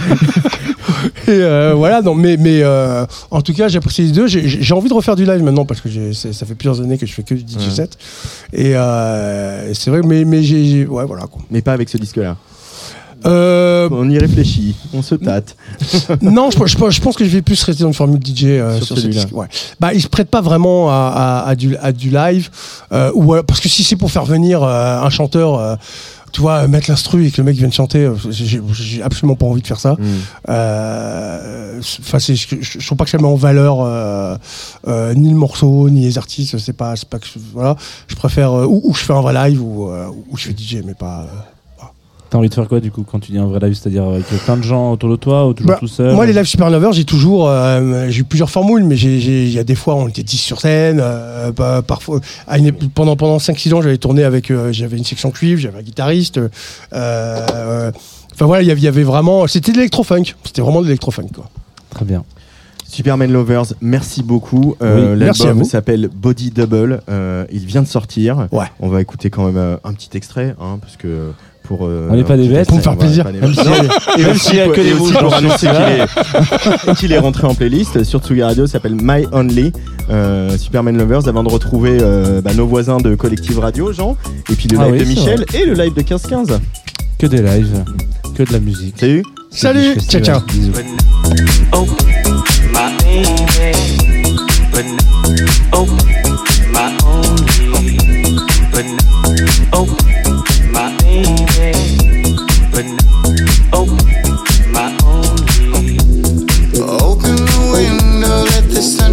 Et euh, voilà, non, mais, mais euh, en tout cas, j'ai apprécié les deux. J'ai- J'ai j'ai envie de refaire du live maintenant parce que j'ai- c'est- ça fait plusieurs années que je fais que du DJ set. Et euh, c'est vrai, mais, mais j'ai. J'ai- Ouais, voilà quoi.
Mais pas avec ce disque-là.
Euh,
On y réfléchit, on se tâte.
non, je, je, je pense que je vais plus rester dans une formule DJ euh,
Sur
sur, ce disque. Ouais. Bah, il se prête pas vraiment à, à- à du, à du live, euh, ou parce que si c'est pour faire venir un chanteur. Euh, tu vois, mettre l'instru et que le mec vienne chanter, euh, j'ai absolument pas envie de faire ça.
Mm.
Euh, Enfin, c'est- je, je, trouve pas que ça met en valeur euh, euh, ni le morceau ni les artistes. C'est pas, c'est pas que je- voilà. Je préfère euh, ou, ou je fais un vrai live ou, euh, ou je fais DJ, mais pas. Euh,
T'as envie de faire quoi du coup quand tu dis un vrai live C'est-à-dire avec plein de gens autour de toi ou toujours
Bah,
tout seul
Moi, les lives Supernover, j'ai toujours, euh, j'ai eu plusieurs formules, mais il y a des fois, on était 10 sur scène. euh, bah, parfois, à une ép- pendant pendant 5-6 ans, j'avais tourné avec, euh, j'avais une section cuivre, j'avais un guitariste. euh, euh, Enfin voilà, il y avait- il y avait vraiment, c'était de l'électro-funk. C'était vraiment de l'électro-funk, quoi.
Très bien.
Superman Lovers, merci beaucoup. Euh,
Oui,
L'album s'appelle Body Double. euh, il vient de sortir.
Ouais.
On va écouter quand même euh, un petit extrait, hein, parce que pour. euh,
On n'est pas des bêtes. Pour me faire plaisir. Même s'il y a
pour-
que des
pour annoncer qu'il est, rentré en playlist sur Tsugi Radio, ça s'appelle My Only. euh, Superman Lovers, avant de retrouver euh, bah, nos voisins de Collective Radio, Jean, et puis le
Ah
live
oui,
de Michel et le live de 15-15.
Que des lives, que de la musique.
Salut
Salut, ciao ciao.
Bisous.
Oh,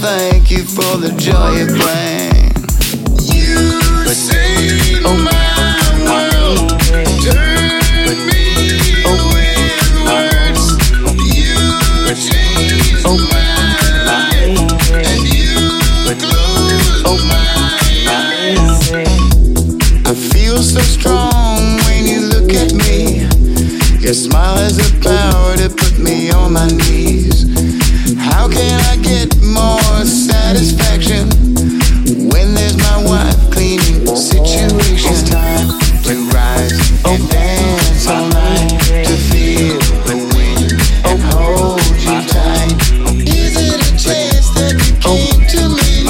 thank you for the joy you bring? You saved oh. my world, turned me oh. with words. You changed oh. my life, and you closed my eyes. I feel so strong when you look at me. Your smile has the power to put me on my knees. How can I get more satisfaction when there's my wife cleaning situation? It's time to rise and dance all night to feel the wind and hold you tight. Is it a chance that you came to me?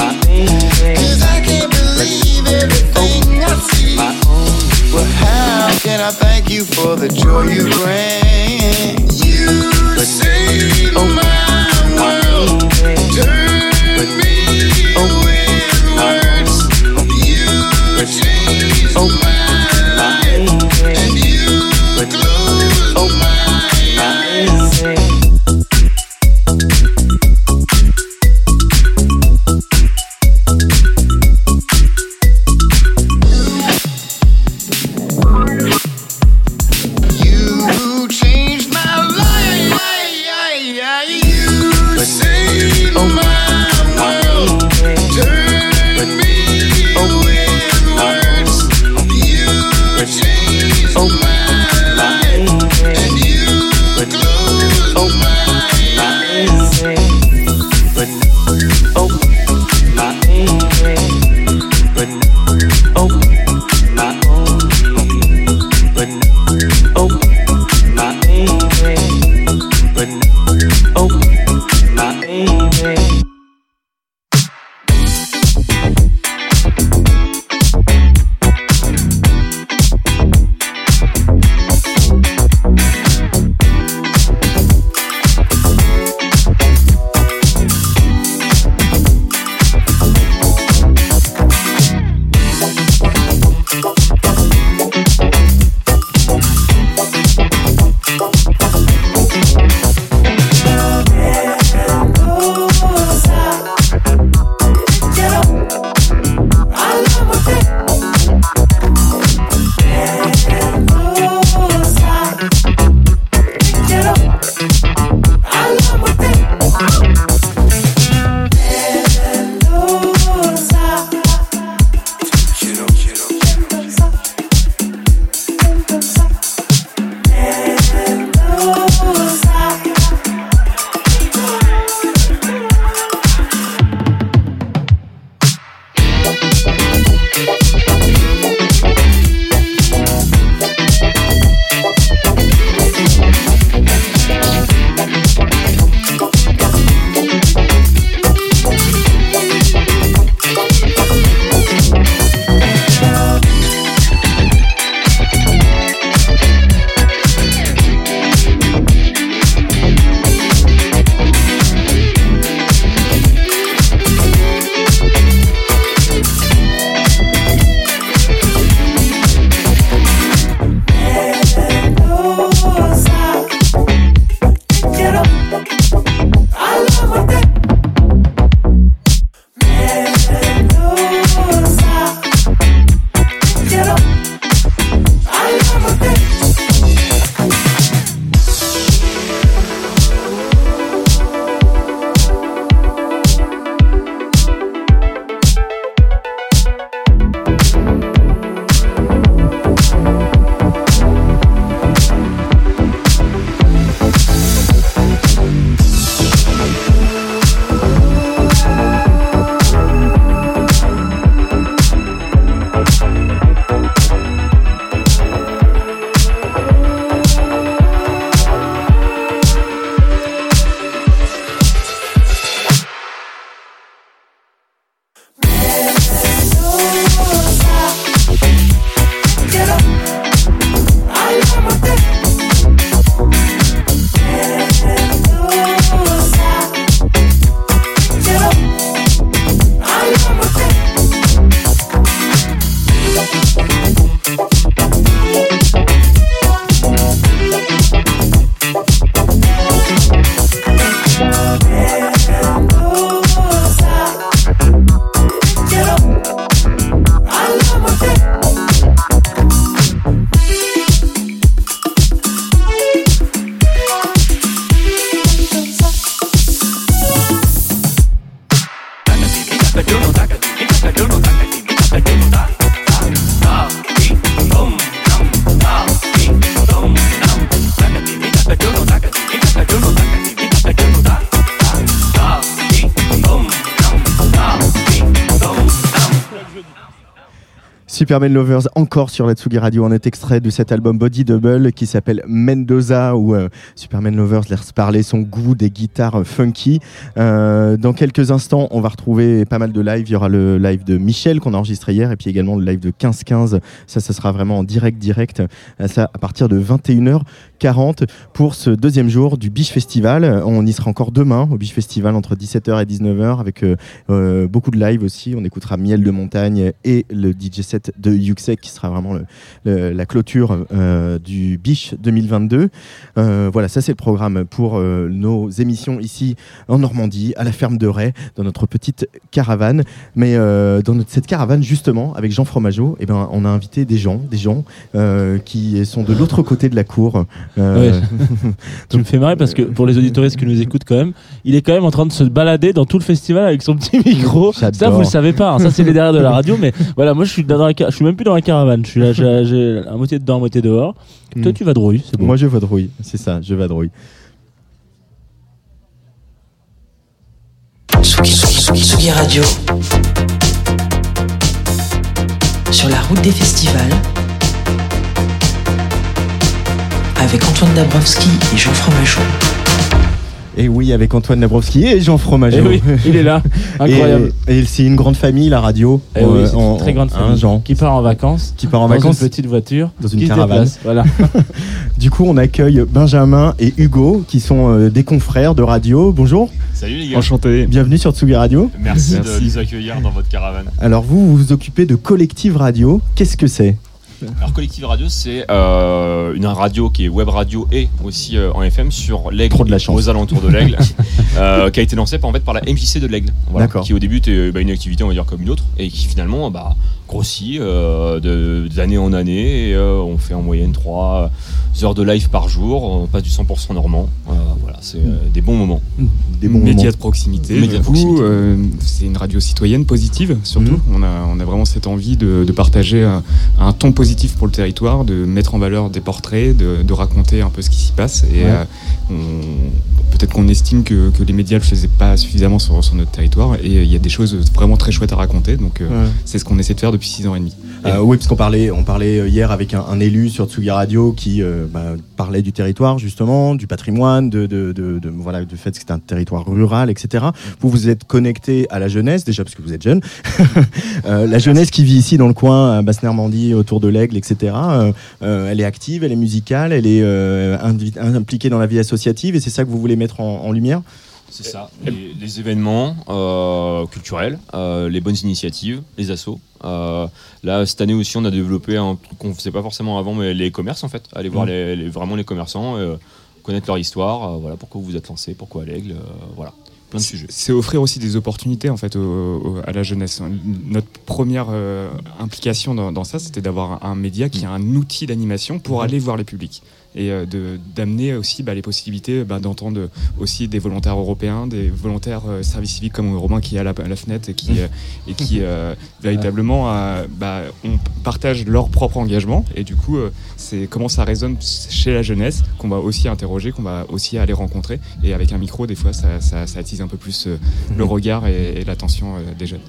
Cause I can't believe everything I see. Well, how can I thank you for the joy you bring?
Superman Lovers encore sur la Tsugi Radio. On est extrait de cet album Body Double qui s'appelle Mendoza où euh, Superman Lovers laisse parler son goût des guitares euh, funky. Euh, dans quelques instants, on va retrouver pas mal de live. Il y aura le live de Michel qu'on a enregistré hier et puis également le live de 15-15. Ça, ça sera vraiment en direct, direct. Ça à partir de 21h40 pour ce deuxième jour du Biche Festival. On y sera encore demain au Biche Festival entre 17h et 19h avec beaucoup de live aussi. On écoutera Miel de Montagne et le DJ set de Yuxek qui sera vraiment le- le- la clôture euh, du Biche 2022. Euh, voilà, ça c'est le programme pour euh, nos émissions ici en Normandie, à la ferme de Ray, dans notre petite caravane. Mais dans notre- cette caravane, justement, avec Jean Fromageau, eh ben, on a invité des gens, des gens qui sont de l'autre côté de la cour.
Ouais. tu me fais marrer parce que pour les auditoristes qui nous écoutent quand même, il est quand même en train de se balader dans tout le festival avec son petit micro. Ça, vous le savez pas. hein. Ça, c'est les derrière de la radio. Mais voilà, moi, je suis, dans la, je suis même plus dans la caravane. Je suis là, j'ai à moitié dedans, à moitié dehors. Toi,
Mm.
tu vadrouilles. C'est bon.
Moi, je vadrouille, c'est ça, je vadrouille.
Tsugi, Tsugi, Tsugi Radio. Sur la route des festivals. Avec Antoine Dabrowski et Jean Fromageau.
Et oui, avec Antoine Dabrowski et Jean Fromageau.
Eh oui, il est là. Incroyable.
Et, et c'est une grande famille, la radio.
Eh oui,
Euh,
c'est une très grande famille
Jean.
qui part en vacances.
Qui part en
dans
vacances
une petite voiture.
dans une
qui
caravane.
déplace. Voilà.
Du coup, on accueille Benjamin et Hugo, qui sont euh, des confrères de radio. Bonjour.
Salut les gars.
Enchanté. Bienvenue sur Tsugi Radio.
Merci, de nous accueillir dans votre caravane.
Alors, vous, vous vous occupez de Collective Radio. Qu'est-ce que c'est?
Alors Collective Radio, c'est euh, une radio qui est web radio et aussi euh, en FM sur l'Aigle,
Trop de la chance.
aux alentours de l'Aigle, euh, qui a été lancée par, en fait, par la MJC de l'Aigle, voilà,
D'accord.
qui au début était bah, une activité on va dire comme une autre et qui finalement bah, grossit euh, de- d'année en année. Et, euh, on fait en moyenne 3 heures de live par jour, on passe du 100% normand. Euh, voilà, c'est euh, des bons moments.
Des
Média de proximité.
Média
du
de
coup,
proximité.
euh, c'est une radio citoyenne positive, surtout.
Mhm.
On, a, on a vraiment cette envie de, de partager un, un ton positif pour le territoire, de mettre en valeur des portraits, de, de raconter un peu ce qui s'y passe. Et
Ouais.
euh, on- peut-être qu'on estime que, que les médias ne le faisaient pas suffisamment sur, sur notre territoire. Et euh, il y a des choses vraiment très chouettes à raconter. Donc, euh,
Ouais.
c'est ce qu'on essaie de faire depuis six ans et demi.
Euh, oui, parce qu'on parlait, on parlait euh, hier avec un, un élu sur Tsugi Radio qui euh, bah, parlait du territoire justement, du patrimoine, de, de, de- de- voilà, du fait que c'est un territoire rural, etc. Vous vous êtes connecté à la jeunesse déjà parce que vous êtes jeune, Euh, la jeunesse qui vit ici dans le coin, à Basse-Normandie, autour de l'Aigle, etc. elle est active, elle est musicale, elle est impliquée dans la vie associative et c'est ça que vous voulez mettre en, en lumière?
C'est ça. Les, les événements euh, culturels, euh, les bonnes initiatives, les assos. Euh, là, cette année aussi, on a développé un truc qu'on ne faisait pas forcément avant, mais les commerces en fait. Aller voir
Mm.
les, les- vraiment les commerçants, connaître leur histoire, voilà, pourquoi vous vous êtes lancé, pourquoi à l'aigle, voilà, plein de sujets.
C'est offrir aussi des opportunités en fait au- au- à la jeunesse. Notre première implication dans, dans ça, c'était d'avoir un média qui a un outil d'animation pour aller voir les publics et euh, d'amener aussi bah, les possibilités bah, d'entendre aussi des volontaires européens, des volontaires euh, service civique comme Romain qui est à la, à la fenêtre et qui, euh, et qui véritablement bah, on partage leur propre engagement. Et du coup c'est comment ça résonne chez la jeunesse qu'on va aussi interroger, qu'on va aussi aller rencontrer. Et avec un micro des fois ça, ça- ça attise un peu plus le regard et, et l'attention des jeunes.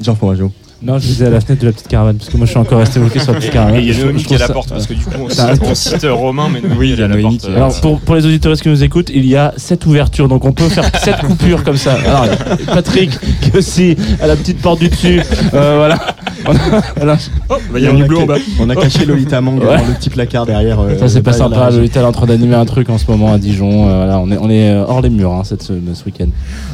Jean Fromageau.
Non, je disais à la fenêtre de la petite caravane parce que moi je suis encore resté bloqué sur la petite caravane.
Et il y a
Je-
Noémie qui est à la porte, parce que du coup, on cite- Romain, mais Noémie,
Oui, il y a
elle est à la porte, euh,
Alors pour, les auditeurs qui nous écoutent, il y a sept ouvertures, donc on peut faire sept coupures comme ça. Alors Patrick qui aussi à la petite porte du dessus, euh, voilà. On a- voilà.
il y a un
on,
hublot en bas.
on a caché Lolita Mang
Ouais.
dans le petit placard derrière. euh,
Ça c'est pas sympa. Lolita est en train d'animer un truc en ce moment à Dijon. euh, voilà, on est euh, hors les murs hein, cette, ce, week-end.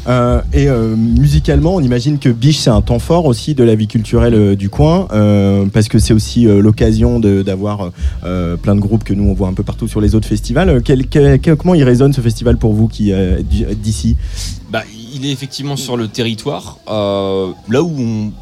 Euh, et euh, musicalement, on imagine que Biche, c'est un temps fort aussi de la vie culturelle euh, du coin, euh, parce que c'est aussi euh, l'occasion de- d'avoir euh, plein de groupes que nous on voit un peu partout sur les autres festivals. Quel- quel- quel- comment il résonne ce festival pour vous qui euh, d'ici?
Bah, il est effectivement sur le territoire. euh, là où on-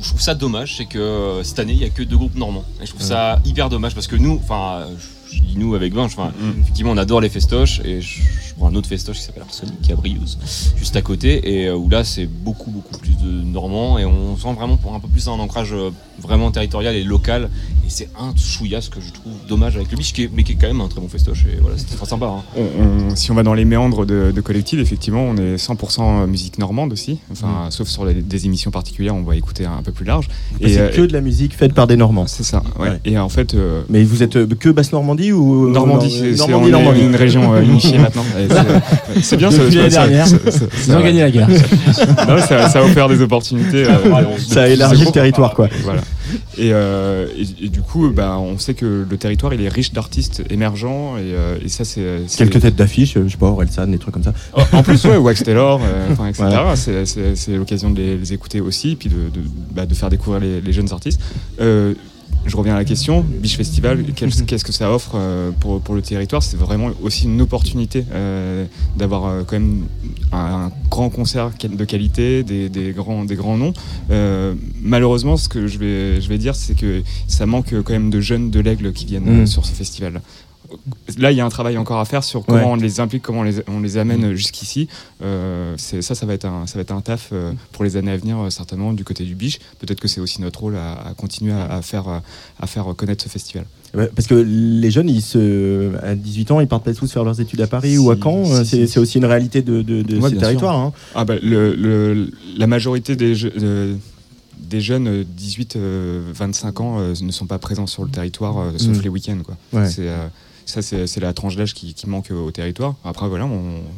je trouve ça dommage, c'est que cette année, il n'y a que deux groupes normands. Et je trouve ça hyper dommage parce que nous, enfin, je dis nous avec Vinge, enfin, effectivement, on adore les festoches et je, je pour un autre festoche qui s'appelle Arsenic, qui est à Briouze, juste à côté, et euh, où là c'est beaucoup beaucoup plus de Normands, et on sent vraiment pour un peu plus un ancrage euh, vraiment territorial et local, et c'est un chouïa ce que je trouve dommage avec le biche, qui est- mais qui est quand même un très bon festoche, et voilà, c'était très sympa. hein.
On- on- si on va dans les méandres de, de collectif, effectivement, on est 100% musique normande aussi. Enfin, sauf sur les- des émissions particulières, on va écouter un, peu plus large.
Et c'est
euh,
que de la musique faite par des Normands.
C'est ça. ouais.
Ouais.
Et en fait, euh,
Mais vous êtes euh, que basse Normandie ou euh,
Normandie,
Nor-
c'est-
Normandie, Normandie.
une région euh, unifiée maintenant. C'est- C'est bien ça.
L'année
ça-
dernière,
ça- ça-
ils ont gagné la guerre.
Non, ça, ça a offert des opportunités. euh,
Ça élargit le territoire, quoi.
Voilà. Et, euh, et- et du coup, bah, on sait que le territoire il est riche d'artistes émergents et, euh, et ça c'est c'est-
Quelques têtes d'affiche, euh, je sais pas, Orelsan, des trucs comme ça.
Oh, En plus, ouais, Wax Taylor, euh, etc.
Voilà.
C'est- l'occasion de les, les écouter aussi, puis de, de, bah, de faire découvrir les, les jeunes artistes. Je reviens à la question, Beach Festival, quel- qu'est-ce que ça offre euh, pour, pour le territoire? C'est vraiment aussi une opportunité euh, d'avoir euh, quand même un, un grand concert de qualité, des, des grands, des grands noms. Euh, malheureusement, ce que je vais, je vais dire, c'est que ça manque quand même de jeunes de l'aigle qui viennent
Mm.
sur ce festival. Là, il y a un travail encore à faire sur comment
Ouais.
on les implique, comment on les, on les amène jusqu'ici. Euh, ça, ça va être un, ça va être un taf euh, pour les années à venir, euh, certainement, du côté du biche. Peut-être que c'est aussi notre rôle à, à continuer à, à faire, à faire connaître ce festival.
Ouais, Parce que les jeunes, ils se, à 18 ans, ils partent pas tous faire leurs études à Paris ou à Caen.
si,
c'est
si.
c'est aussi une réalité de, de- de
Ouais,
ces territoires. hein.
Ah bah, le, le- la majorité des, euh, des jeunes euh, 18-25 ans euh, ne sont pas présents sur le territoire, sauf
Mm.
les week-ends.
Ouais.
C'est, ça, c'est, la tranche d'âge qui, qui manque au territoire. Après, voilà,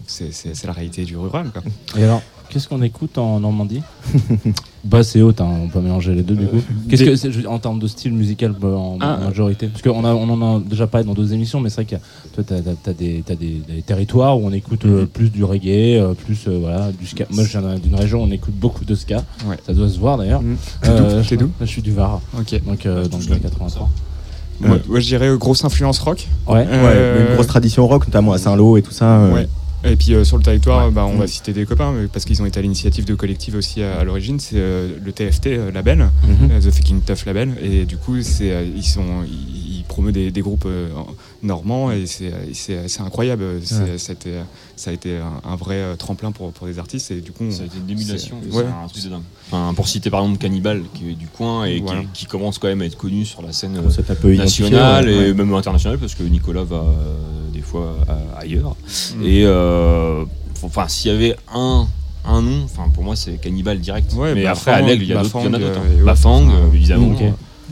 c'est, la réalité du rural. Quoi.
Et alors, qu'est-ce qu'on écoute en Normandie? Basse et haute, hein, on peut mélanger les deux du coup. Qu'est-ce
des-
que c'est en termes de style musical euh, en
Ah.
majorité? Parce qu'on a- on en a déjà parlé dans d'autres émissions, mais c'est vrai que toi, tu as, des, t'as des, des territoires où on écoute euh, plus du reggae, euh, plus euh, voilà, du ska. Moi, je viens d'une région où on écoute beaucoup de ska.
Ouais.
Ça doit se voir d'ailleurs.
Mm.
Euh,
T'es d'où?
je- Je suis du Var.
Ok.
Donc, euh, dans le 83.
Moi, moi, je dirais euh, grosse influence rock.
Ouais,
Euh,
une grosse tradition rock, notamment à Saint-Lô et tout ça. euh.
Ouais. Et puis euh, sur le territoire, bah, on
Mm.
va citer des copains mais parce qu'ils ont été à l'initiative de collectif aussi à, à l'origine. C'est euh, le TFT euh, label,
Mhm.
euh, The Fucking Tough label, et du coup c'est euh, ils sont ils, ils promeuvent des, des groupes normands et c'est euh, c'est incroyable.
Ouais.
ça, a été, ça a été un, un vrai euh, tremplin pour, pour des artistes et du coup
Ça a été une émulation,
ouais.
un truc de dingue. Enfin, pour citer par exemple Cannibal, qui est du coin et qui-
Voilà.
qui, commence quand même à être connu sur la scène euh, nationale et
ouais.
même internationale, parce que Nicolas va euh, des fois euh, ailleurs.
Mm.
Et euh, enfin, s'il y avait un un nom, enfin pour moi c'est Cannibal direct.
Ouais,
mais après à l'aigle il y, a y en a
Bafang,
d'autres. hein. Bafang, euh, évidemment.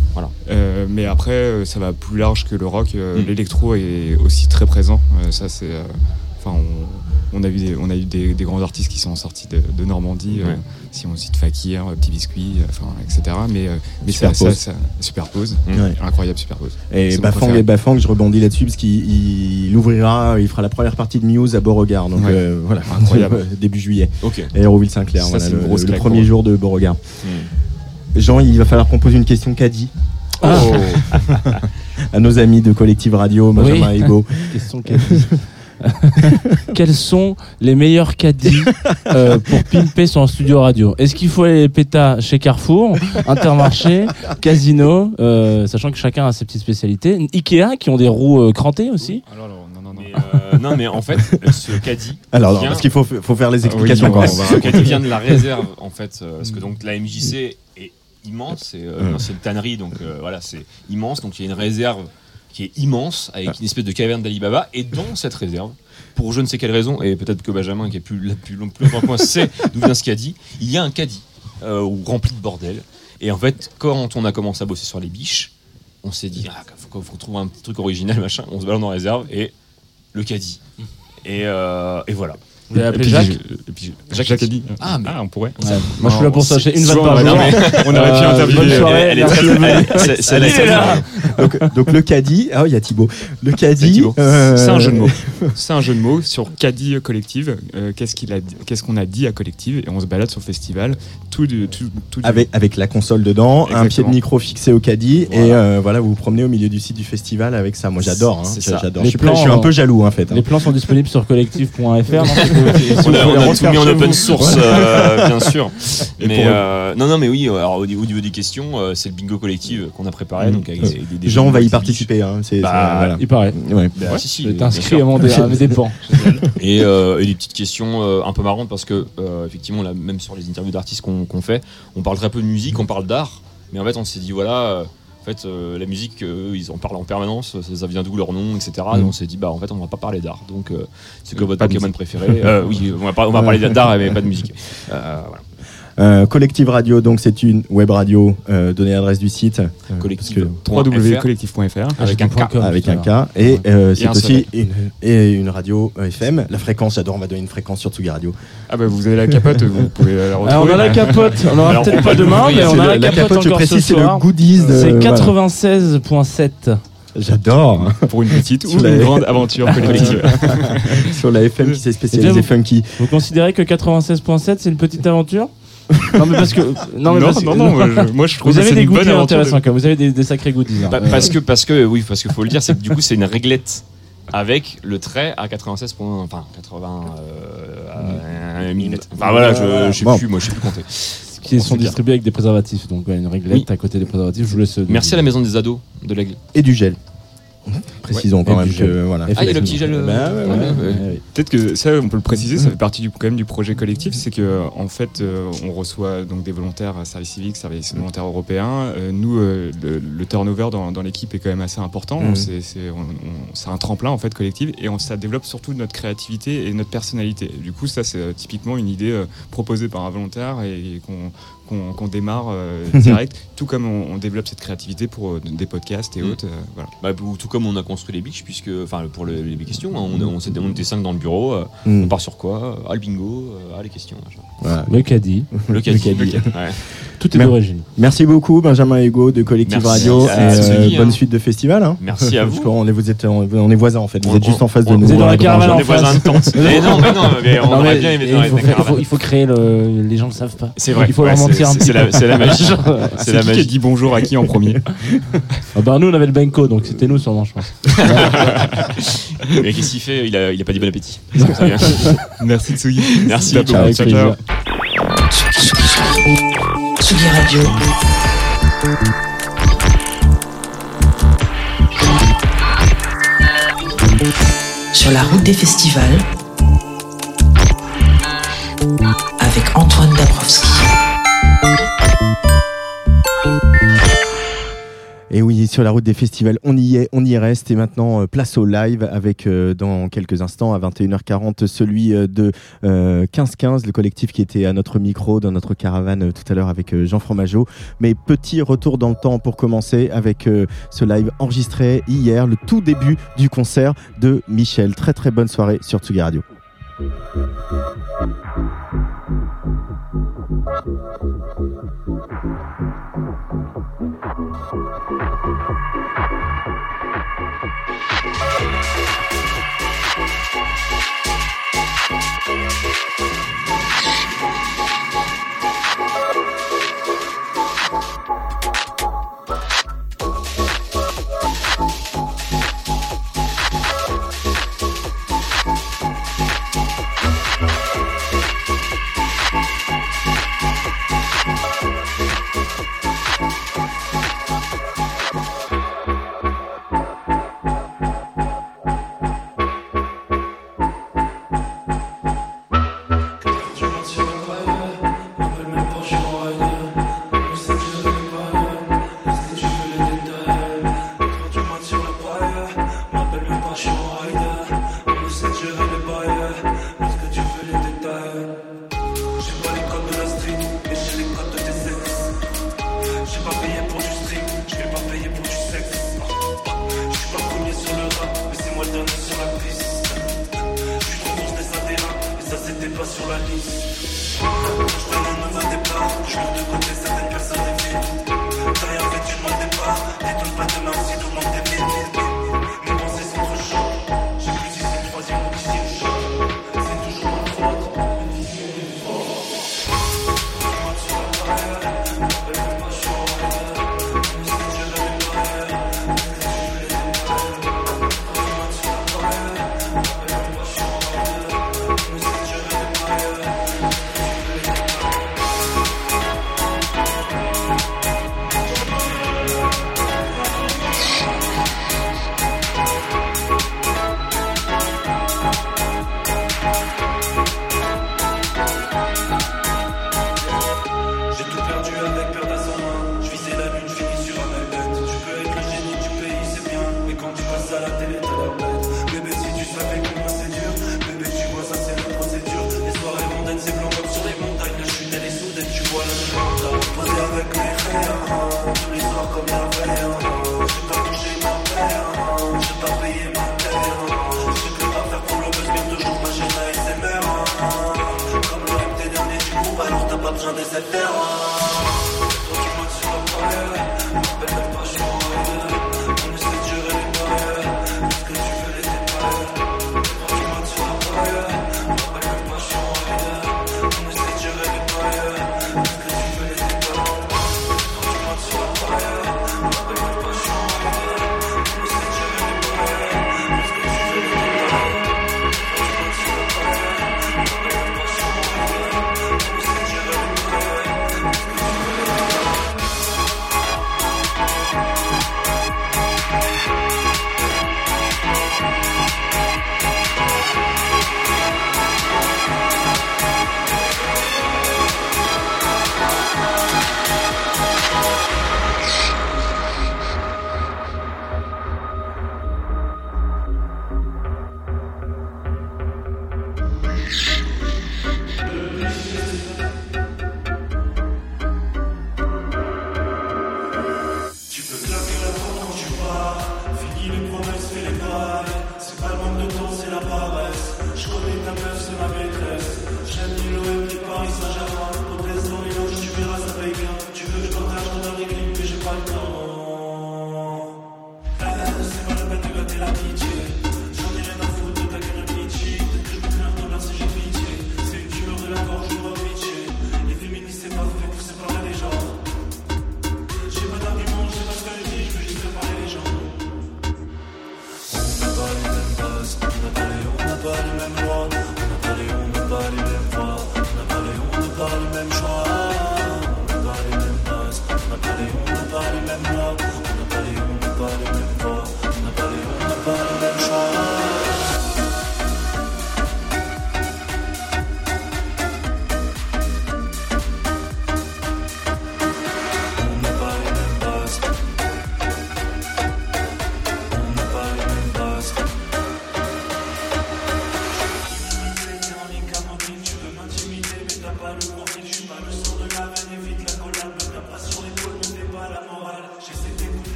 Euh, Voilà.
Euh, mais après, euh, ça va plus large que le rock. euh,
Mm.
L'électro est aussi très présent. Euh, ça, c'est. euh, Enfin, on, on a vu des, on a eu des, des grands artistes qui sont sortis de, de Normandie. euh,
Ouais.
si on cite Fakir, Petit Biscuit, enfin, etc. Mais, euh, mais ça,
Superpose.
ça, ça- superpose.
Ouais.
Incroyable superpose.
Et Bafang, et Bafang, je rebondis là-dessus parce qu'il il ouvrira, il fera la première partie de Muse à Beauregard. Donc
Ouais.
euh, voilà,
Incroyable.
début juillet.
Ok.
Et Hérouville-Saint-Clair,
Ça,
voilà, le, le premier jour de Beauregard.
Hmm.
Jean, il va falloir qu'on pose une question caddie.
Ah.
à nos amis de Collective Radio, Benjamin
Oui.
et Hugo.
Question caddie. Quels sont les meilleurs caddies euh, pour pimper son studio radio? Est-ce qu'il faut aller péta chez Carrefour, Intermarché, Casino, euh, sachant que chacun a ses petites spécialités? Ikea qui ont des roues euh, crantées aussi?
Mais, euh, non, mais en fait, ce caddie.
Alors, non,
vient-
parce qu'il faut, faut faire les
Ah
explications
Oui,
quand
on
même.
va- Ce caddie vient de la réserve, en fait, euh, parce que donc la MJC est immense, c'est euh,
Mm.
une ancienne tannerie, donc euh, voilà, c'est immense. Donc il y a une réserve qui est immense, avec une espèce de caverne d'Alibaba, et dans cette réserve, pour je ne sais quelle raison, et peut-être que Benjamin, qui est plus long- plus que moi, sait d'où vient ce caddie, il y a un caddie euh, rempli de bordel. Et en fait, quand on a commencé à bosser sur les biches, on s'est dit, ah, faut, trouver un petit truc original, machin. On se balade en réserve et le caddie. Et, euh, et voilà.
Vous l'avez
Et
appelé
puis,
Jacques
et puis, Jacques, Jacques a dit.
Ah, mais-
on pourrait.
Ouais. Moi, je suis là pour ça. J'ai une vanne par
on
jour.
on aurait pu
Euh,
interviewer.
bonne soirée,
Elle est très- c'est- elle
donc, donc le caddie, ah il y a Thibaut. Le caddie, euh,
C'est un jeu de mots. C'est un jeu de mots sur Caddy Collective. Euh, qu'est-ce qu'il a, dit- qu'est-ce qu'on a dit à Collective Et on se balade sur le festival. Tout du. Tout, tout du-
Avec, avec la console dedans, un pied de micro fixé au caddie, et
Voilà.
euh, voilà, vous vous promenez au milieu du site du festival avec ça. Moi j'adore, hein. J'adore. Je suis, un peu jaloux en fait. hein.
Les plans sont disponibles sur collectif.fr. si
On a, on tout mis en open source, euh, bien sûr.
Et
Mais euh, non, non, mais oui. Alors au niveau, au niveau des questions, euh, c'est le bingo collectif qu'on a préparé.
Mhm.
Donc avec des, des- des
Jean
bingos
va y participer. Hein. C'est,
Bah,
c'est- voilà.
Il paraît.
Ouais.
Bah, si, si,
êtes
bien
inscrit
sûr.
à mon dépens.
et, euh, et des petites questions euh, un peu marrantes parce que euh, effectivement là, même sur les interviews d'artistes qu'on qu'on fait on parle très peu de musique on parle d'art mais en fait on s'est dit voilà euh, en fait euh, la musique euh, ils en parlent en permanence ça, ça vient d'où leur nom etc et
Mm.
on s'est dit bah en fait on va pas parler d'art. Donc euh, c'est que
Euh,
votre Pokémon préféré. Euh, oui on va, on va parler d'art mais pas de musique. Euh, voilà.
Euh, Collective Radio, donc c'est une web radio. Euh, donnez l'adresse du site. Euh,
Collective.
www.collectif.fr
avec un K
avec un K. Et euh,
Et
c'est aussi une, et une radio euh, FM. La fréquence, j'adore, on va donner une fréquence sur Tsugi Radio.
Ah bah vous avez la capote, vous pouvez la retrouver.
Alors, on a la capote, on
Alors,
peut-être pas demain, mais on a la capote encore
précise,
ce
c'est le
soir.
goodies de-
C'est
voilà.
96.7.
J'adore.
Pour une petite ou une
la-
grande aventure collective.
sur la FM qui s'est
Et
spécialisée funky.
Vous considérez que 96.7 c'est une petite aventure? Non mais parce que non mais
Non,
parce que-
non, non, moi, je- moi, je trouve
vous
que
avez des goodies intéressants
de-
quand même. Vous avez des, des sacrés goodies. hein.
Bah,
Euh,
parce que parce que oui parce qu'il faut le dire c'est que du coup c'est une réglette avec le trait à 96 points, enfin 80 euh, mm. Enfin voilà, je, je sais
Bon.
plus, moi je sais plus compter.
qui sont distribués avec des préservatifs. Donc ouais, une réglette
Oui.
à côté des préservatifs. Je vous laisse.
Merci à la maison des ados de l'aigle.
Et du gel. Précisons
Et
quand même que voilà.
Et
Ah, il y a le petit gel. euh,
Bah, ouais, ouais,
ouais,
ouais.
ouais.
Peut-être que ça, on peut le préciser, ça fait partie du, quand même du projet collectif, c'est que en fait, euh, on reçoit donc des volontaires à service civique, service volontaire européen. Euh, nous, euh, le, le turnover dans, dans l'équipe est quand même assez important.
Mhm.
C'est c'est- on- on- c'est un tremplin en fait collectif et on, ça développe surtout notre créativité et notre personnalité. Du coup, ça c'est euh, typiquement une idée euh, proposée par un volontaire et qu'on qu'on démarre euh, direct, tout comme on, on développe cette créativité pour euh, des podcasts et
Mhm.
autres. euh, voilà.
Bah, ou tout comme on a construit les bitches, puisque, enfin, pour le- les questions, hein, on, on, s'était- on était 5 dans le bureau, euh,
Mm.
on part sur quoi Ah, le bingo, euh, ah, les questions. machin.
Voilà.
Le caddie.
Le caddie.
caddie.
le caddie, ouais.
Tout est
Mer-
d'origine.
Merci beaucoup Benjamin Ego de Collective
Merci
Radio
à
et euh, bonne
hein.
suite de festival. hein.
Merci à vous.
qu'on est, vous êtes, on, on est voisins en fait. Vous
On-
êtes juste en face de nous.
Vous êtes dans la caravane
On est voisins de tente. Mais non, mais non, mais on
Non,
aurait
mais
bien aimé
il
dans
faut,
les
faire- il faut- il faut créer le. Les gens ne le savent pas.
C'est vrai.
Il faut leur mentir un petit peu.
c'est la magie. C'est la
qui qui
magie.
dit bonjour à qui en premier
Ah bah nous on avait le Benko donc c'était nous sûrement je pense.
Mais qu'est-ce qu'il fait? Il a, il a pas dit bon appétit.
Merci Tsugi.
Merci.
Ciao,
Tsugi Radio. Sur la route des festivals.
Et oui, sur la route des festivals, on y est, on y reste. Et maintenant, euh, place au live avec, euh, dans quelques instants, à 21h40, celui euh, de euh, 15-15, le collectif qui était à notre micro, dans notre caravane euh, tout à l'heure avec euh, Jean Fromageau. Mais petit retour dans le temps pour commencer avec euh, ce live enregistré hier, le tout début du concert de Michel. Très très bonne soirée sur Tsugi Radio.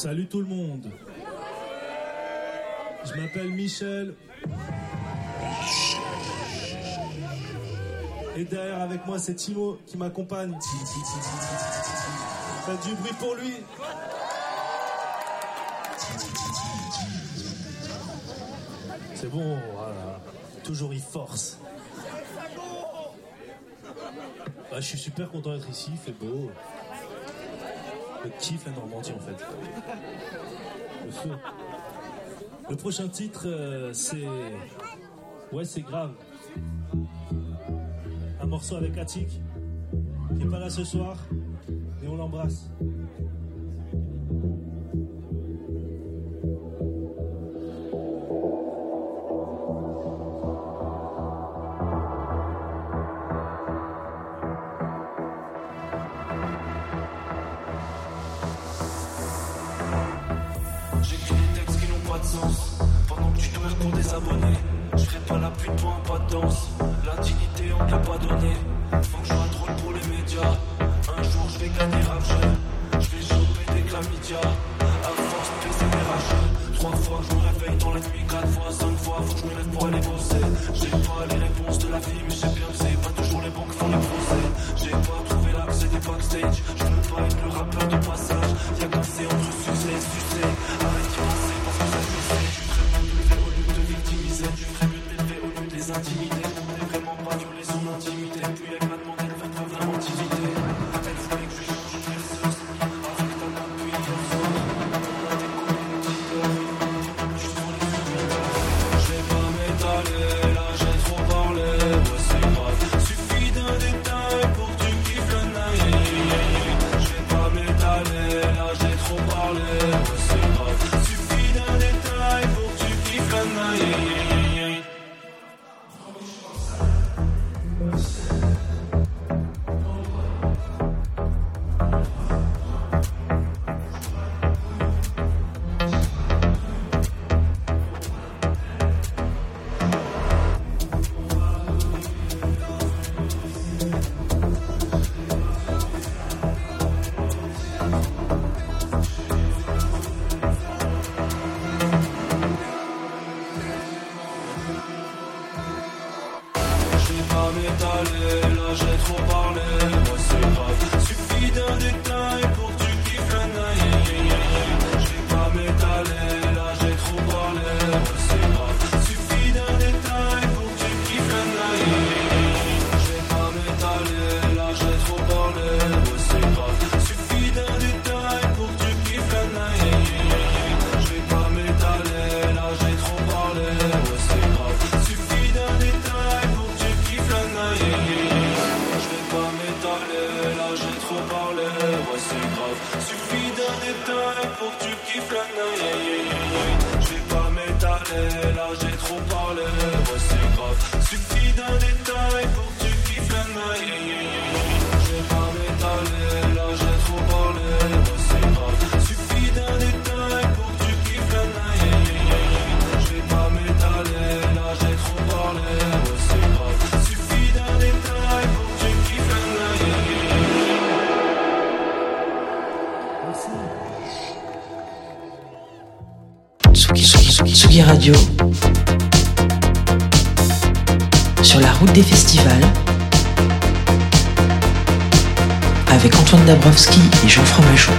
Salut tout le monde. Je m'appelle Michel. Et derrière avec moi, c'est Timo qui m'accompagne. Faites du bruit pour lui. C'est bon, voilà. Toujours il force. Bah, je suis super content d'être ici, il fait beau. Je kiffe la Normandie en fait. Le prochain titre, euh, c'est. Ouais, c'est grave. Un morceau avec Attic, qui est pas là ce soir, et on l'embrasse.
Je ferai pas la pute pour un pas de danse. La dignité, on ne l'a pas donné. Faut que je sois drôle pour les médias. Un jour, je vais gagner rap Je vais choper des chlamydia. À force de péter des rageux. Trois fois, je me réveille dans la nuit. Quatre fois, cinq fois, faut que je me lève pour aller bosser. J'ai pas les réponses de la vie, mais j'ai bien que c'est pas toujours les banques qui font les procès. J'ai pas trouvé l'accès des backstage.
des festivals avec Antoine Dabrowski et Jean Fromageau.